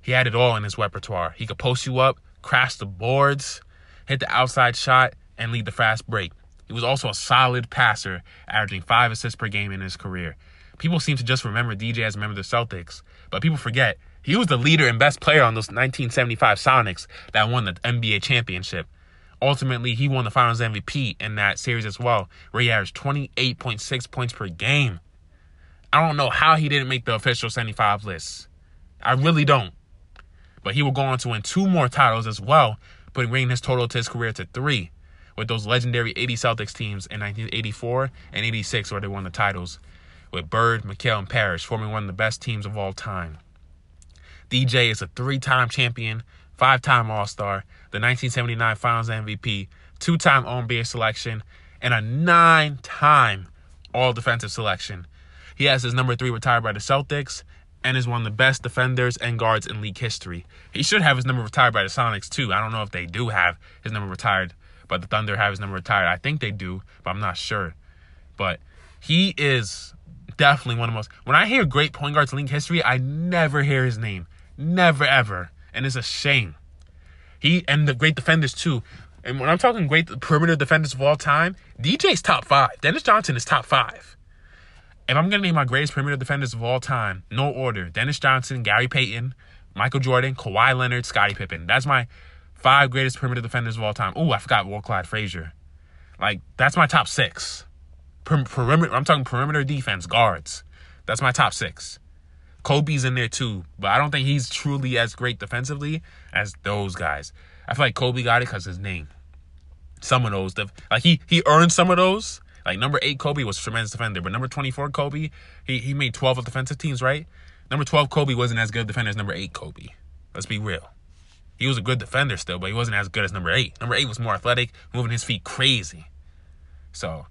He had it all in his repertoire. He could post you up, crash the boards, hit the outside shot, and lead the fast break. He was also a solid passer, averaging five assists per game in his career. People seem to just remember DJ as a member of the Celtics, but people forget he was the leader and best player on those 1975 Sonics that won the NBA championship. Ultimately, he won the Finals MVP in that series as well, where he averaged 28.6 points per game. I don't know how he didn't make the official 75 list. I really don't. But he will go on to win two more titles as well, putting bringing his total to his career to three, with those legendary 80 Celtics teams in 1984 and 86, where they won the titles, with Bird, McHale, and Parish forming one of the best teams of all time. DJ is a three-time champion, five-time All-Star, the 1979 Finals MVP, two-time All-NBA selection, and a nine-time All-Defensive selection. He has his number three retired by the Celtics and is one of the best defenders and guards in league history. He should have his number retired by the Sonics too. I don't know if they do have his number retired, but the Thunder have his number retired. I think they do, but I'm not sure. But he is definitely one of the most. When I hear great point guards in league history, I never hear his name, never ever, and it's a shame. He and the great defenders too. And when I'm talking great perimeter defenders of all time, DJ's top five. Dennis Johnson is top five. If I'm gonna name my greatest perimeter defenders of all time, no order: Dennis Johnson, Gary Payton, Michael Jordan, Kawhi Leonard, Scottie Pippen. That's my five greatest perimeter defenders of all time. Oh, I forgot Walt Clyde Frazier. Like that's my top six. Per- perimeter. I'm talking perimeter defense guards. That's my top six. Kobe's in there too, but I don't think he's truly as great defensively as those guys. I feel like Kobe got it because his name. Some of those, like he he earned some of those. Like number eight, Kobe was a tremendous defender, but number twenty four, Kobe, he he made twelve of defensive teams, right? Number twelve, Kobe wasn't as good a defender as number eight, Kobe. Let's be real. He was a good defender still, but he wasn't as good as number eight. Number eight was more athletic, moving his feet crazy. So,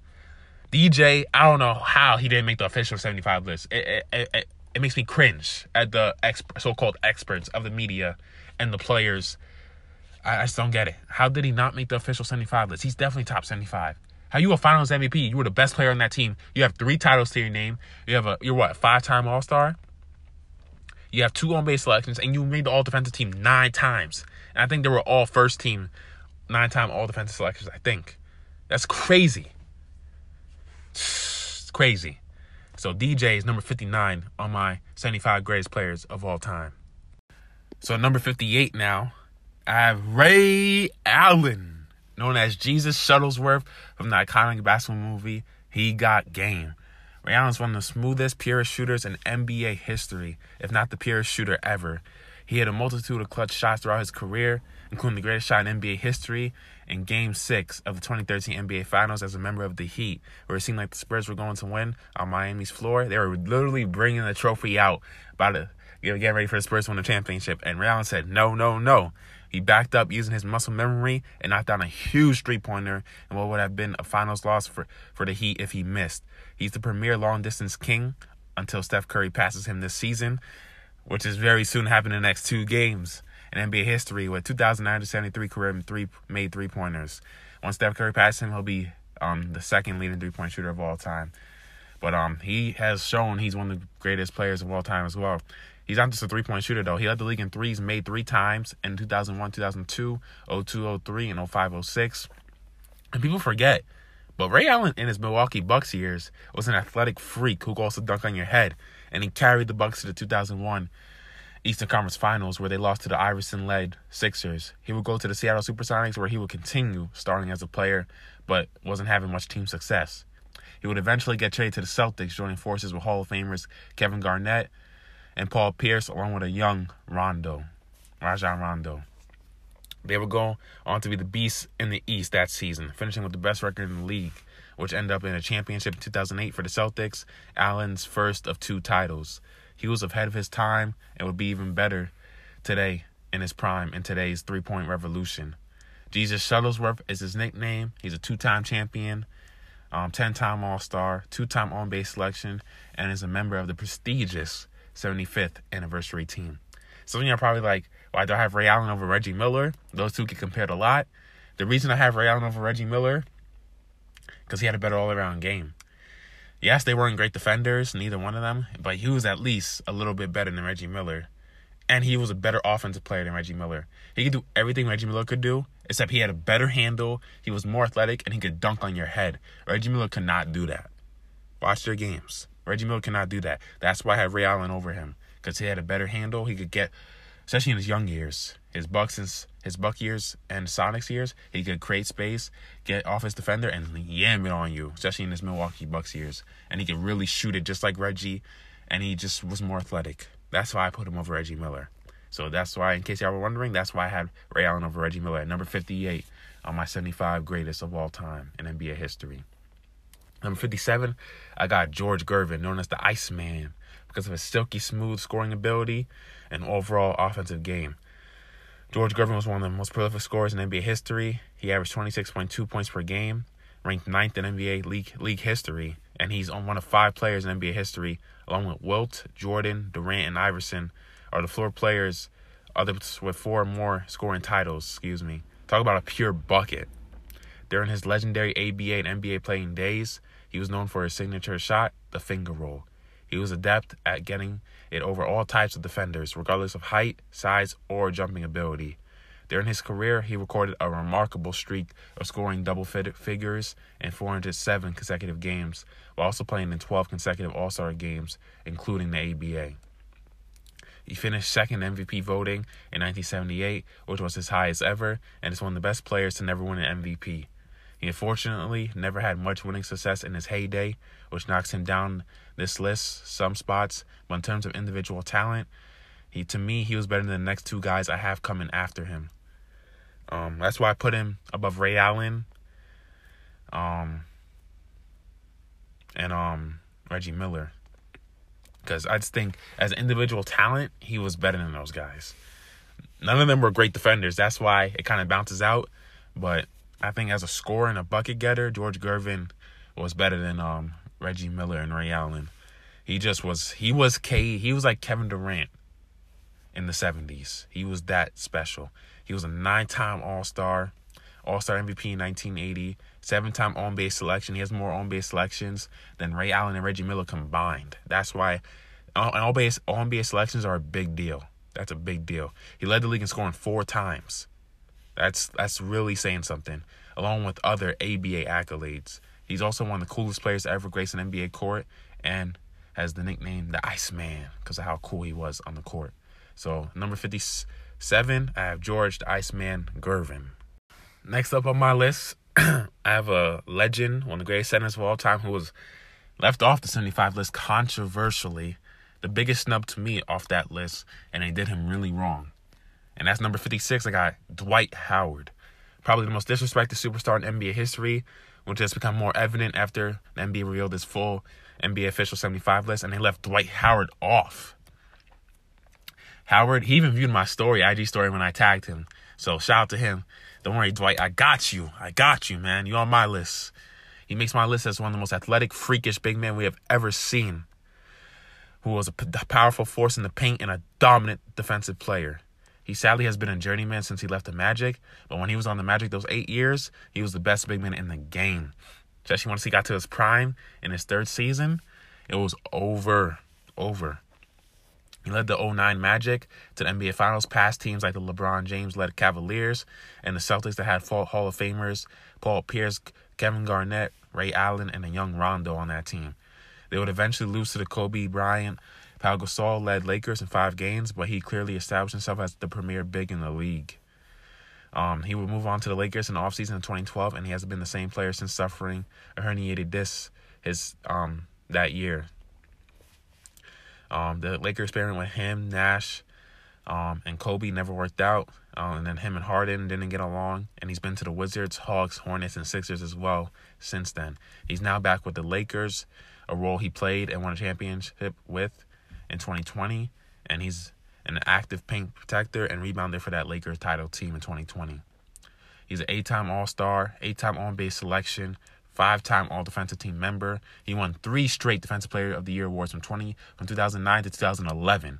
DJ, I don't know how he didn't make the official 75 list. It, it, it, it makes me cringe at the exp- so-called experts of the media and the players. I, I just don't get it. How did he not make the official 75 list? He's definitely top 75. How you a Finals MVP? You were the best player on that team. You have three titles to your name. You have a you're what five-time All Star. You have two All-NBA selections, and you made the All-Defensive Team nine times. And I think they were all first-team, nine-time All-Defensive selections. I think that's crazy. It's crazy. So DJ is number 59 on my 75 greatest players of all time. So number 58 now, I have Ray Allen, known as Jesus Shuttlesworth from the iconic basketball movie He Got Game. Ray Allen's one of the smoothest, purest shooters in NBA history, if not the purest shooter ever. He had a multitude of clutch shots throughout his career, including the greatest shot in NBA history in Game 6 of the 2013 NBA Finals as a member of the Heat, where it seemed like the Spurs were going to win on Miami's floor. They were literally bringing the trophy out, about to get ready for the Spurs to win the championship. And Ray Allen said, no, no, no. He backed up using his muscle memory and knocked down a huge three pointer and what would have been a finals loss for, for the Heat if he missed. He's the premier long distance king until Steph Curry passes him this season, which is very soon happening in the next two games in NBA history with 2,973 career three made three pointers. Once Steph Curry passes him, he'll be um, the second leading three point shooter of all time. But um, he has shown he's one of the greatest players of all time as well. He's not just a three point shooter, though. He led the league in threes, made three times in 2001, 2002, 02, 03, and 05, 06. And people forget, but Ray Allen in his Milwaukee Bucks years was an athletic freak who could also dunk on your head. And he carried the Bucks to the 2001 Eastern Conference Finals where they lost to the Iverson led Sixers. He would go to the Seattle Supersonics where he would continue starting as a player but wasn't having much team success. He would eventually get traded to the Celtics, joining forces with Hall of Famers Kevin Garnett and Paul Pierce, along with a young Rondo, Rajon Rondo. They would go on to be the beasts in the East that season, finishing with the best record in the league, which ended up in a championship in 2008 for the Celtics, Allen's first of two titles. He was ahead of his time and would be even better today in his prime in today's three point revolution. Jesus Shuttlesworth is his nickname. He's a two time champion, um, 10 time All Star, two time All-NBA selection, and is a member of the prestigious 75th anniversary team. Some of you are probably like, why do I have Ray Allen over Reggie Miller? Those two get compared a lot. The reason I have Ray Allen over Reggie Miller, because he had a better all around game. Yes, they weren't great defenders, neither one of them, but he was at least a little bit better than Reggie Miller. And he was a better offensive player than Reggie Miller. He could do everything Reggie Miller could do, except he had a better handle, he was more athletic, and he could dunk on your head. Reggie Miller could not do that. Watch their games. Reggie Miller cannot do that. That's why I have Ray Allen over him. Because he had a better handle. He could get, especially in his young years, his Bucks and his Buck years and Sonics years, he could create space, get off his defender, and yam it on you, especially in his Milwaukee Bucks years. And he could really shoot it just like Reggie, and he just was more athletic. That's why I put him over Reggie Miller. So that's why, in case y'all were wondering, that's why I had Ray Allen over Reggie Miller at number 58 on my 75 greatest of all time in NBA history. Number 57, I got George Gervin, known as the Iceman, because of his silky smooth scoring ability and overall offensive game. George Gervin was one of the most prolific scorers in NBA history. He averaged 26.2 points per game, ranked ninth in NBA league, league history, and he's on one of five players in NBA history, along with Wilt, Jordan, Durant, and Iverson, are the floor players others with four or more scoring titles, excuse me. Talk about a pure bucket. During his legendary ABA and NBA playing days, he was known for his signature shot, the finger roll. He was adept at getting it over all types of defenders, regardless of height, size, or jumping ability. During his career, he recorded a remarkable streak of scoring double figures in 407 consecutive games, while also playing in 12 consecutive All Star games, including the ABA. He finished second MVP voting in 1978, which was his highest ever, and is one of the best players to never win an MVP. He unfortunately never had much winning success in his heyday, which knocks him down this list some spots, but in terms of individual talent, he to me he was better than the next two guys I have coming after him. Um, that's why I put him above Ray Allen, um, and um Reggie Miller because I just think as individual talent, he was better than those guys. None of them were great defenders. That's why it kind of bounces out. But I think as a scorer and a bucket getter, George Gervin was better than um, Reggie Miller and Ray Allen. He just was. He was K. He was like Kevin Durant in the '70s. He was that special. He was a nine-time All-Star, All-Star MVP in 1980, seven-time All-NBA selection. He has more All-NBA selections than Ray Allen and Reggie Miller combined. That's why All-NBA All-NBA selections are a big deal. That's a big deal. He led the league in scoring four times. That's that's really saying something. Along with other ABA accolades, he's also one of the coolest players to ever grace an NBA court, and has the nickname the Iceman because of how cool he was on the court. So number fifty-seven, I have George the Iceman Gervin. Next up on my list, I have a legend, one of the greatest centers of all time, who was left off the 75 list controversially. The biggest snub to me off that list, and they did him really wrong. And that's number 56. I got Dwight Howard. Probably the most disrespected superstar in NBA history, which has become more evident after the NBA revealed its full NBA official 75 list, and they left Dwight Howard off. Howard, he even viewed my story, IG story, when I tagged him. So shout out to him. Don't worry, Dwight. I got you. I got you, man. You on my list. He makes my list as one of the most athletic, freakish big men we have ever seen. Who was a p- powerful force in the paint and a dominant defensive player. He sadly has been a journeyman since he left the Magic, but when he was on the Magic those eight years, he was the best big man in the game. Especially once he got to his prime in his third season, it was over. Over. He led the 09 Magic to the NBA Finals, past teams like the LeBron James led Cavaliers and the Celtics that had Hall of Famers Paul Pierce, Kevin Garnett, Ray Allen, and a young Rondo on that team. They would eventually lose to the Kobe Bryant. Pau Gasol led Lakers in five games, but he clearly established himself as the premier big in the league. Um, he would move on to the Lakers in the offseason in 2012, and he hasn't been the same player since suffering a herniated disc his um, that year. Um, the Lakers pairing with him, Nash, um, and Kobe never worked out. Uh, and then him and Harden didn't get along. And he's been to the Wizards, Hawks, Hornets, and Sixers as well since then. He's now back with the Lakers, a role he played and won a championship with in 2020. And he's an active paint protector and rebounder for that Lakers title team in 2020. He's an eight time All Star, eight time All-NBA selection, five time All Defensive Team member. He won three straight Defensive Player of the Year awards from 20 from 2009 to 2011.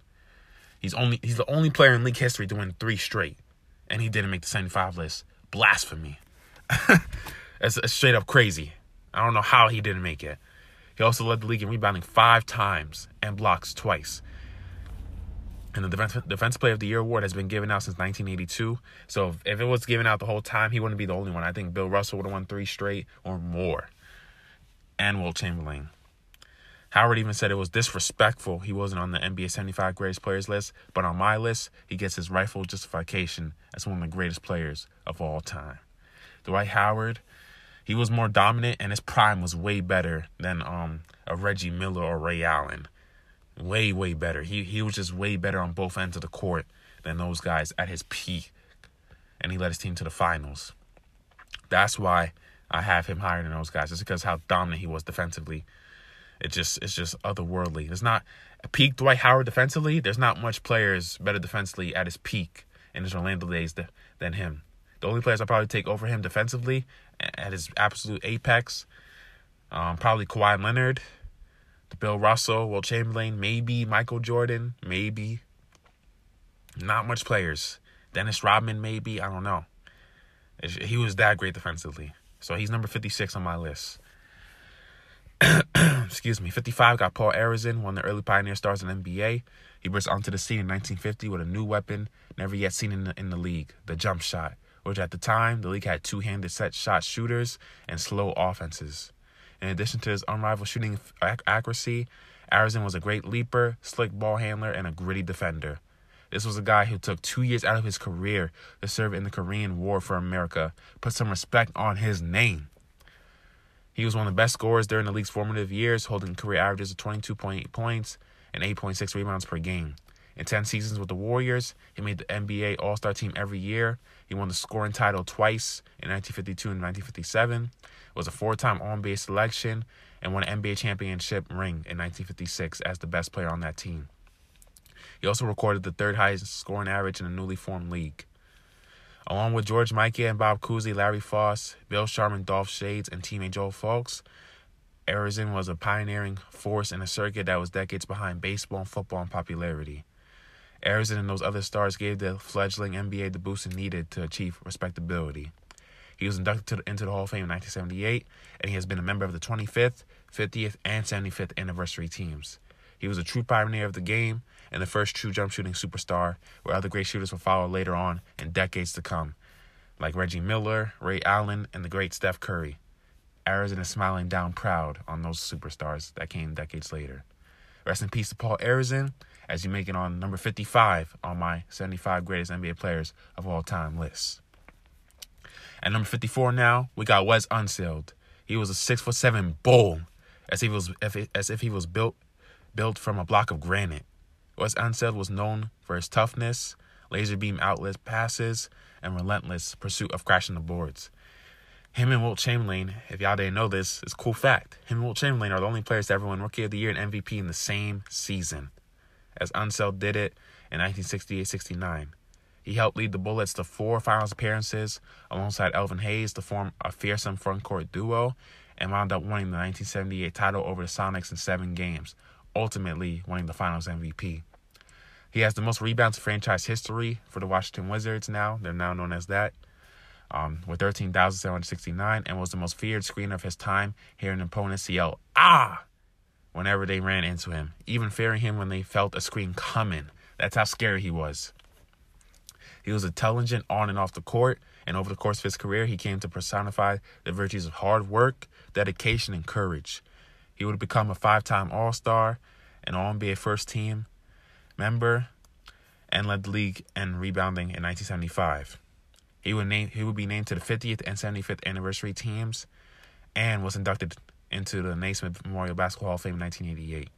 He's only he's the only player in league history to win three straight, and he didn't make the 75 list. Blasphemy. that's straight up crazy. I don't know how he didn't make it. He also led the league in rebounding five times and blocks twice. And the Defense, Defense Player of the Year award has been given out since 1982. So if, if it was given out the whole time, he wouldn't be the only one. I think Bill Russell would have won three straight or more. And Wilt Chamberlain. Howard even said it was disrespectful he wasn't on the NBA 75 greatest players list, but on my list, he gets his rightful justification as one of the greatest players of all time. Dwight Howard, he was more dominant and his prime was way better than um a Reggie Miller or Ray Allen. Way, way better. He he was just way better on both ends of the court than those guys at his peak. And he led his team to the finals. That's why I have him higher than those guys, It's because how dominant he was defensively it just it's just otherworldly. There's not a peak Dwight Howard defensively. There's not much players better defensively at his peak in his Orlando days than him. The only players I probably take over him defensively at his absolute apex, um, probably Kawhi Leonard, Bill Russell, Wilt Chamberlain, maybe Michael Jordan, maybe. Not much players. Dennis Rodman, maybe. I don't know. He was that great defensively. So he's number 56 on my list. excuse me, 55 got Paul Arizin, one of the early pioneer stars in NBA. He burst onto the scene in 1950 with a new weapon never yet seen in the, in the league, the jump shot, which at the time the league had two-handed set shot shooters and slow offenses. In addition to his unrivaled shooting ac- accuracy, Arizin was a great leaper, slick ball handler, and a gritty defender. This was a guy who took two years out of his career to serve in the Korean War for America. Put some respect on his name. He was one of the best scorers during the league's formative years, holding career averages of 22.8 points and 8.6 rebounds per game. In 10 seasons with the Warriors, he made the NBA All Star team every year. He won the scoring title twice in 1952 and 1957, was a four time All NBA selection, and won an NBA championship ring in 1956 as the best player on that team. He also recorded the third highest scoring average in the newly formed league. Along with George Mikan and Bob Cousy, Larry Foust, Bill Sharman, Dolph Schayes, and teammate Joe Fulks, Arizin was a pioneering force in a circuit that was decades behind baseball and football in popularity. Arizin and those other stars gave the fledgling NBA the boost it needed to achieve respectability. He was inducted the, into the Hall of Fame in 1978, and he has been a member of the 25th, 50th, and 75th anniversary teams. He was a true pioneer of the game and the first true jump shooting superstar, where other great shooters will follow later on in decades to come, like Reggie Miller, Ray Allen, and the great Steph Curry. Arizin is smiling down proud on those superstars that came decades later. Rest in peace to Paul Arizin, as you make it on number 55 on my 75 greatest NBA players of all time list. At number 54 now, we got Wes Unseld. He was a six foot seven bull, as if he was as if he was built built from a block of granite. Wes Unseld was known for his toughness, laser beam outlet passes, and relentless pursuit of crashing the boards. Him and Wilt Chamberlain, if y'all didn't know this, is a cool fact. Him and Wilt Chamberlain are the only players to ever win Rookie of the Year and MVP in the same season, as Unseld did it in 1968-69. He helped lead the Bullets to four finals appearances alongside Elvin Hayes to form a fearsome frontcourt duo and wound up winning the 1978 title over the Sonics in seven games, ultimately winning the finals MVP. He has the most rebounds in franchise history for the Washington Wizards now. They're now known as that. Um, with 13,769 and was the most feared screener of his time, hearing opponents yell, ah, whenever they ran into him, even fearing him when they felt a screen coming. That's how scary he was. He was intelligent on and off the court, and over the course of his career, he came to personify the virtues of hard work, dedication, and courage. He would become a five time All Star, an All NBA first team member, and led the league in rebounding in 1975. He would name he would be named to the 50th and 75th anniversary teams, and was inducted into the Naismith Memorial Basketball Hall of Fame in 1988.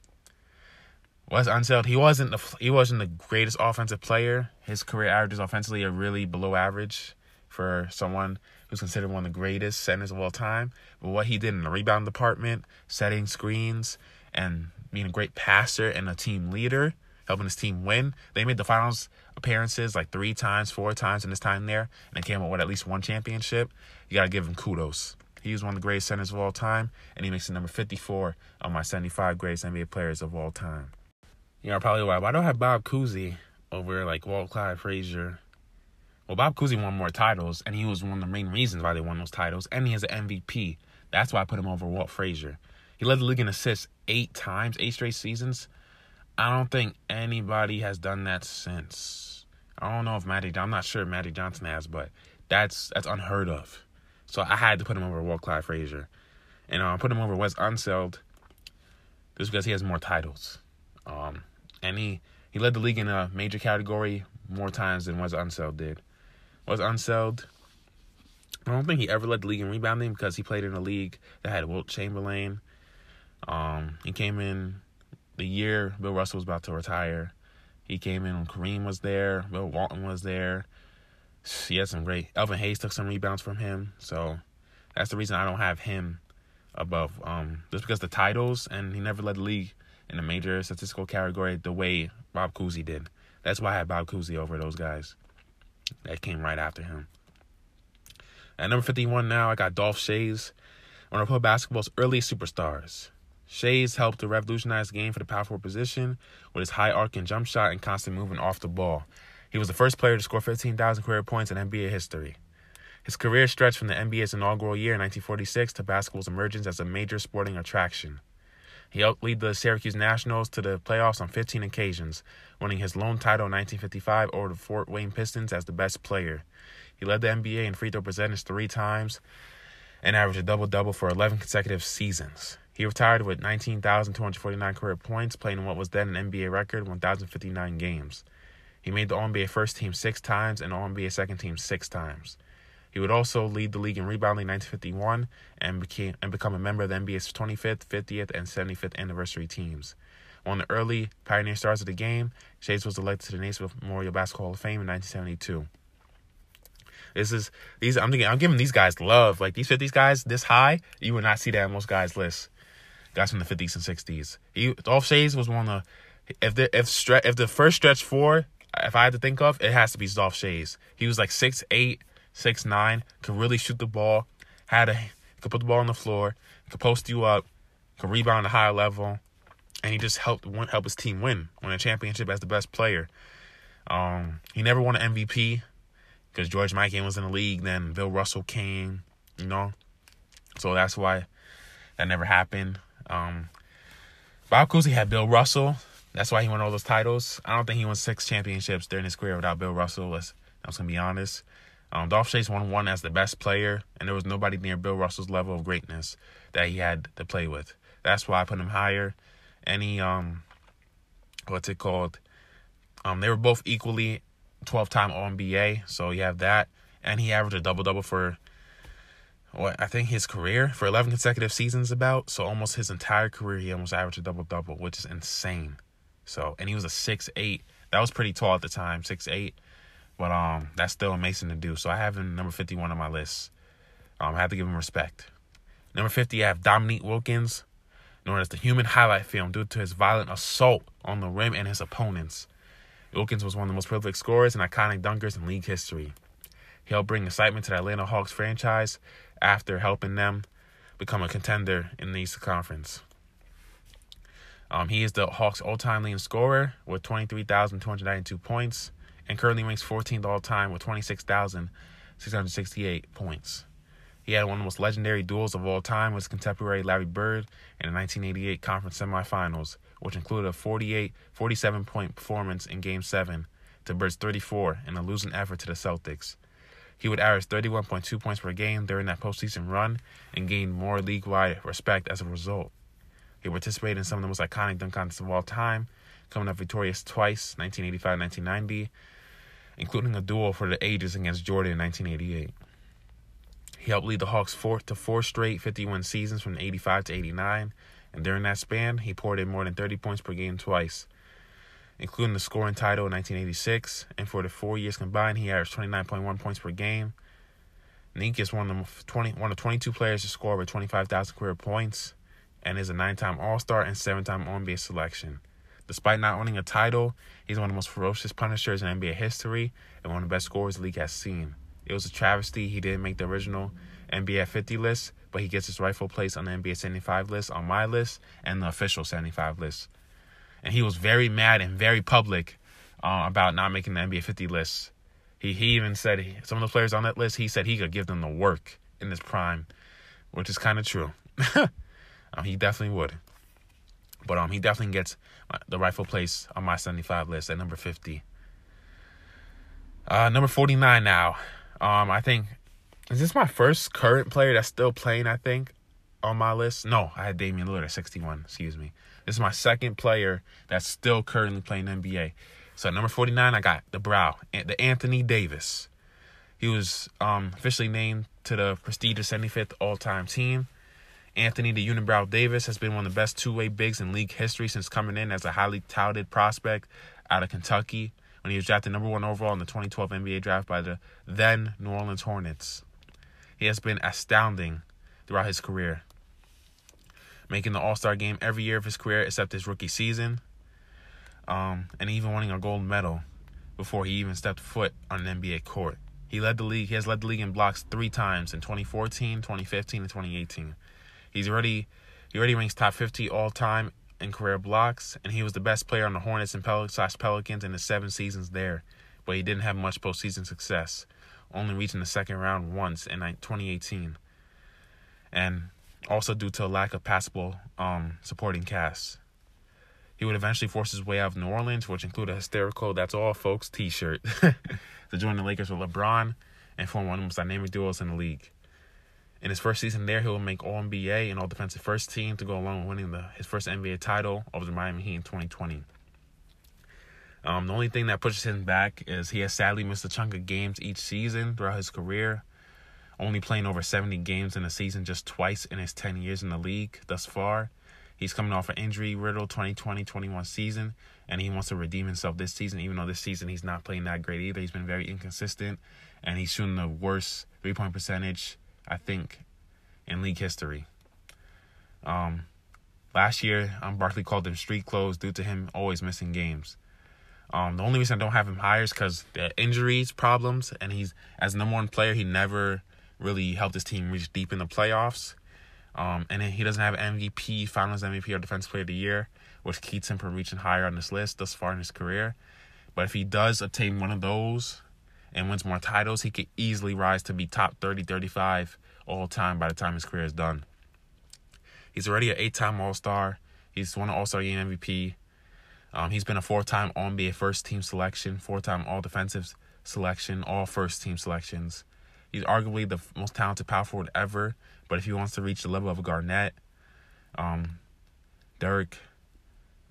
Wes Unseld, he wasn't the he wasn't the greatest offensive player. His career averages offensively are really below average for someone who's considered one of the greatest centers of all time. But what he did in the rebound department, setting screens, and being a great passer and a team leader, helping his team win. They made the finals appearances like three times, four times in his time there, and they came up with at least one championship. You got to give him kudos. He was one of the greatest centers of all time, and he makes it number 54 on my 75 greatest NBA players of all time. You know, probably why. Why do I have Bob Cousy over like Walt Clyde Frazier? Well, Bob Cousy won more titles, and he was one of the main reasons why they won those titles, and he has an MVP. That's why I put him over Walt Frazier. He led the league in assists eight times, eight straight seasons. I don't think anybody has done that since. I don't know if Matty. I'm not sure if Johnson has, but that's that's unheard of. So I had to put him over Walt Clyde Frazier, and uh, I put him over Wes Unseld just because he has more titles. Um, and he he led the league in a major category more times than Wes Unseld did. Wes Unseld, I don't think he ever led the league in rebounding because he played in a league that had Wilt Chamberlain. Um, he came in the year Bill Russell was about to retire. He came in when Kareem was there, Bill Walton was there. He had some great. Elvin Hayes took some rebounds from him, so that's the reason I don't have him above. Um, just because the titles, and he never led the league in a major statistical category the way Bob Cousy did. That's why I had Bob Cousy over those guys that came right after him. At number 51 now, I got Dolph Schayes, one of pro basketball's early superstars. Schayes helped to revolutionize the game for the power forward position with his high arcing jump shot and constant movement off the ball. He was the first player to score 15,000 career points in NBA history. His career stretched from the NBA's inaugural year in 1946 to basketball's emergence as a major sporting attraction. He helped lead the Syracuse Nationals to the playoffs on 15 occasions, winning his lone title in 1955 over the Fort Wayne Pistons as the best player. He led the NBA in free throw percentage three times and averaged a double double for 11 consecutive seasons. He retired with 19,249 career points, playing in what was then an NBA record 1,059 games. He made the All NBA first team six times and All NBA second team six times. He would also lead the league in rebounding in 1951 and became and become a member of the NBA's 25th, 50th, and 75th anniversary teams. One of the early pioneer stars of the game, Schayes was elected to the Naismith Memorial Basketball Hall of Fame in 1972. This is these. I'm. I'm giving these guys love. Like these 50s guys this high, you would not see that most guys' lists. Guys from the 50s and 60s. He Dolph Schayes was one of the. If the if stre- if the first stretch four, if I had to think of, it has to be Dolph Schayes. He was like six eight, six nine, could really shoot the ball, had a could put the ball on the floor, could post you up, could rebound at a high level, and he just helped help his team win, win a championship as the best player. Um, he never won an MVP because George Mikan was in the league. Then Bill Russell came, you know, so that's why that never happened. Um, Bob Cousy had Bill Russell. That's why he won all those titles. I don't think he won six championships during his career without Bill Russell. Let's, I'm just gonna be honest. Um, Dolph Schayes won one as the best player, and there was nobody near Bill Russell's level of greatness that he had to play with. That's why I put him higher. Any um, what's it called? Um, they were both equally 12-time All NBA, so you have that, and he averaged a double double for what I think his career for 11 consecutive seasons about. So almost his entire career, he almost averaged a double double, which is insane. So and he was a six eight. That was pretty tall at the time, six eight. But um, that's still amazing to do. So I have him number 51 on my list. Um, I have to give him respect. Number 50, I have Dominique Wilkins, known as the human highlight film due to his violent assault on the rim and his opponents. Wilkins was one of the most prolific scorers and iconic dunkers in league history. He helped bring excitement to the Atlanta Hawks franchise after helping them become a contender in the Eastern Conference. Um, he is the Hawks' all-time leading scorer with 23,292 points and currently ranks 14th all-time with 26,668 points. He had one of the most legendary duels of all time with his contemporary Larry Bird in the 1988 conference semifinals, which included a 48, 47 point performance in Game 7 to Bird's 34 in a losing effort to the Celtics. He would average 31.2 points per game during that postseason run and gained more league wide respect as a result. He participated in some of the most iconic dunk contests of all time, coming up victorious twice, 1985 1990, including a duel for the ages against Jordan in 1988. He helped lead the Hawks four to four straight 51 seasons from 85 to 89, and during that span, he poured in more than 30 points per game twice, including the scoring title in 1986. And for the four years combined, he averaged 29.1 points per game. Nique is one of the 20, one of 22 players to score over 25,000 career points, and is a nine-time All-Star and seven-time All-NBA selection. Despite not owning a title, he's one of the most ferocious punishers in NBA history and one of the best scorers the league has seen. It was a travesty he didn't make the original NBA 50 list, but he gets his rightful place on the NBA 75 list, on my list, and the official 75 list. And he was very mad and very public uh, about not making the NBA 50 list. He he even said he, some of the players on that list, he said he could give them the work in his prime, which is kind of true. um, he definitely would. But um, he definitely gets the rightful place on my 75 list at number 50. Uh, number 49 now. Um, I think is this my first current player that's still playing? I think on my list. No, I had Damian Lillard at 61. Excuse me. This is my second player that's still currently playing NBA. So number 49, I got the Brow, the Anthony Davis. He was um, officially named to the prestigious 75th all-time team. Anthony the Unibrow Davis has been one of the best two-way bigs in league history since coming in as a highly touted prospect out of Kentucky when he was drafted number one overall in the 2012 NBA draft by the then New Orleans Hornets. He has been astounding throughout his career, making the All Star game every year of his career except his rookie season, um, and even winning a gold medal before he even stepped foot on an NBA court. He led the league. He has led the league in blocks three times in 2014, 2015, and 2018. He's already he already ranks top 50 all time in career blocks, and he was the best player on the Hornets and Pel- Pelicans in the seven seasons there, but he didn't have much postseason success, only reaching the second round once in 2018. And also due to a lack of passable um, supporting cast. He would eventually force his way out of New Orleans, which included a hysterical "That's all, folks" T-shirt, to join the Lakers with LeBron and form one of the most dynamic duos in the league. In his first season there, he will make All NBA and All Defensive First Team to go along with winning the, his first NBA title over the Miami Heat in 2020. Um, the only thing that pushes him back is he has sadly missed a chunk of games each season throughout his career, only playing over 70 games in a season just twice in his 10 years in the league thus far. He's coming off an injury riddled 2020 21 season, and he wants to redeem himself this season, even though this season he's not playing that great either. He's been very inconsistent, and he's shooting the worst three point percentage, I think, in league history. Um, last year, um, Barkley called him street clothes due to him always missing games. Um, the only reason I don't have him higher is because the injuries problems, and he's as number one player, he never really helped his team reach deep in the playoffs. Um, and he doesn't have MVP, Finals MVP, or Defensive Player of the Year, which keeps him from reaching higher on this list thus far in his career. But if he does obtain one of those and wins more titles, he could easily rise to be top 30, 35 all time by the time his career is done. He's already an eight-time All-Star. He's won an All-Star Game MVP. Um, he's been a four-time All-NBA first-team selection, four-time All-Defensive selection, all first-team selections. He's arguably the most talented power forward ever. But if he wants to reach the level of Garnett, um, Dirk,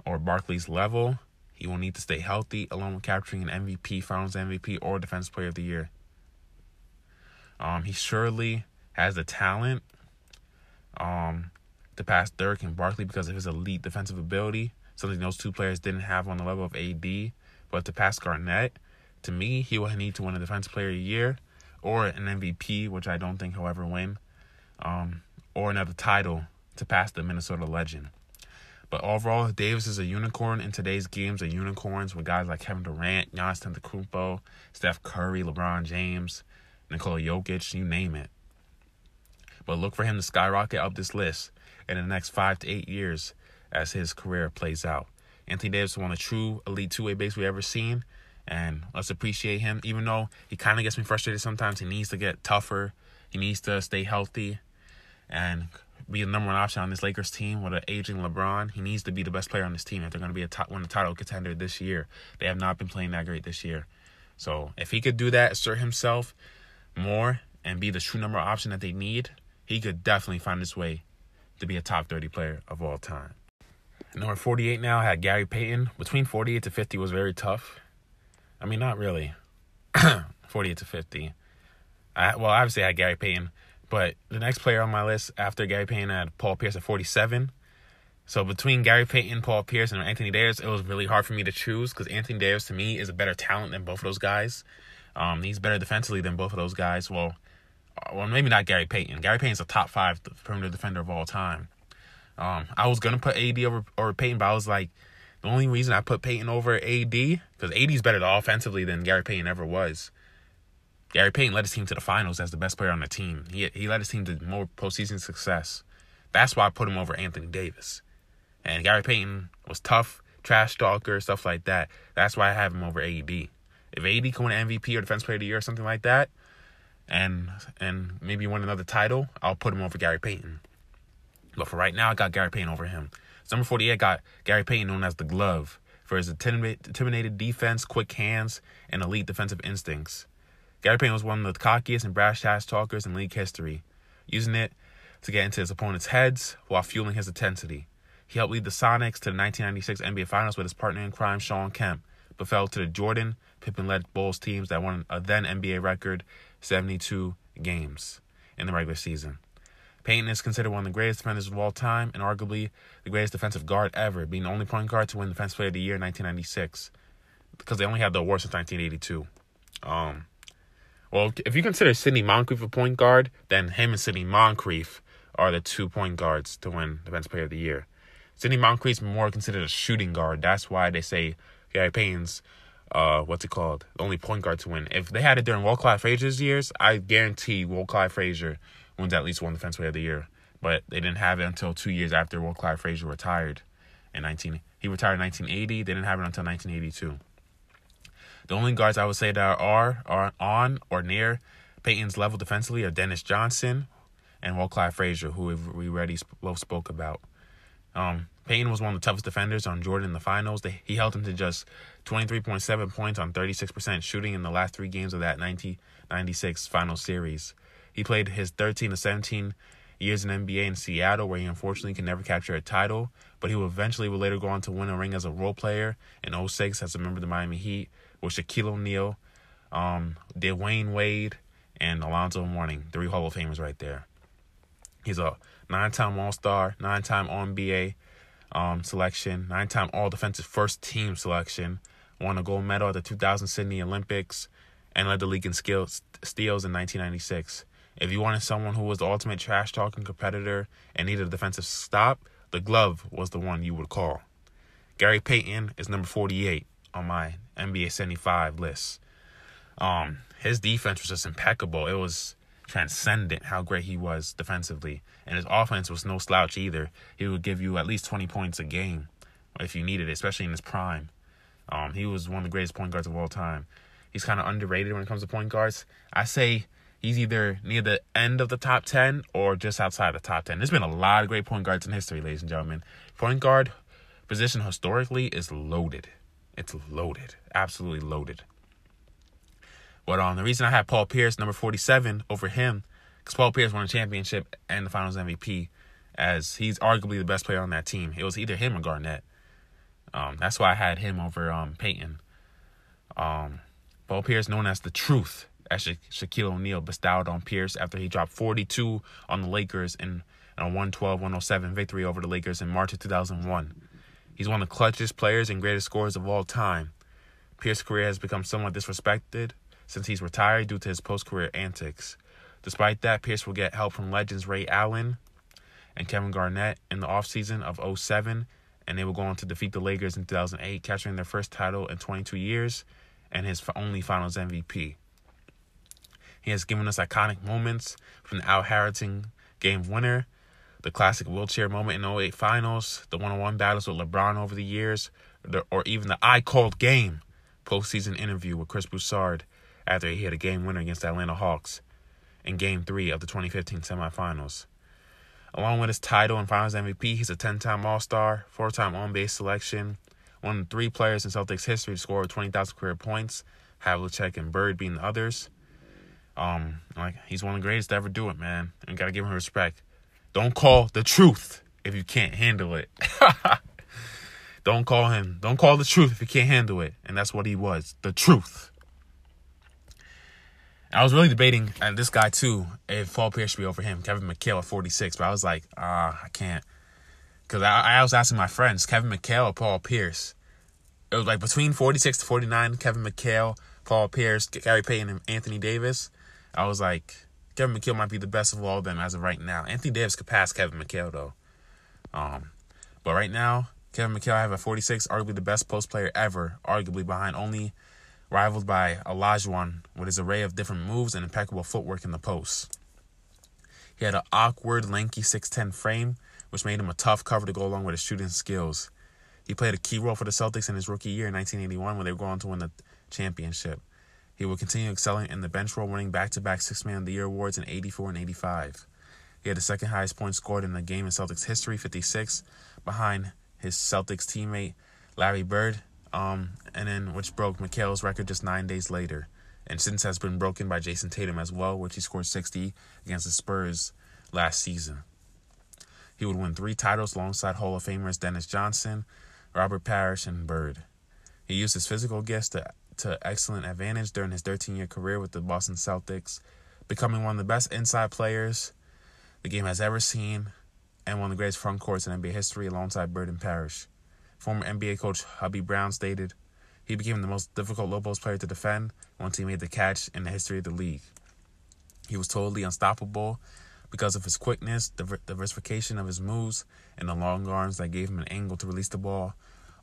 or Barkley's level, he will need to stay healthy, along with capturing an MVP, Finals MVP, or Defensive Player of the Year. Um, he surely has the talent um, to pass Dirk and Barkley because of his elite defensive ability, something those two players didn't have on the level of AD. But to pass Garnett, to me, he will need to win a Defensive Player of the Year or an MVP, which I don't think he'll ever win, um, or another title to pass the Minnesota legend. But overall, Davis is a unicorn in today's games of unicorns with guys like Kevin Durant, Giannis Antetokounmpo, Steph Curry, LeBron James, Nikola Jokic, you name it. But look for him to skyrocket up this list in the next five to eight years as his career plays out. Anthony Davis is one of the true elite two-way base we've ever seen, and let's appreciate him. Even though he kind of gets me frustrated sometimes, he needs to get tougher. He needs to stay healthy and be the number one option on this Lakers team with an aging LeBron. He needs to be the best player on this team if they're going to be a top, the title contender this year. They have not been playing that great this year. So if he could do that, assert himself more, and be the true number option that they need, he could definitely find his way to be a top 30 player of all time. Number 48 now had Gary Payton. Between 48 to 50 was very tough. I mean, not really. 48 to 50. I, well, obviously I had Gary Payton, but the next player on my list after Gary Payton had Paul Pierce at 47. So between Gary Payton, Paul Pierce, and Anthony Davis, it was really hard for me to choose because Anthony Davis to me is a better talent than both of those guys. Um, he's better defensively than both of those guys. Well, uh, well, maybe not Gary Payton. Gary Payton's a top five perimeter defender of all time. Um, I was gonna put AD over over Payton, but I was like, the only reason I put Payton over AD because AD's better offensively than Gary Payton ever was. Gary Payton led his team to the finals as the best player on the team. He he led his team to more postseason success. That's why I put him over Anthony Davis. And Gary Payton was tough, trash talker, stuff like that. That's why I have him over AD. If AD can win MVP or Defense Player of the Year or something like that, and and maybe win another title, I'll put him over Gary Payton. But for right now, I got Gary Payton over him. Number 48 got Gary Payton known as the glove for his intimidated defense, quick hands, and elite defensive instincts. Gary Payton was one of the cockiest and brash trash talkers in league history, using it to get into his opponent's heads while fueling his intensity. He helped lead the Sonics to the 1996 NBA Finals with his partner in crime, Shawn Kemp, but fell to the Jordan, Pippen-led Bulls teams that won a then NBA record 72 games in the regular season. Payton is considered one of the greatest defenders of all time and arguably the greatest defensive guard ever, being the only point guard to win Defensive Player of the Year in 1996 because they only had the award since 1982. Um, well, if you consider Sidney Moncrief a point guard, then him and Sidney Moncrief are the two point guards to win Defensive Player of the Year. Sidney Moncrief's more considered a shooting guard. That's why they say Gary Payne's, uh, what's it called? The only point guard to win. If they had it during Walt Clyde Frazier's years, I guarantee Walt Clyde Frazier wins at least one Defense Player of the Year. But they didn't have it until two years after Walt Clyde Frazier retired in 19. He retired in 1980. They didn't have it until 1982. The only guards I would say that are are on or near Payton's level defensively are Dennis Johnson and Walt Clyde Frazier, who we already both spoke about. Um, Payton was one of the toughest defenders on Jordan in the finals. They, he held him to just 23.7 points on 36% shooting in the last three games of that 1996 final series. He played his 13 to 17 years in NBA in Seattle, where he unfortunately could never capture a title, but he will eventually will later go on to win a ring as a role player in 06 as a member of the Miami Heat with Shaquille O'Neal, um, Dwyane Wade, and Alonzo Mourning, three Hall of Famers right there. He's a nine-time All-Star, nine-time All-NBA um, selection, nine-time All-Defensive First Team selection, won a gold medal at the 2000 Sydney Olympics, and led the league in steals in 1996. If you wanted someone who was the ultimate trash talking competitor and needed a defensive stop, the glove was the one you would call. Gary Payton is number 48 on my NBA 75 list. Um, his defense was just impeccable. It was transcendent how great he was defensively. And his offense was no slouch either. He would give you at least 20 points a game if you needed it, especially in his prime. Um, he was one of the greatest point guards of all time. He's kind of underrated when it comes to point guards. I say he's either near the end of the top 10 or just outside the top 10. There's been a lot of great point guards in history, ladies and gentlemen. Point guard position historically is loaded. It's loaded. Absolutely loaded. But um, the reason I had Paul Pierce, number 47, over him, because Paul Pierce won a championship and the finals MVP, as he's arguably the best player on that team. It was either him or Garnett. Um, that's why I had him over um, Payton. Um, Paul Pierce, known as the truth, as Sha- Shaquille O'Neal bestowed on Pierce after he dropped 42 on the Lakers in, in a 112-107 victory over the Lakers in March of 2001. He's one of the clutchest players and greatest scorers of all time. Pierce's career has become somewhat disrespected since he's retired due to his post-career antics. Despite that, Pierce will get help from legends Ray Allen and Kevin Garnett in the offseason of 07, and they will go on to defeat the Lakers in 2008, capturing their first title in 22 years and his only finals MVP. He has given us iconic moments from the Al Harrington game winner, the classic wheelchair moment in 08 finals, the one-on-one battles with LeBron over the years, or even the I called game postseason interview with Chris Broussard after he hit a game winner against the Atlanta Hawks in Game 3 of the 2015 semifinals. Along with his title and Finals MVP, he's a 10-time All-Star, four-time All-NBA selection, one of three players in Celtics history to score 20,000 career points, Havlicek and Bird being the others. Um, like he's one of the greatest to ever do it, man. And gotta give him respect. Don't call the truth if you can't handle it. don't call him. Don't call the truth if you can't handle it. And that's what he was. The truth. I was really debating and this guy too if Paul Pierce should be over him, Kevin McHale at 46, but I was like, ah, I can't. Because I, I was asking my friends, Kevin McHale or Paul Pierce. It was like between 46 to 49, Kevin McHale, Paul Pierce, Gary Payton, and Anthony Davis. I was like, Kevin McHale might be the best of all of them as of right now. Anthony Davis could pass Kevin McHale though. Um, but right now, Kevin McHale I have a 46, arguably the best post player ever, arguably behind only rivaled by Olajuwon with his array of different moves and impeccable footwork in the post. He had an awkward, lanky 6'10 frame, which made him a tough cover to go along with his shooting skills. He played a key role for the Celtics in his rookie year in 1981 when they were going to win the championship. He would continue excelling in the bench role, winning back to back Six Man of the Year awards in 84 and 85. He had the second highest points scored in the game in Celtics history, 56, behind his Celtics teammate Larry Bird, um, and then which broke McHale's record just nine days later, and since has been broken by Jayson Tatum as well, which he scored 60 against the Spurs last season. He would win three titles alongside Hall of Famers Dennis Johnson, Robert Parish, and Bird. He used his physical gifts to, to excellent advantage during his 13 year career with the Boston Celtics, becoming one of the best inside players the game has ever seen and one of the greatest front courts in NBA history alongside Bird and Parish. Former NBA coach Hubie Brown stated, he became the most difficult low post player to defend once he made the catch in the history of the league. He was totally unstoppable because of his quickness, the diversification of his moves, and the long arms that gave him an angle to release the ball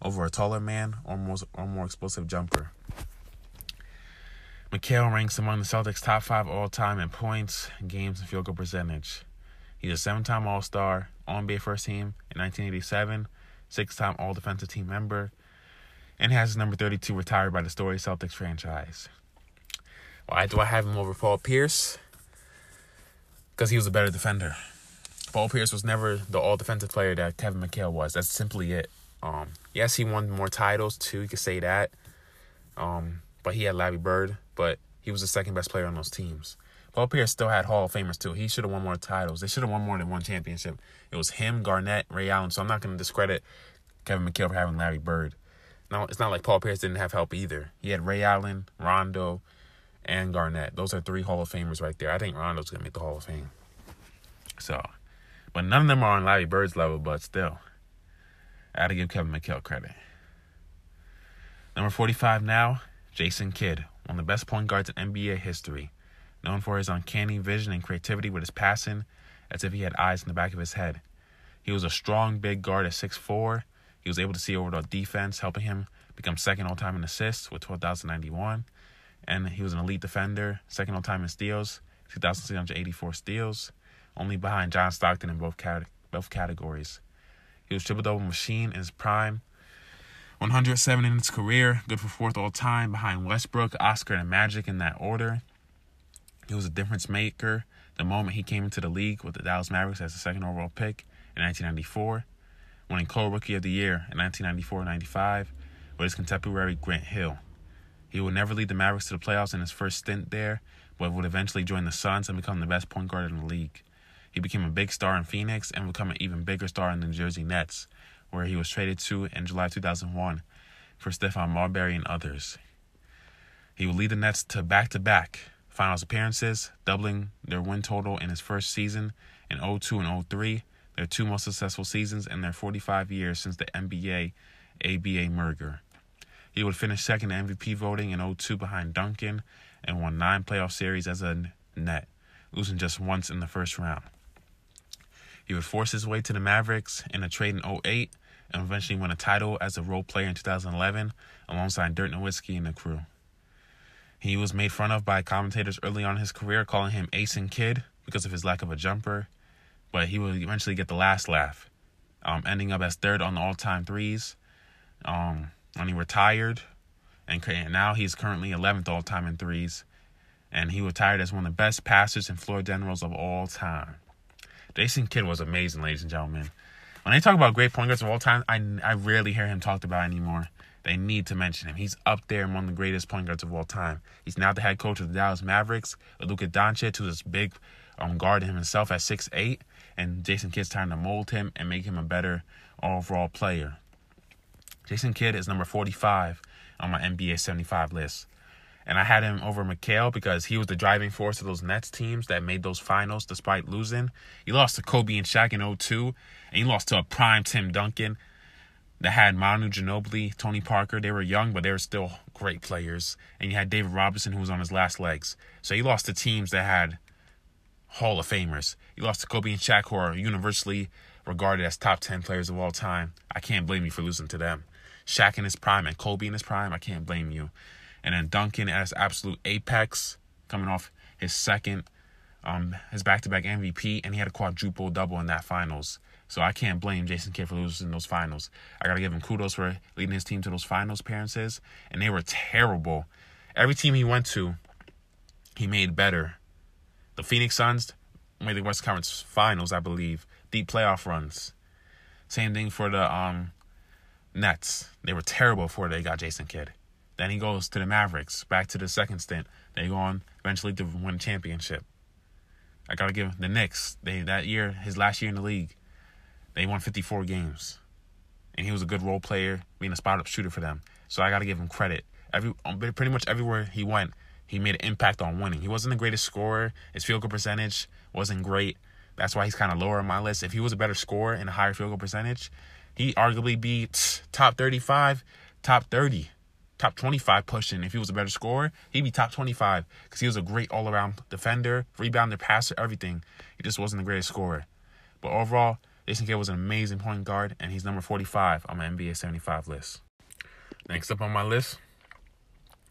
over a taller man or more, or more explosive jumper. McHale ranks among the Celtics' top five all time in points, games, and field goal percentage. He's a seven time All Star, on NBA first team in 1987, six time All Defensive Team member, and has his number 32 retired by the Story Celtics franchise. Why do I have him over Paul Pierce? because he was a better defender. Paul Pierce was never the all defensive player that Kevin McHale was. That's simply it. Um, yes, he won more titles too. You could say that. Um, but he had Larry Bird, but he was the second best player on those teams. Paul Pierce still had Hall of Famers too. He should have won more titles. They should have won more than one championship. It was him, Garnett, Ray Allen. So I'm not going to discredit Kevin McHale for having Larry Bird. No, it's not like Paul Pierce didn't have help either. He had Ray Allen, Rondo, and Garnett. Those are three Hall of Famers right there. I think Rondo's going to make the Hall of Fame. So, but none of them are on Larry Bird's level, but still. I got to give Kevin McHale credit. Number 45 now, Jason Kidd, one of the best point guards in NBA history. Known for his uncanny vision and creativity with his passing, as if he had eyes in the back of his head. He was a strong big guard at 6'4. He was able to see over the defense, helping him become second all time in assists with 12,091. And he was an elite defender, second all time in steals, 2,684 steals, only behind John Stockton in both, cat- both categories. He was triple double machine in his prime. 107 in his career, good for fourth all time behind Westbrook, Oscar, and Magic in that order. He was a difference maker the moment he came into the league with the Dallas Mavericks as the second overall pick in 1994, winning Co Rookie of the Year in 1994-95 with his contemporary Grant Hill. He would never lead the Mavericks to the playoffs in his first stint there, but would eventually join the Suns and become the best point guard in the league. He became a big star in Phoenix and became an even bigger star in the New Jersey Nets, where he was traded to in July 2001 for Stephon Marbury and others. He would lead the Nets to back-to-back finals appearances, doubling their win total in his first season in 02 and 03, their two most successful seasons in their 45 years since the NBA ABA merger. He would finish second in MVP voting in 02 behind Duncan and won nine playoff series as a net, losing just once in the first round. He would force his way to the Mavericks in a trade in 08 and eventually win a title as a role player in 2011 alongside Dirk Nowitzki and the crew. He was made fun of by commentators early on in his career, calling him Ason Kidd because of his lack of a jumper, but he would eventually get the last laugh, um, ending up as third on the all-time threes. Um, when he retired, and now he's currently 11th all-time in threes, and he retired as one of the best passers and floor generals of all time. Jason Kidd was amazing, ladies and gentlemen. When they talk about great point guards of all time, I, I rarely hear him talked about anymore. They need to mention him. He's up there among the greatest point guards of all time. He's now the head coach of the Dallas Mavericks. Luka Doncic, who's this big um, guard himself at 6'8", and Jason Kidd's trying to mold him and make him a better overall player. Jason Kidd is number 45 on my NBA 75 list. And I had him over McHale because he was the driving force of those Nets teams that made those finals despite losing. He lost to Kobe and Shaq in 02, and he lost to a prime Tim Duncan that had Manu Ginobili, Tony Parker. They were young, but they were still great players. And you had David Robinson, who was on his last legs. So he lost to teams that had Hall of Famers. He lost to Kobe and Shaq, who are universally regarded as top 10 players of all time. I can't blame you for losing to them. Shaq in his prime and Kobe in his prime, I can't blame you. And then Duncan at his absolute apex, coming off his second, um, his back-to-back MVP, and he had a quadruple double in that finals. So I can't blame Jason Kidd for losing those finals. I gotta give him kudos for leading his team to those finals appearances, and they were terrible. Every team he went to, he made better. The Phoenix Suns made the West Conference Finals, I believe, deep playoff runs. Same thing for the um, Nets. They were terrible before they got Jason Kidd. Then he goes to the Mavericks, back to the second stint. They go on eventually to win a championship. I gotta give him the Knicks. They that year, his last year in the league, they won 54 games, and he was a good role player, being a spot up shooter for them. So I gotta give him credit. Every um, pretty much everywhere he went, he made an impact on winning. He wasn't the greatest scorer. His field goal percentage wasn't great. That's why he's kind of lower on my list. If he was a better scorer and a higher field goal percentage, he arguably be top 35, top 30 top 25 pushing. If he was a better scorer, he'd be top 25 because he was a great all around defender, rebounder, passer, everything. He just wasn't the greatest scorer. But overall, Jason Kidd was an amazing point guard, and he's number 45 on my NBA 75 list. Next up on my list,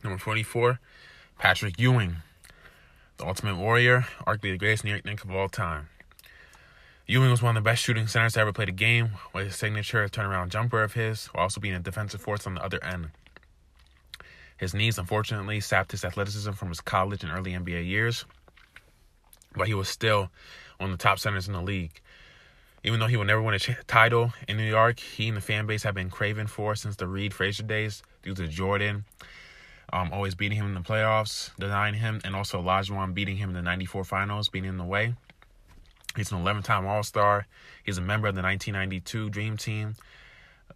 number 44, Patrick Ewing, the Ultimate Warrior, arguably the greatest New York Knick of all time. Ewing was one of the best shooting centers to ever play the game, with his signature turnaround jumper of his, while also being a defensive force on the other end. His knees, unfortunately, sapped his athleticism from his college and early NBA years. but he was still one of the top centers in the league. Even though he will never win a title in New York, he and the fan base have been craving for since the Reed Frazier days due to Jordan um, always beating him in the playoffs, denying him, and also Lajuan beating him in the 94 finals, being in the way. He's an 11 time All Star. He's a member of the 1992 Dream Team,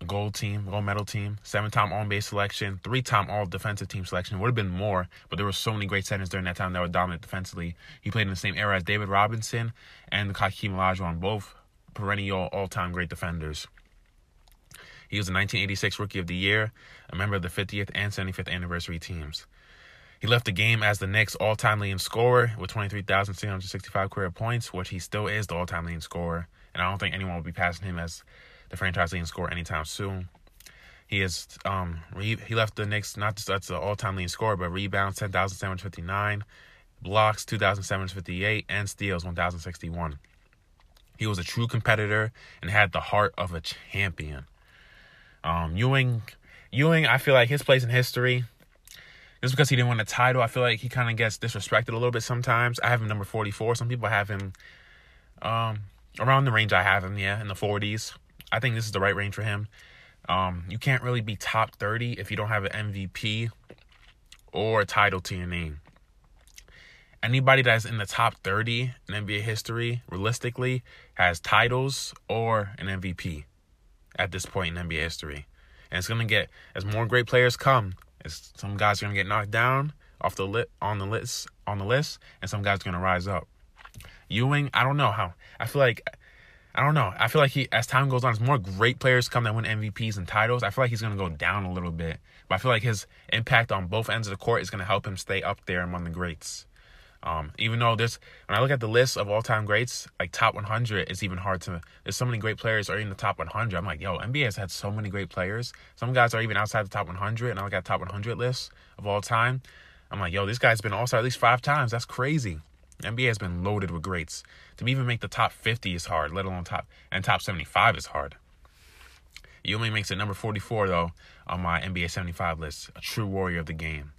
gold team, gold medal team, seven time All NBA selection, three time All Defensive Team selection. Would have been more, but there were so many great centers during that time that were dominant defensively. He played in the same era as David Robinson and Hakeem Olajuwon, both perennial all time great defenders. He was the 1986 Rookie of the Year, a member of the 50th and 75th anniversary teams. He left the game as the Knicks' all-time leading scorer with 23,665 career points, which he still is the all-time leading scorer, and I don't think anyone will be passing him as the franchise leading scorer anytime soon. He is um re- he left the Knicks not just as the all-time leading scorer, but rebounds 10,759, blocks 2,758, and steals 1,061. He was a true competitor and had the heart of a champion. Um, Ewing, Ewing, I feel like his place in history, just because he didn't win a title, I feel like he kind of gets disrespected a little bit sometimes. I have him number 44. Some people have him um, around the range I have him, yeah, in the 40s. I think this is the right range for him. Um, you can't really be top 30 if you don't have an MVP or a title to your name. Anybody that's in the top 30 in NBA history, realistically, has titles or an MVP at this point in NBA history. And it's gonna get as more great players come, as some guys are gonna get knocked down off the lit on the list on the list, and some guys are gonna rise up. Ewing, I don't know how. I feel like I don't know. I feel like he as time goes on, as more great players come that win MVPs and titles, I feel like he's gonna go down a little bit. But I feel like his impact on both ends of the court is gonna help him stay up there among the greats. Um, even though there's, when I look at the list of all-time greats, like top 100, it's even hard to. There's so many great players are in the top 100. I'm like, yo, NBA has had so many great players. Some guys are even outside the top 100, and I look at top 100 lists of all time. I'm like, yo, this guy's been All-Star at least five times. That's crazy. NBA has been loaded with greats. To even make the top 50 is hard, let alone top and top 75 is hard. Only makes it number 44 though on my NBA 75 list. A true warrior of the game.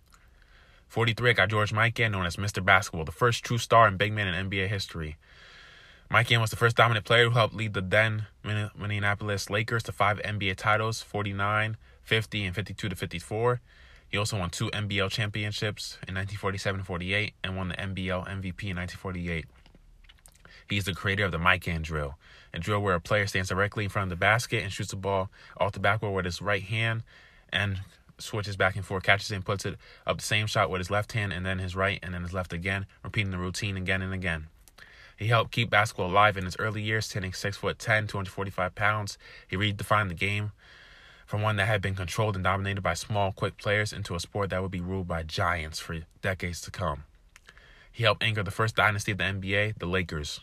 43, I got George Mikan, known as Mr. Basketball, the first true star and big man in NBA history. Mikan was the first dominant player who helped lead the then Minneapolis Lakers to five NBA titles 49, 50, and 52 to 54. He also won two NBL championships in 1947 48 and won the NBL MVP in 1948. He's the creator of the Mikan drill, a drill where a player stands directly in front of the basket and shoots the ball off the backboard with his right hand and switches back and forth, catches it and puts it up the same shot with his left hand and then his right and then his left again, repeating the routine again and again. He helped keep basketball alive in his early years, standing 6 foot 10, 245 pounds. He redefined the game from one that had been controlled and dominated by small, quick players into a sport that would be ruled by giants for decades to come. He helped anchor the first dynasty of the NBA, the Lakers,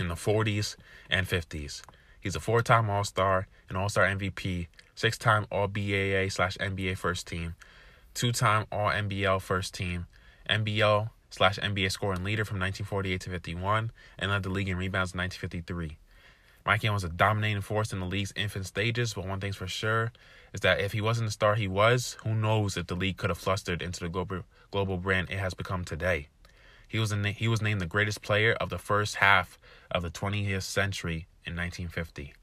in the 40s and 50s. He's a four time All Star, an All Star MVP, six time All BAA slash NBA first team, two time All NBL first team, NBL slash NBA scoring leader from 1948 to 51, and led the league in rebounds in 1953. Mikan was a dominating force in the league's infant stages, but one thing's for sure is that if he wasn't the star he was, who knows if the league could have flustered into the global global brand it has become today. He was na- he was named the greatest player of the first half of the 20th century in 1950.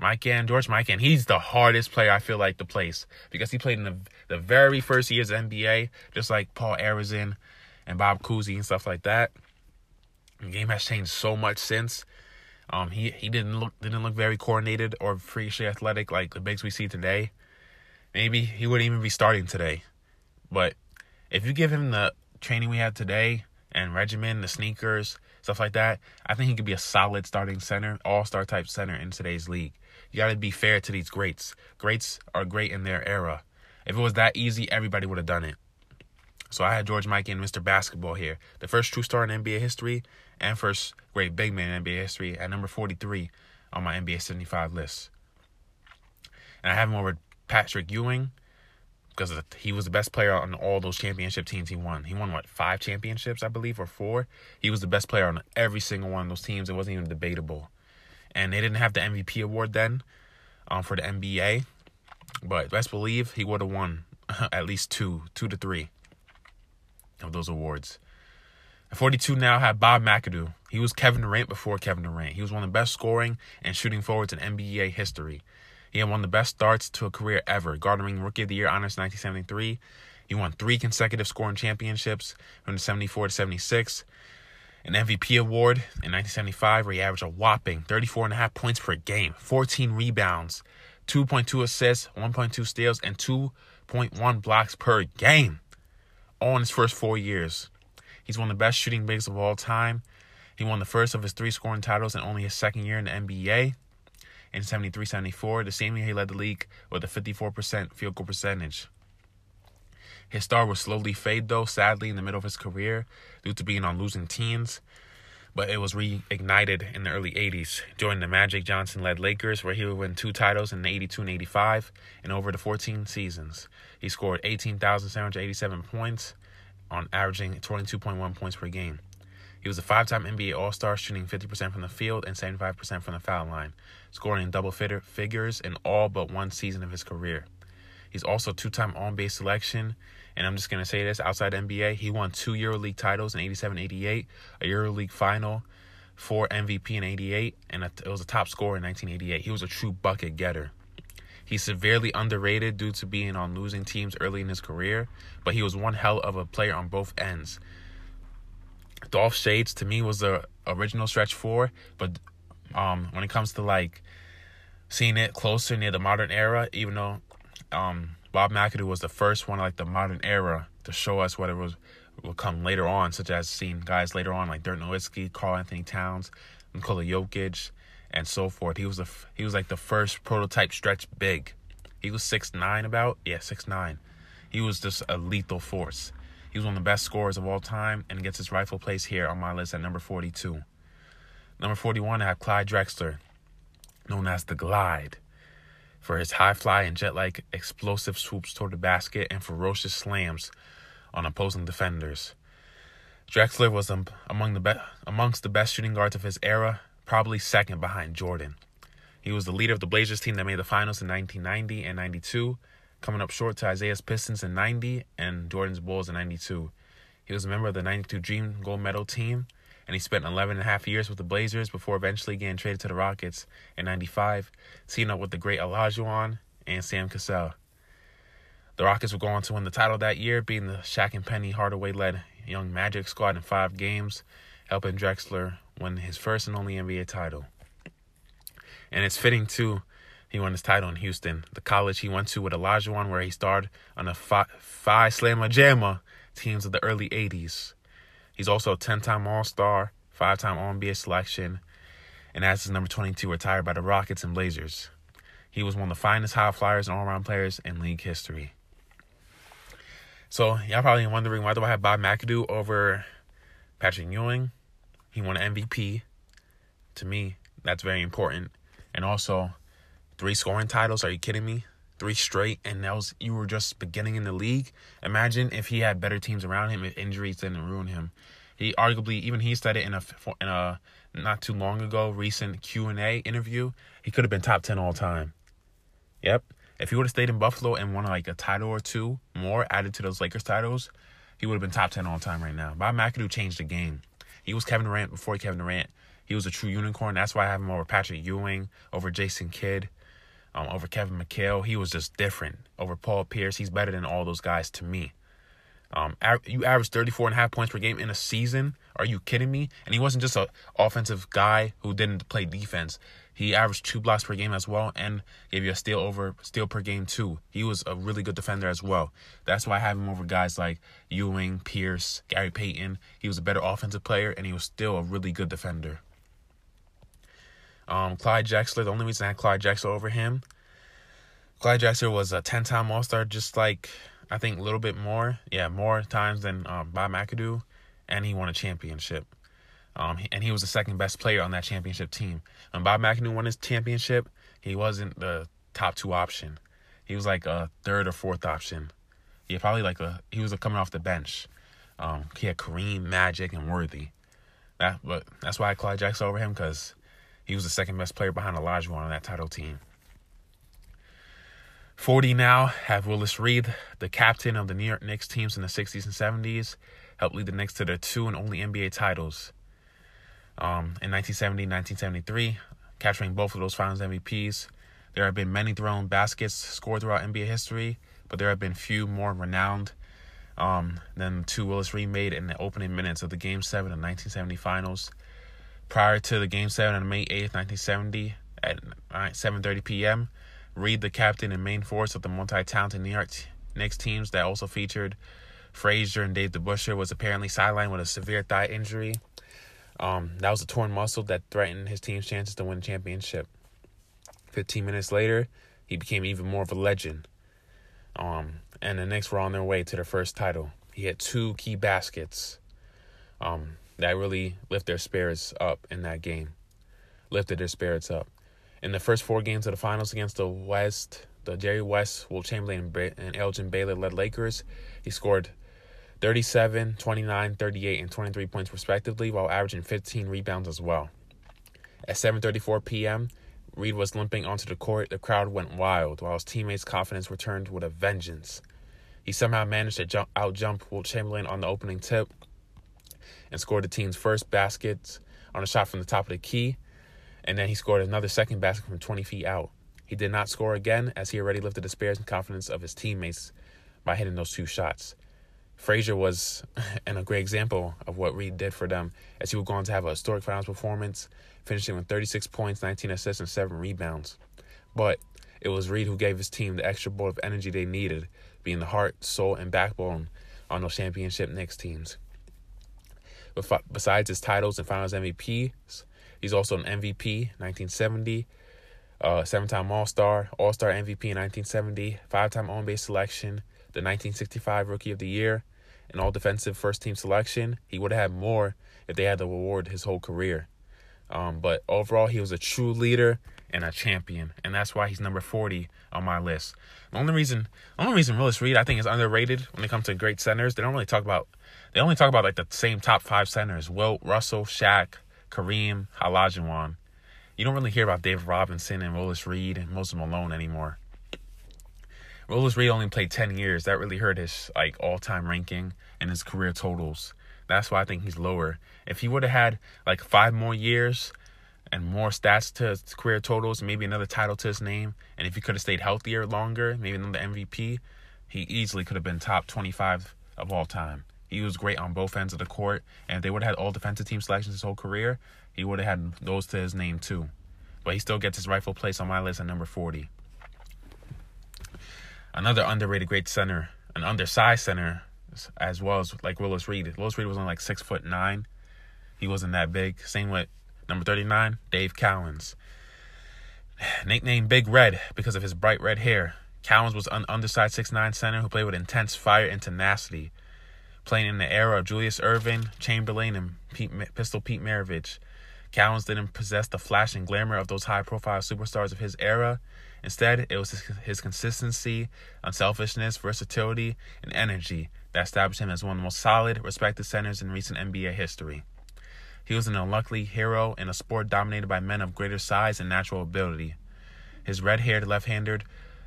Mikan, George Mikan, he's the hardest player I feel like to place because he played in the, the very first years of NBA, just like Paul Arizin and Bob Cousy and stuff like that. The game has changed so much since. Um, he he didn't look didn't look very coordinated or freakishly athletic like the bigs we see today. Maybe he wouldn't even be starting today. But if you give him the training we have today and regimen, the sneakers, stuff like that, I think he could be a solid starting center, all star type center in today's league. You got to be fair to these greats. Greats are great in their era. If it was that easy, everybody would have done it. So I had George Mikan and Mr. Basketball here, the first true star in NBA history and first great big man in NBA history at number 43 on my NBA 75 list. And I have him over Patrick Ewing because he was the best player on all those championship teams he won. He won what five championships, I believe, or four. He was the best player on every single one of those teams. It wasn't even debatable. And they didn't have the MVP award then um, for the NBA, but best believe he would have won at least two, two to three of those awards. At 42 now had Bob McAdoo. He was Kevin Durant before Kevin Durant. He was one of the best scoring and shooting forwards in NBA history. He had one of the best starts to a career ever, garnering Rookie of the Year honors in 1973. He won three consecutive scoring championships from 74 to 76, an MVP award in 1975 where he averaged a whopping 34.5 points per game, 14 rebounds, 2.2 assists, 1.2 steals, and 2.1 blocks per game, all in his first four years. He's one of the best shooting bigs of all time. He won the first of his three scoring titles in only his second year in the NBA. In 73 74, the same year he led the league with a 54% field goal percentage. His star would slowly fade, though, sadly, in the middle of his career due to being on losing teams. But it was reignited in the early 80s during the Magic Johnson led Lakers, where he would win two titles in 82 and 85 and over the 14 seasons. He scored 18,787 points on averaging 22.1 points per game. He was a five time NBA All Star, shooting 50% from the field and 75% from the foul line, scoring in double figures in all but one season of his career. He's also two time All NBA selection. And I'm just going to say this outside NBA, he won two EuroLeague titles in 87 88, a EuroLeague final, four MVP in 88, and it was a top scorer in 1988. He was a true bucket getter. He's severely underrated due to being on losing teams early in his career, but he was one hell of a player on both ends. Dolph Schayes to me was the original stretch four, but um, when it comes to like seeing it closer near the modern era, even though um, Bob McAdoo was the first one like the modern era to show us what it was will come later on, such as seeing guys later on like Dirk Nowitzki, Karl-Anthony Towns, Nikola Jokic, and so forth. He was the he was like the first prototype stretch big. He was six nine about yeah six nine. He was just a lethal force. He was one of the best scorers of all time and gets his rightful place here on my list at number 42. Number 41, I have Clyde Drexler, known as the Glide, for his high fly and jet like explosive swoops toward the basket and ferocious slams on opposing defenders. Drexler was among the be- amongst the best shooting guards of his era, probably second behind Jordan. He was the leader of the Blazers team that made the finals in 1990 and 92, coming up short to Isiah's Pistons in 90 and Jordan's Bulls in 92. He was a member of the 92 Dream gold medal team, and he spent 11 and a half years with the Blazers before eventually getting traded to the Rockets in 95, teaming up with the great Olajuwon and Sam Cassell. The Rockets would go on to win the title that year, beating the Shaq and Penny Hardaway led Young Magic squad in five games, helping Drexler win his first and only NBA title. And it's fitting, too, he won his title in Houston, the college he went to with Olajuwon, where he starred on the Phi, Phi Slamma Jamma teams of the early 80s. He's also a 10 time All Star, five time All NBA selection, and as his number 22 retired by the Rockets and Blazers. He was one of the finest high flyers and all around players in league history. So, y'all probably wondering why do I have Bob McAdoo over Patrick Ewing? He won an MVP. To me, that's very important. And also, three scoring titles. Are you kidding me? Three straight, and that was you were just beginning in the league. Imagine if he had better teams around him, if injuries didn't ruin him. He arguably, even he said it in a in a not too long ago recent Q and A interview. He could have been top ten all time. Yep. If he would have stayed in Buffalo and won like a title or two more added to those Lakers titles, he would have been top ten all time right now. Bob McAdoo changed the game. He was Kevin Durant before Kevin Durant. He was a true unicorn. That's why I have him over Patrick Ewing, over Jason Kidd um, over Kevin McHale. He was just different. Over Paul Pierce, he's better than all those guys to me. Um, you average 34 and a half points per game in a season. Are you kidding me? And he wasn't just an offensive guy who didn't play defense. He averaged two blocks per game as well and gave you a steal over steal per game too. He was a really good defender as well. That's why I have him over guys like Ewing, Pierce, Gary Payton. He was a better offensive player and he was still a really good defender. Um, Clyde Drexler, the only reason I had Clyde Drexler over him, Clyde Drexler was a 10 time All Star, just like I think a little bit more. Yeah, more times than um, Bob McAdoo, and he won a championship. Um, and he was the second best player on that championship team. When Bob McAdoo won his championship, he wasn't the top two option. He was like a third or fourth option. Yeah, probably like a he was a coming off the bench. Um, he had Kareem, Magic, and Worthy. That, but that's why I Clyde Drexler over him because he was the second best player behind Olajuwon on that title team. 40 now have Willis Reed, the captain of the New York Knicks teams in the 60s and 70s. helped lead the Knicks to their two and only NBA titles um, in 1970 1973, capturing both of those finals MVPs. There have been many thrown baskets scored throughout NBA history, but there have been few more renowned um, than two Willis Reed made in the opening minutes of the Game 7 of 1970 finals. Prior to the Game 7 on May 8th, 1970, at 7.30 p.m., Reed, the captain and main force of the multi-talented New York Knicks teams that also featured Frazier and Dave DeBusschere, was apparently sidelined with a severe thigh injury. Um, that was a torn muscle that threatened his team's chances to win the championship. 15 minutes later, he became even more of a legend. Um, and the Knicks were on their way to their first title. He had two key baskets um, that really lift their spirits up in that game. Lifted their spirits up. In the first four games of the finals against the West, the Jerry West, Wilt Chamberlain, and Elgin Baylor led Lakers, he scored 37, 29, 38, and 23 points respectively, while averaging 15 rebounds as well. At 7:34 p.m., Reed was limping onto the court. The crowd went wild, while his teammates' confidence returned with a vengeance. He somehow managed to jump, outjump Wilt Chamberlain on the opening tip and scored the team's first basket on a shot from the top of the key, and then he scored another second basket from 20 feet out. He did not score again as he already lifted the spirits and confidence of his teammates by hitting those two shots. Frazier was and a great example of what Reed did for them as he would go on to have a historic finals performance, finishing with 36 points, 19 assists, and 7 rebounds. But it was Reed who gave his team the extra bolt of energy they needed, being the heart, soul, and backbone on those championship Knicks teams. Besides his titles and finals MVPs, he's also an MVP 1970, uh, seven-time All-Star, All-Star MVP in 1970, five-time All-NBA selection, the 1965 Rookie of the Year, and All Defensive First Team selection. He would have had more if they had the award his whole career. Um, but overall, he was a true leader and a champion, and that's why he's number 40 on my list. The only reason, the only reason Willis Reed I think is underrated when it comes to great centers, they don't really talk about. They only talk about like the same top five centers: Wilt, Russell, Shaq, Kareem, Olajuwon. You don't really hear about Dave Robinson and Willis Reed and Moses Malone anymore. Willis Reed only played 10 years. That really hurt his like all-time ranking and his career totals. That's why I think he's lower. If he would have had like five more years and more stats to his career totals, maybe another title to his name, and if he could have stayed healthier longer, maybe another MVP, he easily could have been top 25 of all time. He was great on both ends of the court, and if they would have had all defensive team selections his whole career, he would have had those to his name too. But he still gets his rightful place on my list at number 40. Another underrated great center, an undersized center, as well as like Willis Reed. Willis Reed was only like six foot nine. He wasn't that big. Same with number 39, Dave Cowens. Nicknamed Big Red because of his bright red hair. Cowens was an undersized 6'9 center who played with intense fire and tenacity, playing in the era of Julius Erving, Chamberlain, and Pete, Pistol Pete Maravich. Cowens didn't possess the flash and glamour of those high profile superstars of his era, Instead, it was his consistency, unselfishness, versatility, and energy that established him as one of the most solid, respected centers in recent NBA history. He was an unlucky hero in a sport dominated by men of greater size and natural ability. His red-haired left-hander,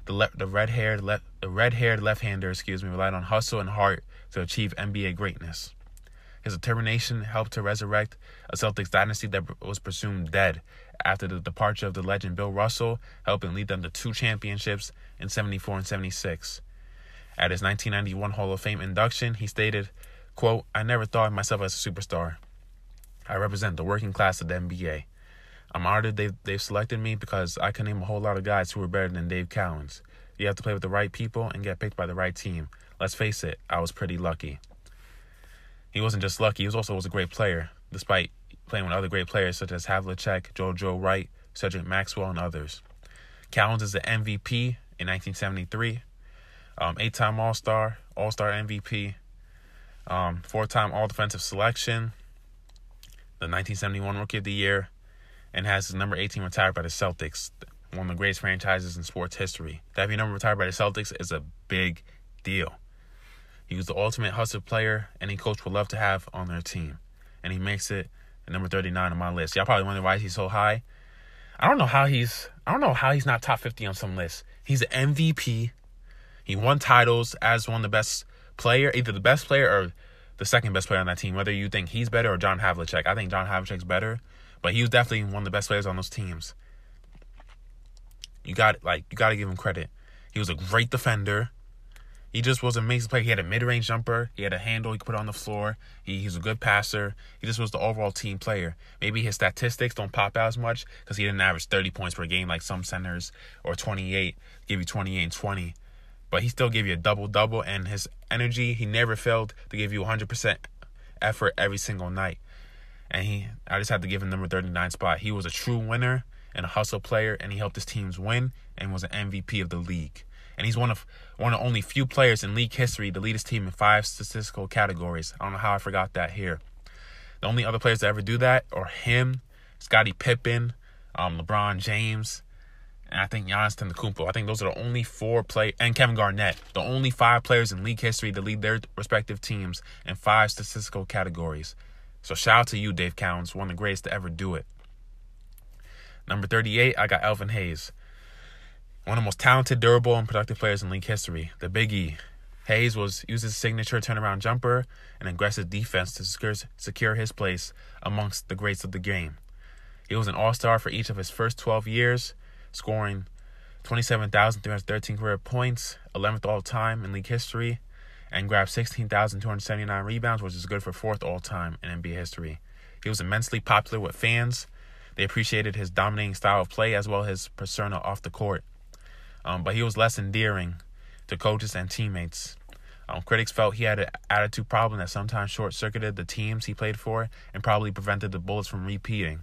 the, le- the red-haired le- the red-haired left-hander, excuse me, relied on hustle and heart to achieve NBA greatness. His determination helped to resurrect a Celtics dynasty that was presumed dead after the departure of the legend Bill Russell, helping lead them to two championships in 74 and 76. At his 1991 Hall of Fame induction, he stated, quote, I never thought of myself as a superstar. I represent the working class of the NBA. I'm honored they've, they've selected me because I can name a whole lot of guys who are better than Dave Cowens. You have to play with the right people and get picked by the right team. Let's face it, I was pretty lucky. He wasn't just lucky, he was also was a great player, despite playing with other great players such as Havlicek, JoJo White, Cedric Maxwell, and others. Cowens is the MVP in 1973, um, eight-time All-Star, All-Star MVP, um, four-time All-Defensive Selection, the 1971 Rookie of the Year, and has his number 18 retired by the Celtics, one of the greatest franchises in sports history. To have your number retired by the Celtics is a big deal. He was the ultimate hustle player any coach would love to have on their team, and he makes it number 39 on my list. Y'all probably wonder why he's so high. I don't know how he's I don't know how he's not top 50 on some lists. He's an MVP. He won titles as one of the best player, either the best player or the second best player on that team. Whether you think he's better or John Havlicek, I think John Havlicek's better, but he was definitely one of the best players on those teams. You got like you got to give him credit. He was a great defender. He just was an amazing player. He had a mid-range jumper. He had a handle he could put on the floor. He, he's a good passer. He just was the overall team player. Maybe his statistics don't pop out as much because he didn't average 30 points per game like some centers or 28, give you 28 and 20. But he still gave you a double-double, and his energy, he never failed to give you 100% effort every single night. And he, I just had to give him number 39 spot. He was a true winner and a hustle player, and he helped his teams win and was an MVP of the league and he's one of one of only few players in league history to lead his team in five statistical categories. I don't know how I forgot that here. The only other players to ever do that are him, Scottie Pippen, um, LeBron James, and I think Giannis Antetokounmpo. I think those are the only four play and Kevin Garnett, the only five players in league history to lead their respective teams in five statistical categories. So shout out to you, Dave Cowens, one of the greatest to ever do it. Number 38, I got Elvin Hayes. One of the most talented, durable, and productive players in league history, the Big E. Hayes was used his signature turnaround jumper and aggressive defense to secure, secure his place amongst the greats of the game. He was an all star for each of his first 12 years, scoring 27,313 career points, 11th all time in league history, and grabbed 16,279 rebounds, which is good for fourth all time in NBA history. He was immensely popular with fans. They appreciated his dominating style of play as well as his persona off the court um, but he was less endearing to coaches and teammates. Um, critics felt he had an attitude problem that sometimes short circuited the teams he played for and probably prevented the Bullets from repeating.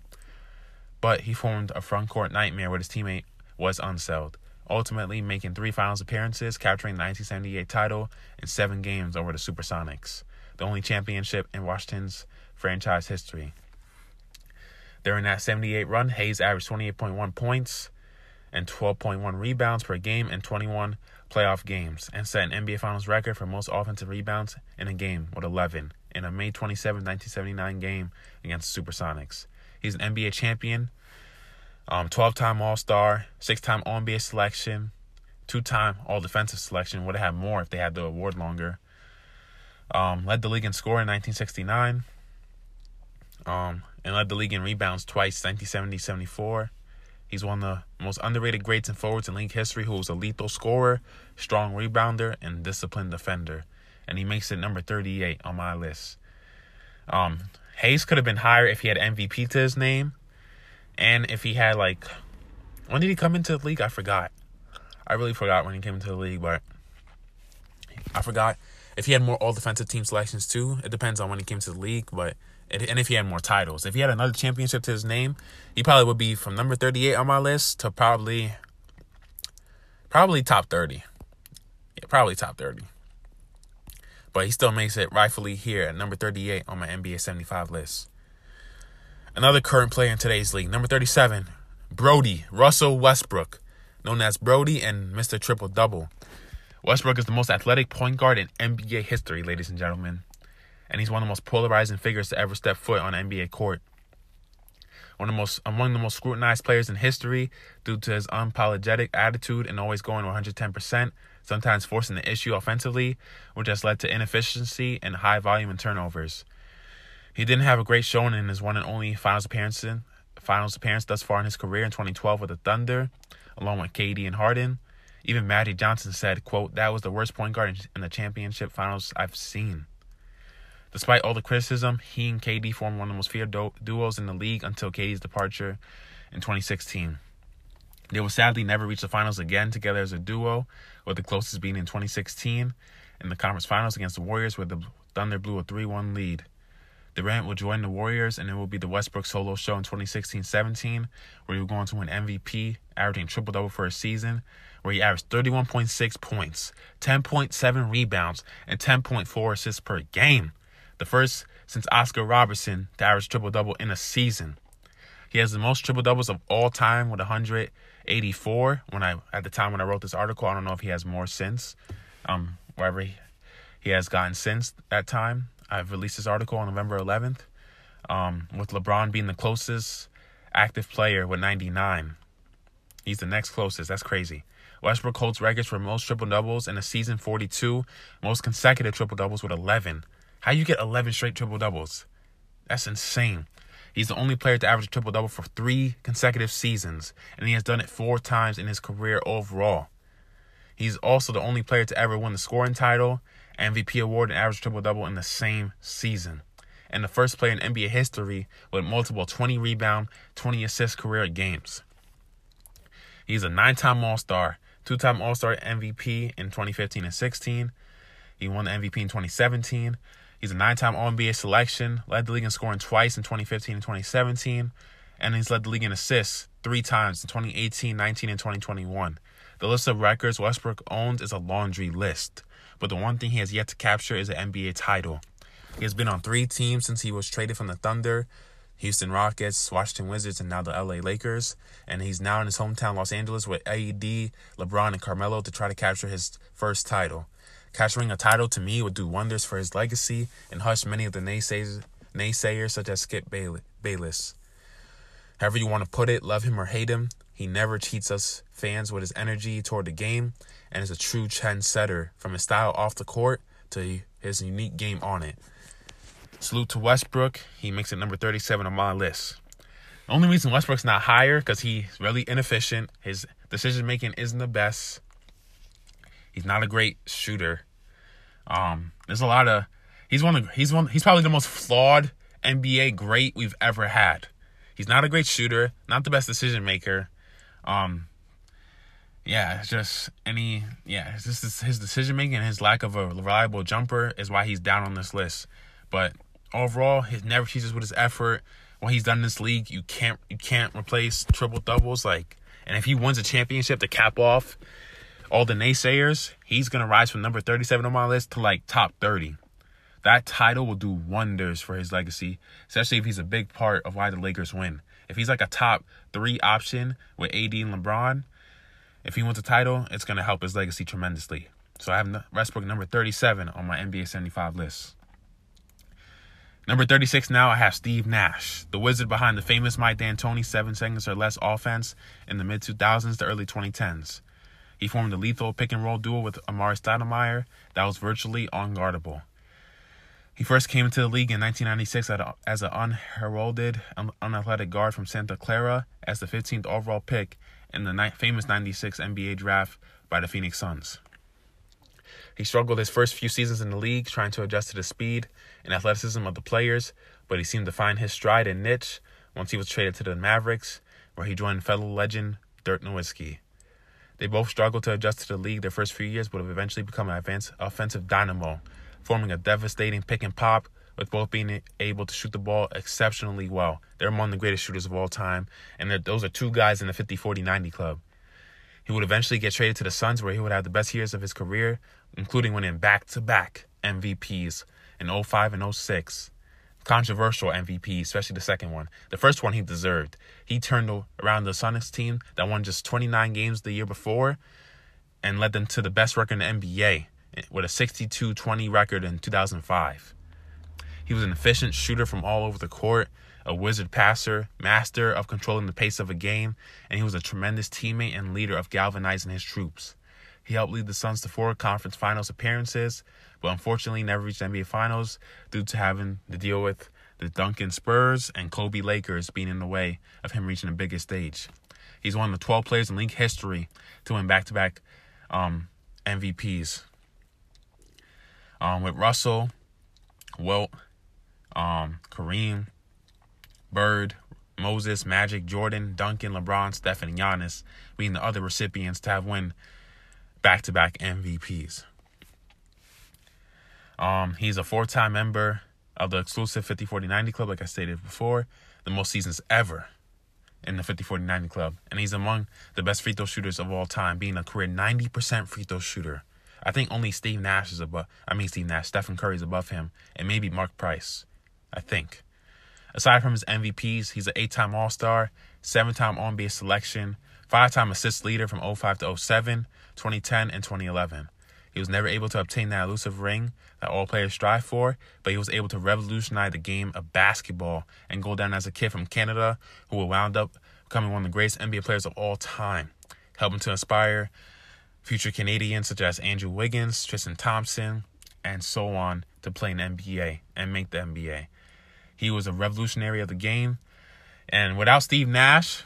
But he formed a front court nightmare where his teammate Wes Unseld, ultimately making three finals appearances, capturing the 1978 title in seven games over the Supersonics, the only championship in Washington's franchise history. During that 78 run, Hayes averaged 28.1 points, and 12.1 rebounds per game in 21 playoff games and set an NBA Finals record for most offensive rebounds in a game with 11 in a May 27, 1979 game against the Supersonics. He's an NBA champion, um, 12-time All-Star, six-time All-NBA selection, two-time All-Defensive selection. Would have had more if they had the award longer. Um, led the league in score in 1969. Um, and led the league in rebounds twice, 1970-74 He's one of the most underrated greats and forwards in league history who was a lethal scorer, strong rebounder, and disciplined defender. And he makes it number 38 on my list. Um, Hayes could have been higher if he had MVP to his name. And if he had, like, when did he come into the league? I forgot. I really forgot when he came into the league, but I forgot if he had more all defensive team selections too. It depends on when he came to the league, but and if he had more titles. If he had another championship to his name, he probably would be from number 38 on my list to probably probably top 30. Yeah, probably top 30. But he still makes it rightfully here at number 38 on my NBA 75 list. Another current player in today's league, number 37, Brodie Russell Westbrook, known as Brodie and Mr. Triple Double. Westbrook is the most athletic point guard in NBA history, ladies and gentlemen and he's one of the most polarizing figures to ever step foot on NBA court. One of the most uh, among the most scrutinized players in history due to his unapologetic attitude and always going 110%, sometimes forcing the issue offensively, which has led to inefficiency and high volume and turnovers. He didn't have a great showing in his one and only finals appearance finals appearance thus far in his career in 2012 with the Thunder, along with KD and Harden. Even Magic Johnson said, quote, that was the worst point guard in the championship finals I've seen. Despite all the criticism, he and KD formed one of the most feared du- duos in the league until KD's departure in 2016. They will sadly never reach the finals again together as a duo, with the closest being in 2016 in the conference finals against the Warriors, where the Thunder blew a 3 1 lead. Durant will join the Warriors, and it will be the Westbrook solo show in 2016 17, where he will go on to win MVP, averaging triple double for a season, where he averaged 31.6 points, 10.7 rebounds, and 10.4 assists per game the first since Oscar Robertson to average triple double in a season. He has the most triple doubles of all time with 184. When I at the time when I wrote this article, I don't know if he has more since. Um, wherever he, he has gotten since that time. I've released this article on November 11th. Um, with LeBron being the closest active player with 99. He's the next closest. That's crazy. Westbrook holds records for most triple doubles in a season 42, most consecutive triple doubles with 11. How you get 11 straight triple doubles? That's insane. He's the only player to average a triple double for three consecutive seasons, and he has done it four times in his career overall. He's also the only player to ever win the scoring title, MVP award, and average triple double in the same season. And the first player in NBA history with multiple 20 rebound, 20 assist career games. He's a nine time All Star, two time All Star MVP in 2015 and 16. He won the MVP in 2017. He's a nine time All NBA selection, led the league in scoring twice in 2015 and 2017, and he's led the league in assists three times in 2018, 19, and 2021. The list of records Westbrook owns is a laundry list, but the one thing he has yet to capture is an NBA title. He has been on three teams since he was traded from the Thunder, Houston Rockets, Washington Wizards, and now the LA Lakers. And he's now in his hometown, Los Angeles, with AD, LeBron, and Carmelo to try to capture his first title. Capturing a title to me would do wonders for his legacy and hush many of the naysayers, naysayers such as Skip Bayless. However you want to put it, love him or hate him, he never cheats us fans with his energy toward the game and is a true trendsetter from his style off the court to his unique game on it. Salute to Westbrook. He makes it number 37 on my list. The only reason Westbrook's not higher because he's really inefficient. His decision making isn't the best. He's not a great shooter. Um, there's a lot of he's one of he's one he's probably the most flawed NBA great we've ever had. He's not a great shooter, not the best decision maker. Um, yeah, it's just any yeah, it's just his decision making and his lack of a reliable jumper is why he's down on this list. But overall, he never cheats with his effort. What he's done in this league, you can't you can't replace triple doubles. Like, and if he wins a championship to cap off all the naysayers, he's gonna rise from number 37 on my list to like top 30. That title will do wonders for his legacy, especially if he's a big part of why the Lakers win. If he's like a top three option with AD and LeBron, if he wins a title, it's gonna help his legacy tremendously. So I have Westbrook number 37 on my NBA 75 list. Number 36 now, I have Steve Nash, the wizard behind the famous Mike D'Antoni seven seconds or less offense in the mid 2000s to early 2010s. He formed a lethal pick and roll duo with Amar'e Stoudemire that was virtually unguardable. He first came into the league in 1996 as an unheralded, unathletic guard from Santa Clara as the 15th overall pick in the famous 96 NBA draft by the Phoenix Suns. He struggled his first few seasons in the league trying to adjust to the speed and athleticism of the players, but he seemed to find his stride and niche once he was traded to the Mavericks, where he joined fellow legend Dirk Nowitzki. They both struggled to adjust to the league their first few years, but have eventually become an advanced offensive dynamo, forming a devastating pick and pop, with both being able to shoot the ball exceptionally well. They're among the greatest shooters of all time, and those are two guys in the 50 40 90 club. He would eventually get traded to the Suns, where he would have the best years of his career, including winning back to back MVPs in 05 and 06. Controversial MVP, especially the second one. The first one he deserved. He turned around the Sonics team that won just 29 games the year before and led them to the best record in the NBA with a 62 20 record in 2005. He was an efficient shooter from all over the court a wizard passer, master of controlling the pace of a game, and he was a tremendous teammate and leader of galvanizing his troops. He helped lead the Suns to four conference finals appearances, but unfortunately never reached NBA finals due to having to deal with the Duncan Spurs and Kobe Lakers being in the way of him reaching the biggest stage. He's one of the 12 players in league history to win back to back MVPs. Um, with Russell, Wilt, um, Kareem, Bird, Moses, Magic, Jordan, Duncan, LeBron, Stephen, and Giannis being the other recipients to have won back to back MVPs. Um, he's a four time member of the exclusive 50 40 90 club, like I stated before, the most seasons ever in the 50 40 90 club. And he's among the best free throw shooters of all time, being a career 90% free throw shooter. I think only Steve Nash is above, I mean, Steve Nash, Stephen Curry is above him, and maybe Mark Price, I think. Aside from his MVPs, he's an eight time All Star, seven time All NBA selection, five time assist leader from 05 to 07, 2010, and 2011. He was never able to obtain that elusive ring that all players strive for, but he was able to revolutionize the game of basketball and go down as a kid from Canada who would wound up becoming one of the greatest NBA players of all time, helping to inspire future Canadians such as Andrew Wiggins, Tristan Thompson, and so on to play in the NBA and make the NBA. He was a revolutionary of the game. And without Steve Nash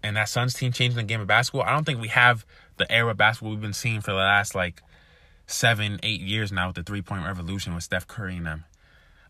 and that Suns team changing the game of basketball, I don't think we have the era of basketball we've been seeing for the last like seven, eight years now with the three point revolution with Steph Curry and them.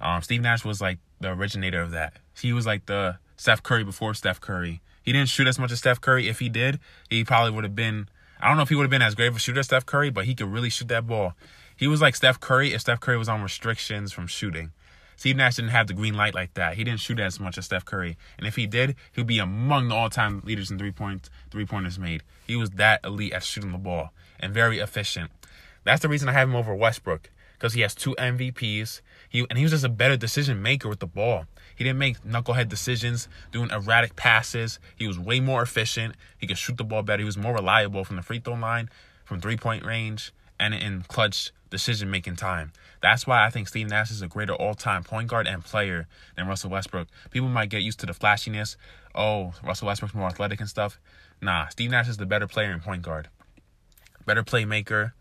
Um, Steve Nash was like the originator of that. He was like the Steph Curry before Steph Curry. He didn't shoot as much as Steph Curry. If he did, he probably would have been. I don't know if he would have been as great of a shooter as Steph Curry, but he could really shoot that ball. He was like Steph Curry if Steph Curry was on restrictions from shooting. Steve Nash didn't have the green light like that. He didn't shoot as much as Steph Curry, and if he did, he'd be among the all-time leaders in three point three pointers made. He was that elite at shooting the ball and very efficient. That's the reason I have him over Westbrook because he has two MVPs. He and he was just a better decision maker with the ball. He didn't make knucklehead decisions, doing erratic passes. He was way more efficient. He could shoot the ball better. He was more reliable from the free throw line, from three point range, and in clutch decision making time. That's why I think Steve Nash is a greater all time point guard and player than Russell Westbrook. People might get used to the flashiness. Oh, Russell Westbrook's more athletic and stuff. Nah, Steve Nash is the better player and point guard. Better playmaker,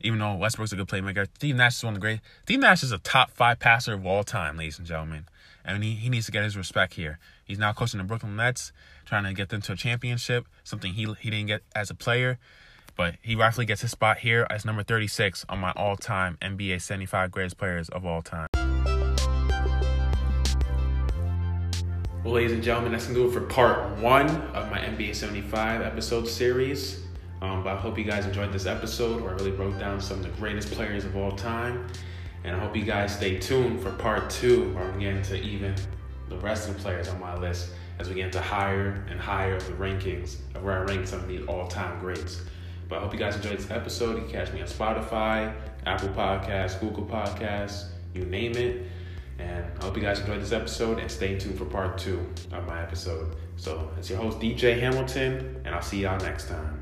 even though Westbrook's a good playmaker. Steve Nash is one of the great. Steve Nash is a top five passer of all time, ladies and gentlemen. And he, he needs to get his respect here. He's now coaching the Brooklyn Nets, trying to get them to a championship, something he he didn't get as a player. But he rightfully gets his spot here as number 36 on my all time NBA 75 greatest players of all time. Well, ladies and gentlemen, that's going to do it for part one of my NBA 75 episode series. Um, but I hope you guys enjoyed this episode where I really broke down some of the greatest players of all time. And I hope you guys stay tuned for part two where I'm getting to even the rest of the players on my list as we get into higher and higher of the rankings of where I rank some of these all time greats. But I hope you guys enjoyed this episode. You can catch me on Spotify, Apple Podcasts, Google Podcasts, you name it. And I hope you guys enjoyed this episode and stay tuned for part two of my episode. So it's your host, DJ Hamilton, and I'll see y'all next time.